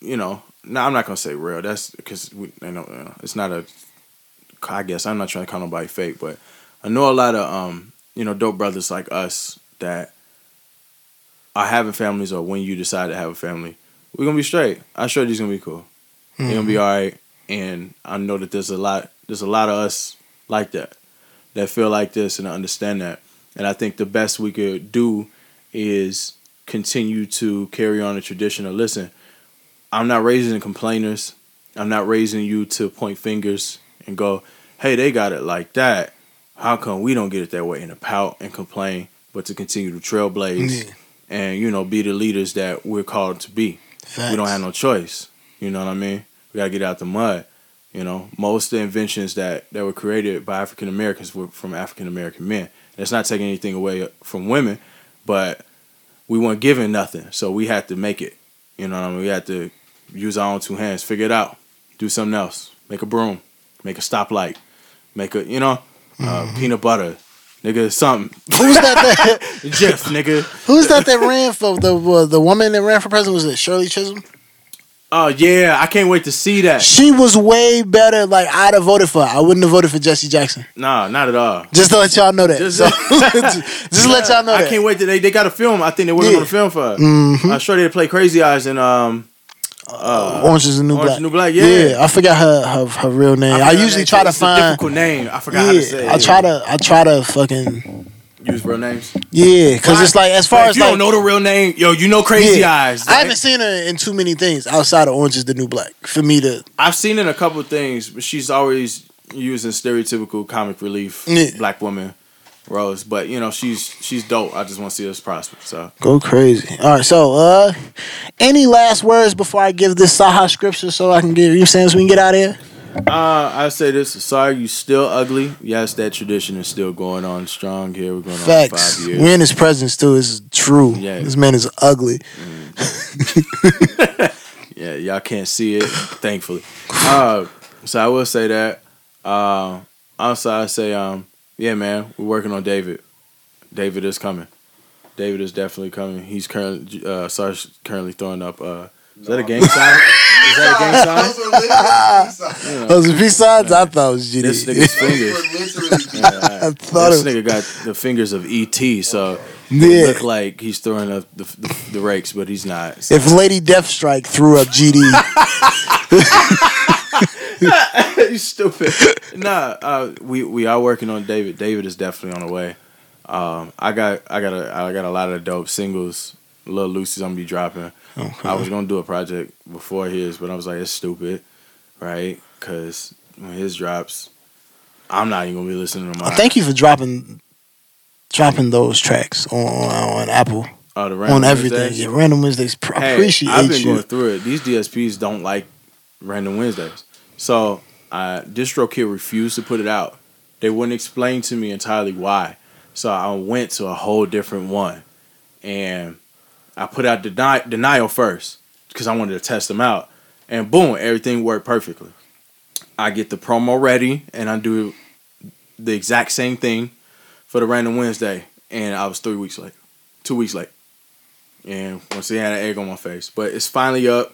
you know, no, I'm not gonna say real. That's because we, you know, you know, it's not a. I guess I'm not trying to call nobody fake, but I know a lot of um, you know, dope brothers like us that are having families, or when you decide to have a family, we're gonna be straight. I sure these gonna be cool. They're gonna be all right, and I know that there's a lot. There's a lot of us like that that feel like this and understand that. And I think the best we could do is continue to carry on the tradition of listen. I'm not raising complainers. I'm not raising you to point fingers and go, "Hey, they got it like that. How come we don't get it that way?" And to pout and complain, but to continue to trailblaze Yeah. and you know be the leaders that we're called to be. Facts. We don't have no choice. You know what I mean? We gotta get out the mud. You know, most of the inventions that, that were created by African Americans were from African American men. It's not taking anything away from women, but we weren't given nothing, so we had to make it. You know what I mean? We had to use our own two hands, figure it out, do something else, make a broom, make a stoplight, make a you know, uh, peanut butter, nigga, something. Who's that? that Jeff, nigga. who's that that ran for the uh, the woman that ran for president? Was it Shirley Chisholm? Oh yeah, I can't wait to see that. She was way better. Like I'd have voted for. her. I wouldn't have voted for Jesse Jackson. Nah, not at all. Just to let y'all know that. Just- So, just let y'all know I that. can't wait to they they got a film. I think they were Yeah. going to film for. her. Mhm. I'm sure they play Crazy Eyes and um. Uh, Orange is the new Orange black. New Black, yeah. I forgot her her, her real name. I, forgot usually that try to it's a find. difficult name. I forgot how to say Yeah. I try to I try to fucking use real names. yeah, because it's like as far Like, as you like don't know the real name, yo, you know Crazy yeah. Eyes. I haven't seen her in too many things outside of Orange is the New Black for me to I've seen in a couple of things, but she's always using stereotypical comic relief Yeah. black woman roles. But you know, she's she's dope. I just want to see us prosper. So go crazy. All right, so uh, any last words before I give this Saha scripture so I can get you know saying so we can get out of here? Uh, I say this: sorry, you still ugly. Yes, that tradition is still going on strong here. We're going on Facts. five years. We're in his presence too. This is true. Yeah. This man is ugly. Yeah, y'all can't see it, thankfully. Uh, so I will say that. Uh, also, I say, um, yeah, man, we're working on David. David is coming. David is definitely coming. He's currently, uh, Sarge currently throwing up. Uh, is that a game sign? Is that a gang sign? Those are literally signs. Those are peace signs. I thought it was GD. This nigga's fingers. were literally I thought This it was, nigga got the fingers of ET, so Yeah. it look like he's throwing up the, the, the rakes, but he's not. So. if Lady Deathstrike threw up GD, you stupid. Nah, uh, we we are working on David. David is definitely on the way. Um, I got I got a I got a lot of dope singles. Little Lucy's gonna be dropping. I was gonna do a project before his, but I was like, it's stupid, right? Because when his drops, I'm not even gonna be listening to mine. thank you for dropping dropping those tracks on on Apple Oh, the Random on everything. Wednesdays? Yeah, Random Wednesdays. Pr- Hey, appreciate I've been you. going through it. These DSPs don't like Random Wednesdays. So uh, DistroKid refused to put it out. They wouldn't explain to me entirely why. So I went to a whole different one. And I put out Deni- Denial first because I wanted to test them out. And boom, everything worked perfectly. I get the promo ready and I do the exact same thing for the Random Wednesday. And I was three weeks late, two weeks late and once again, I had an egg on my face. But it's finally up.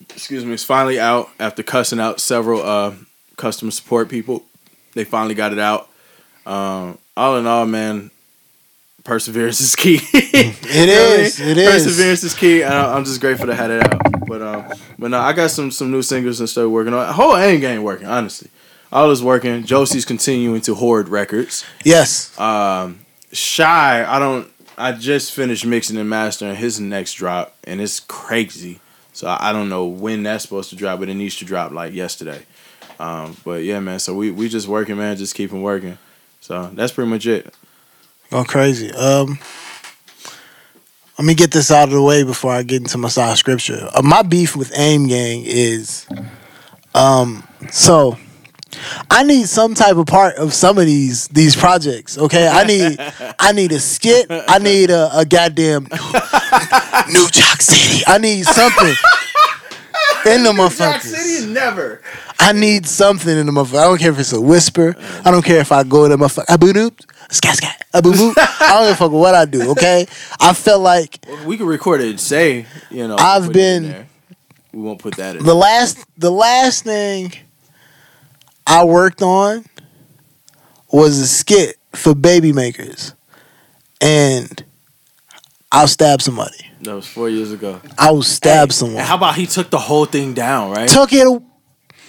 Excuse me, it's finally out after cussing out several uh, customer support people. They finally got it out. Um, all in all, man, perseverance is key. It is. It is. Perseverance is key, I- I'm just grateful to have it out. But um, but no, I got some some new singles and stuff working on. Whole ain't game working, honestly. All is working. Josie's continuing to hoard records. Yes. Um, Shy, I don't. I just finished mixing and mastering his next drop, and it's crazy. So I I don't know when that's supposed to drop, but it needs to drop like yesterday. Um, but yeah, man. So we we just working, man. Just keeping working. So that's pretty much it. Going crazy. Um, let me get this out of the way before I get into my side scripture. Uh, my beef with AIM Gang is, um, so I need some type of part of some of these these projects. Okay, I need I need a skit. I need a, a goddamn New Jack City. I need something in the motherfuckers. never. I need something in the motherfucker. I don't care if it's a whisper. I don't care if I go to the motherfucker. Abu doop, scat scat, abu boop. I don't give a fuck what I do. Okay, I felt like We could record it and say, you know. I've put it in been- there. we won't put that in. The last the last thing I worked on was a skit for baby makers. And I'll stab somebody. that was four years ago. I will stab someone. And how about he took the whole thing down, right? Took it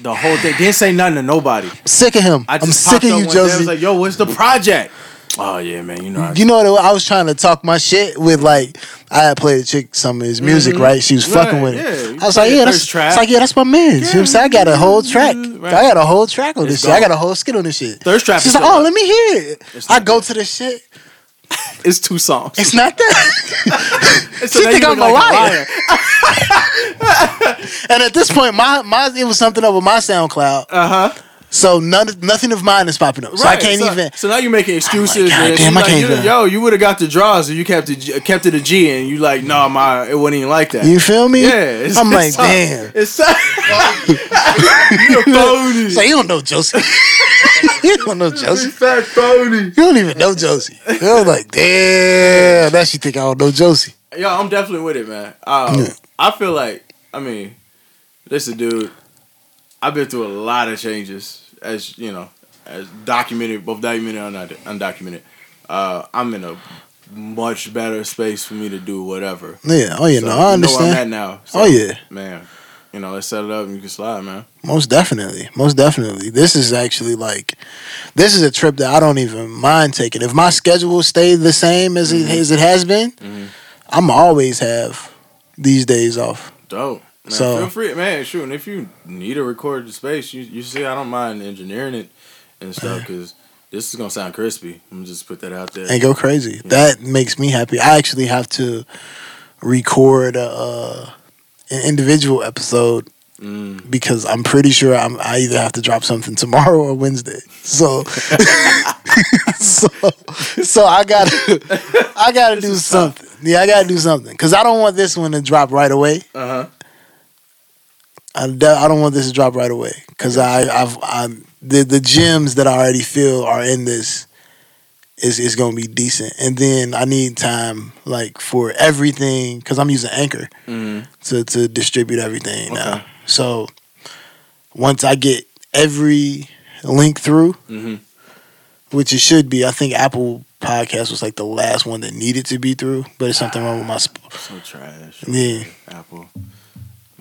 the whole thing. Didn't say nothing to nobody. sick of him. I I'm sick of you, day, I was like, "Yo, what's the project?" Oh yeah, man. You know, I, You know what? I was trying to talk my shit with like I had played a chick some of his music, Mhm. right? She was Right, fucking with yeah, it. I was like, yeah, that's track. it's like yeah, that's my man. You know what I'm saying? I got a whole track. Right. I got a whole track on It's this shit. I got a whole skit on this shit. Thirst trap She's like, oh, let me hear it. I go to this shit. it's two songs. It's not that. So she think I'm a liar. and at this point, my my it was something over my SoundCloud, Uh huh. so none nothing of mine is popping up. So I can't so, even. So now you're making excuses. God damn, I can't like, you- even- Yo, you would have got the draws if you kept it kept it a G, and you like, no, my it wasn't even like that. You feel me? yeah, I'm like, it's damn. It's tough. You're phony. So you don't know Josie. you don't know Josie. fat phony. You don't even know Josie. I was like, damn. Now she think I don't know Josie. Yo, I'm definitely with it, man. Um, Yeah. I feel like, I mean, this dude. I've been through a lot of changes, as you know, as documented, both documented and undoc- undocumented. Uh, I'm in a much better space for me to do whatever. Yeah. Oh yeah. So, no, you I know understand. where I'm at now. So, Oh yeah. man. You know, let's set it up and you can slide, man. Most definitely. Most definitely. This is actually like this is a trip that I don't even mind taking. If my schedule stayed the same as it as it has been, Mhm. I'm always have these days off. Dope. Man, So- feel free, man. Shoot, and if you need a recorded space, you you see, I don't mind engineering it and stuff because this is gonna sound crispy. I'm gonna just put that out there. and go crazy. That makes me happy. I actually have to record a, uh, an individual episode Mm. because I'm pretty sure I'm I either have to drop something tomorrow or Wednesday. So so so I got to I got to do is tough. something. Yeah, I got to do something cuz I don't want this one to drop right away. Uh huh. I, I don't want this to drop right away cuz I I've I the the gems that I already feel are in this is is going to be decent. And then I need time like for everything cuz I'm using Anchor Mm. to to distribute everything now. So once I get every link through, Mm-hmm. which it should be, I think Apple Podcast was like the last one that needed to be through, but it's something wrong with my. Sp- So trash. yeah, Apple.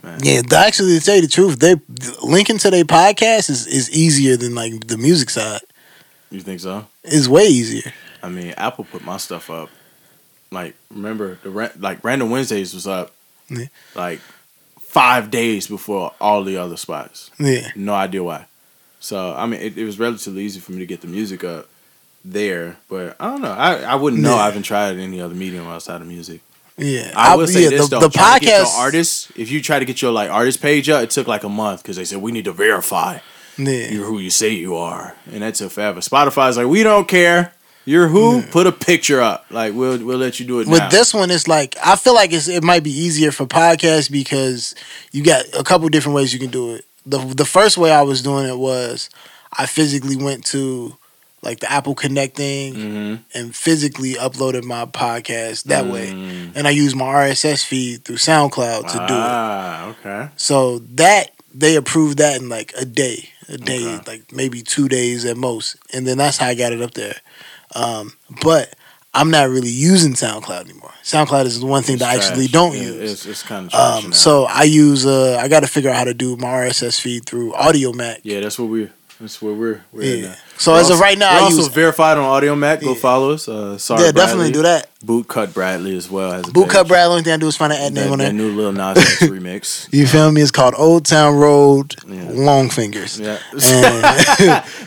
Man. yeah. Actually, to tell you the truth, they linking to their podcast is is easier than like the music side. You think so? It's way easier. I mean, Apple put my stuff up. Like, remember the ra- like Random Wednesdays was up, Yeah. like five days before all the other spots. Yeah, No idea why. So I mean, it, it was relatively easy for me to get the music up there, but I don't know. I, I wouldn't know. Yeah. I haven't tried any other medium outside of music. yeah. I will say yeah, this the, though: the to get your podcast. artists. If you try to get your like artist page up, it took like a month because they said we need to verify Yeah, you're who you say you are, and that took forever. Spotify's like, we don't care. You're who? Put a picture up. Like we'll we'll let you do it with now. this one, it's like I feel like it's, it might be easier for podcasts because you got a couple different ways you can do it. the The first way I was doing it was I physically went to like the Apple Connect thing hmm and physically uploaded my podcast that way, Mm. and I used my RSS feed through SoundCloud to do it. Ah, okay. So that they approved that in like a day, a day, Okay. like maybe two days at most, and then that's how I got it up there. Um, but I'm not really using SoundCloud anymore. SoundCloud is the one thing that I actually don't Yeah, use. It's, it's kind of Um, so I use uh, I got to figure out how to do my RSS feed through Audiomack. yeah, that's what we're. That's where we're. we're at Yeah. now. So We're as of right now, we're I also use verified on Audiomack. Go Yeah. follow us. Uh, sorry, yeah, definitely do that. Bootcut Bradley as well as a Bootcut page. Brad. Only thing I do is find an ad That, name on that there. new Lil Nas X remix. You feel me? It's called Old Town Road Yeah. Long Fingers. Yeah,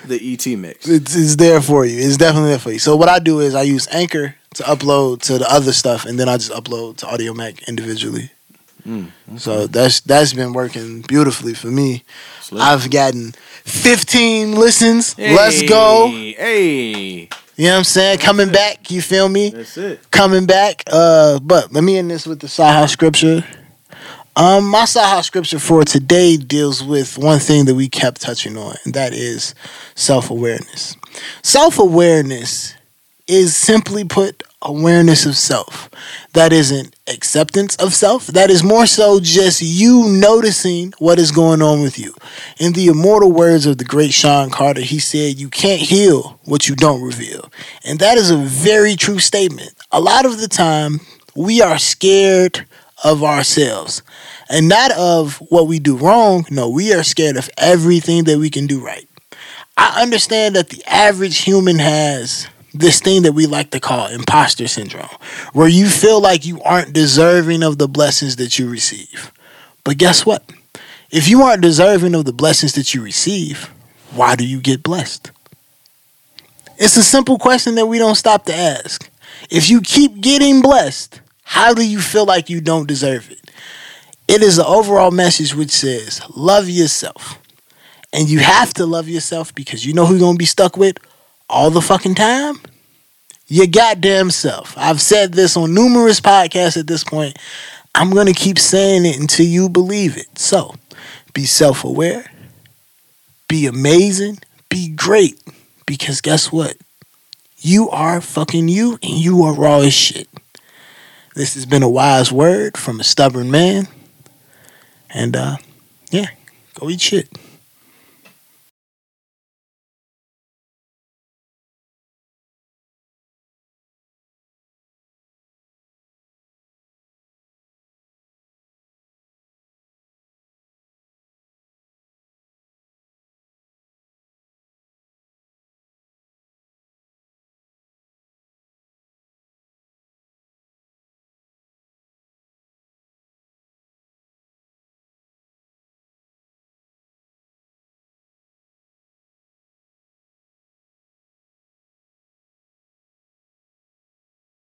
the ET mix. it's, it's there for you. It's definitely there for you. So what I do is I use Anchor to upload to the other stuff, and then I just upload to Audiomack individually. Mm, So that's that's been working beautifully for me. Slick. I've gotten 15 listens. Let's go. Hey. You know what I'm saying? Coming back. You feel me? that's it. Coming back. Uh, but let me end this with the Saha scripture. Um, my Saha scripture for today deals with one thing that we kept touching on, and that is self awareness. Self awareness is simply put awareness of self. That isn't acceptance of self. That is more so just you noticing what is going on with you. In the immortal words of the great Shawn Carter, he said, You can't heal what you don't reveal. And that is a very true statement. A lot of the time, we are scared of ourselves and not of what we do wrong. No, we are scared of everything that we can do right. I understand that the average human has this thing that we like to call imposter syndrome, where you feel like you aren't deserving of the blessings that you receive. But guess what? If you aren't deserving of the blessings that you receive, why do you get blessed? It's a simple question that we don't stop to ask. If you keep getting blessed, how do you feel like you don't deserve it? It is the overall message which says, love yourself. And you have to love yourself because you know who you're going to be stuck with all the fucking time? Your goddamn self. I've said this on numerous podcasts at this point. I'm going to keep saying it until you believe it. So, be self aware, be amazing, be great. Because guess what? You are fucking you and you are raw as shit. This has been a wise word from a stubborn man. And uh yeah, go eat shit.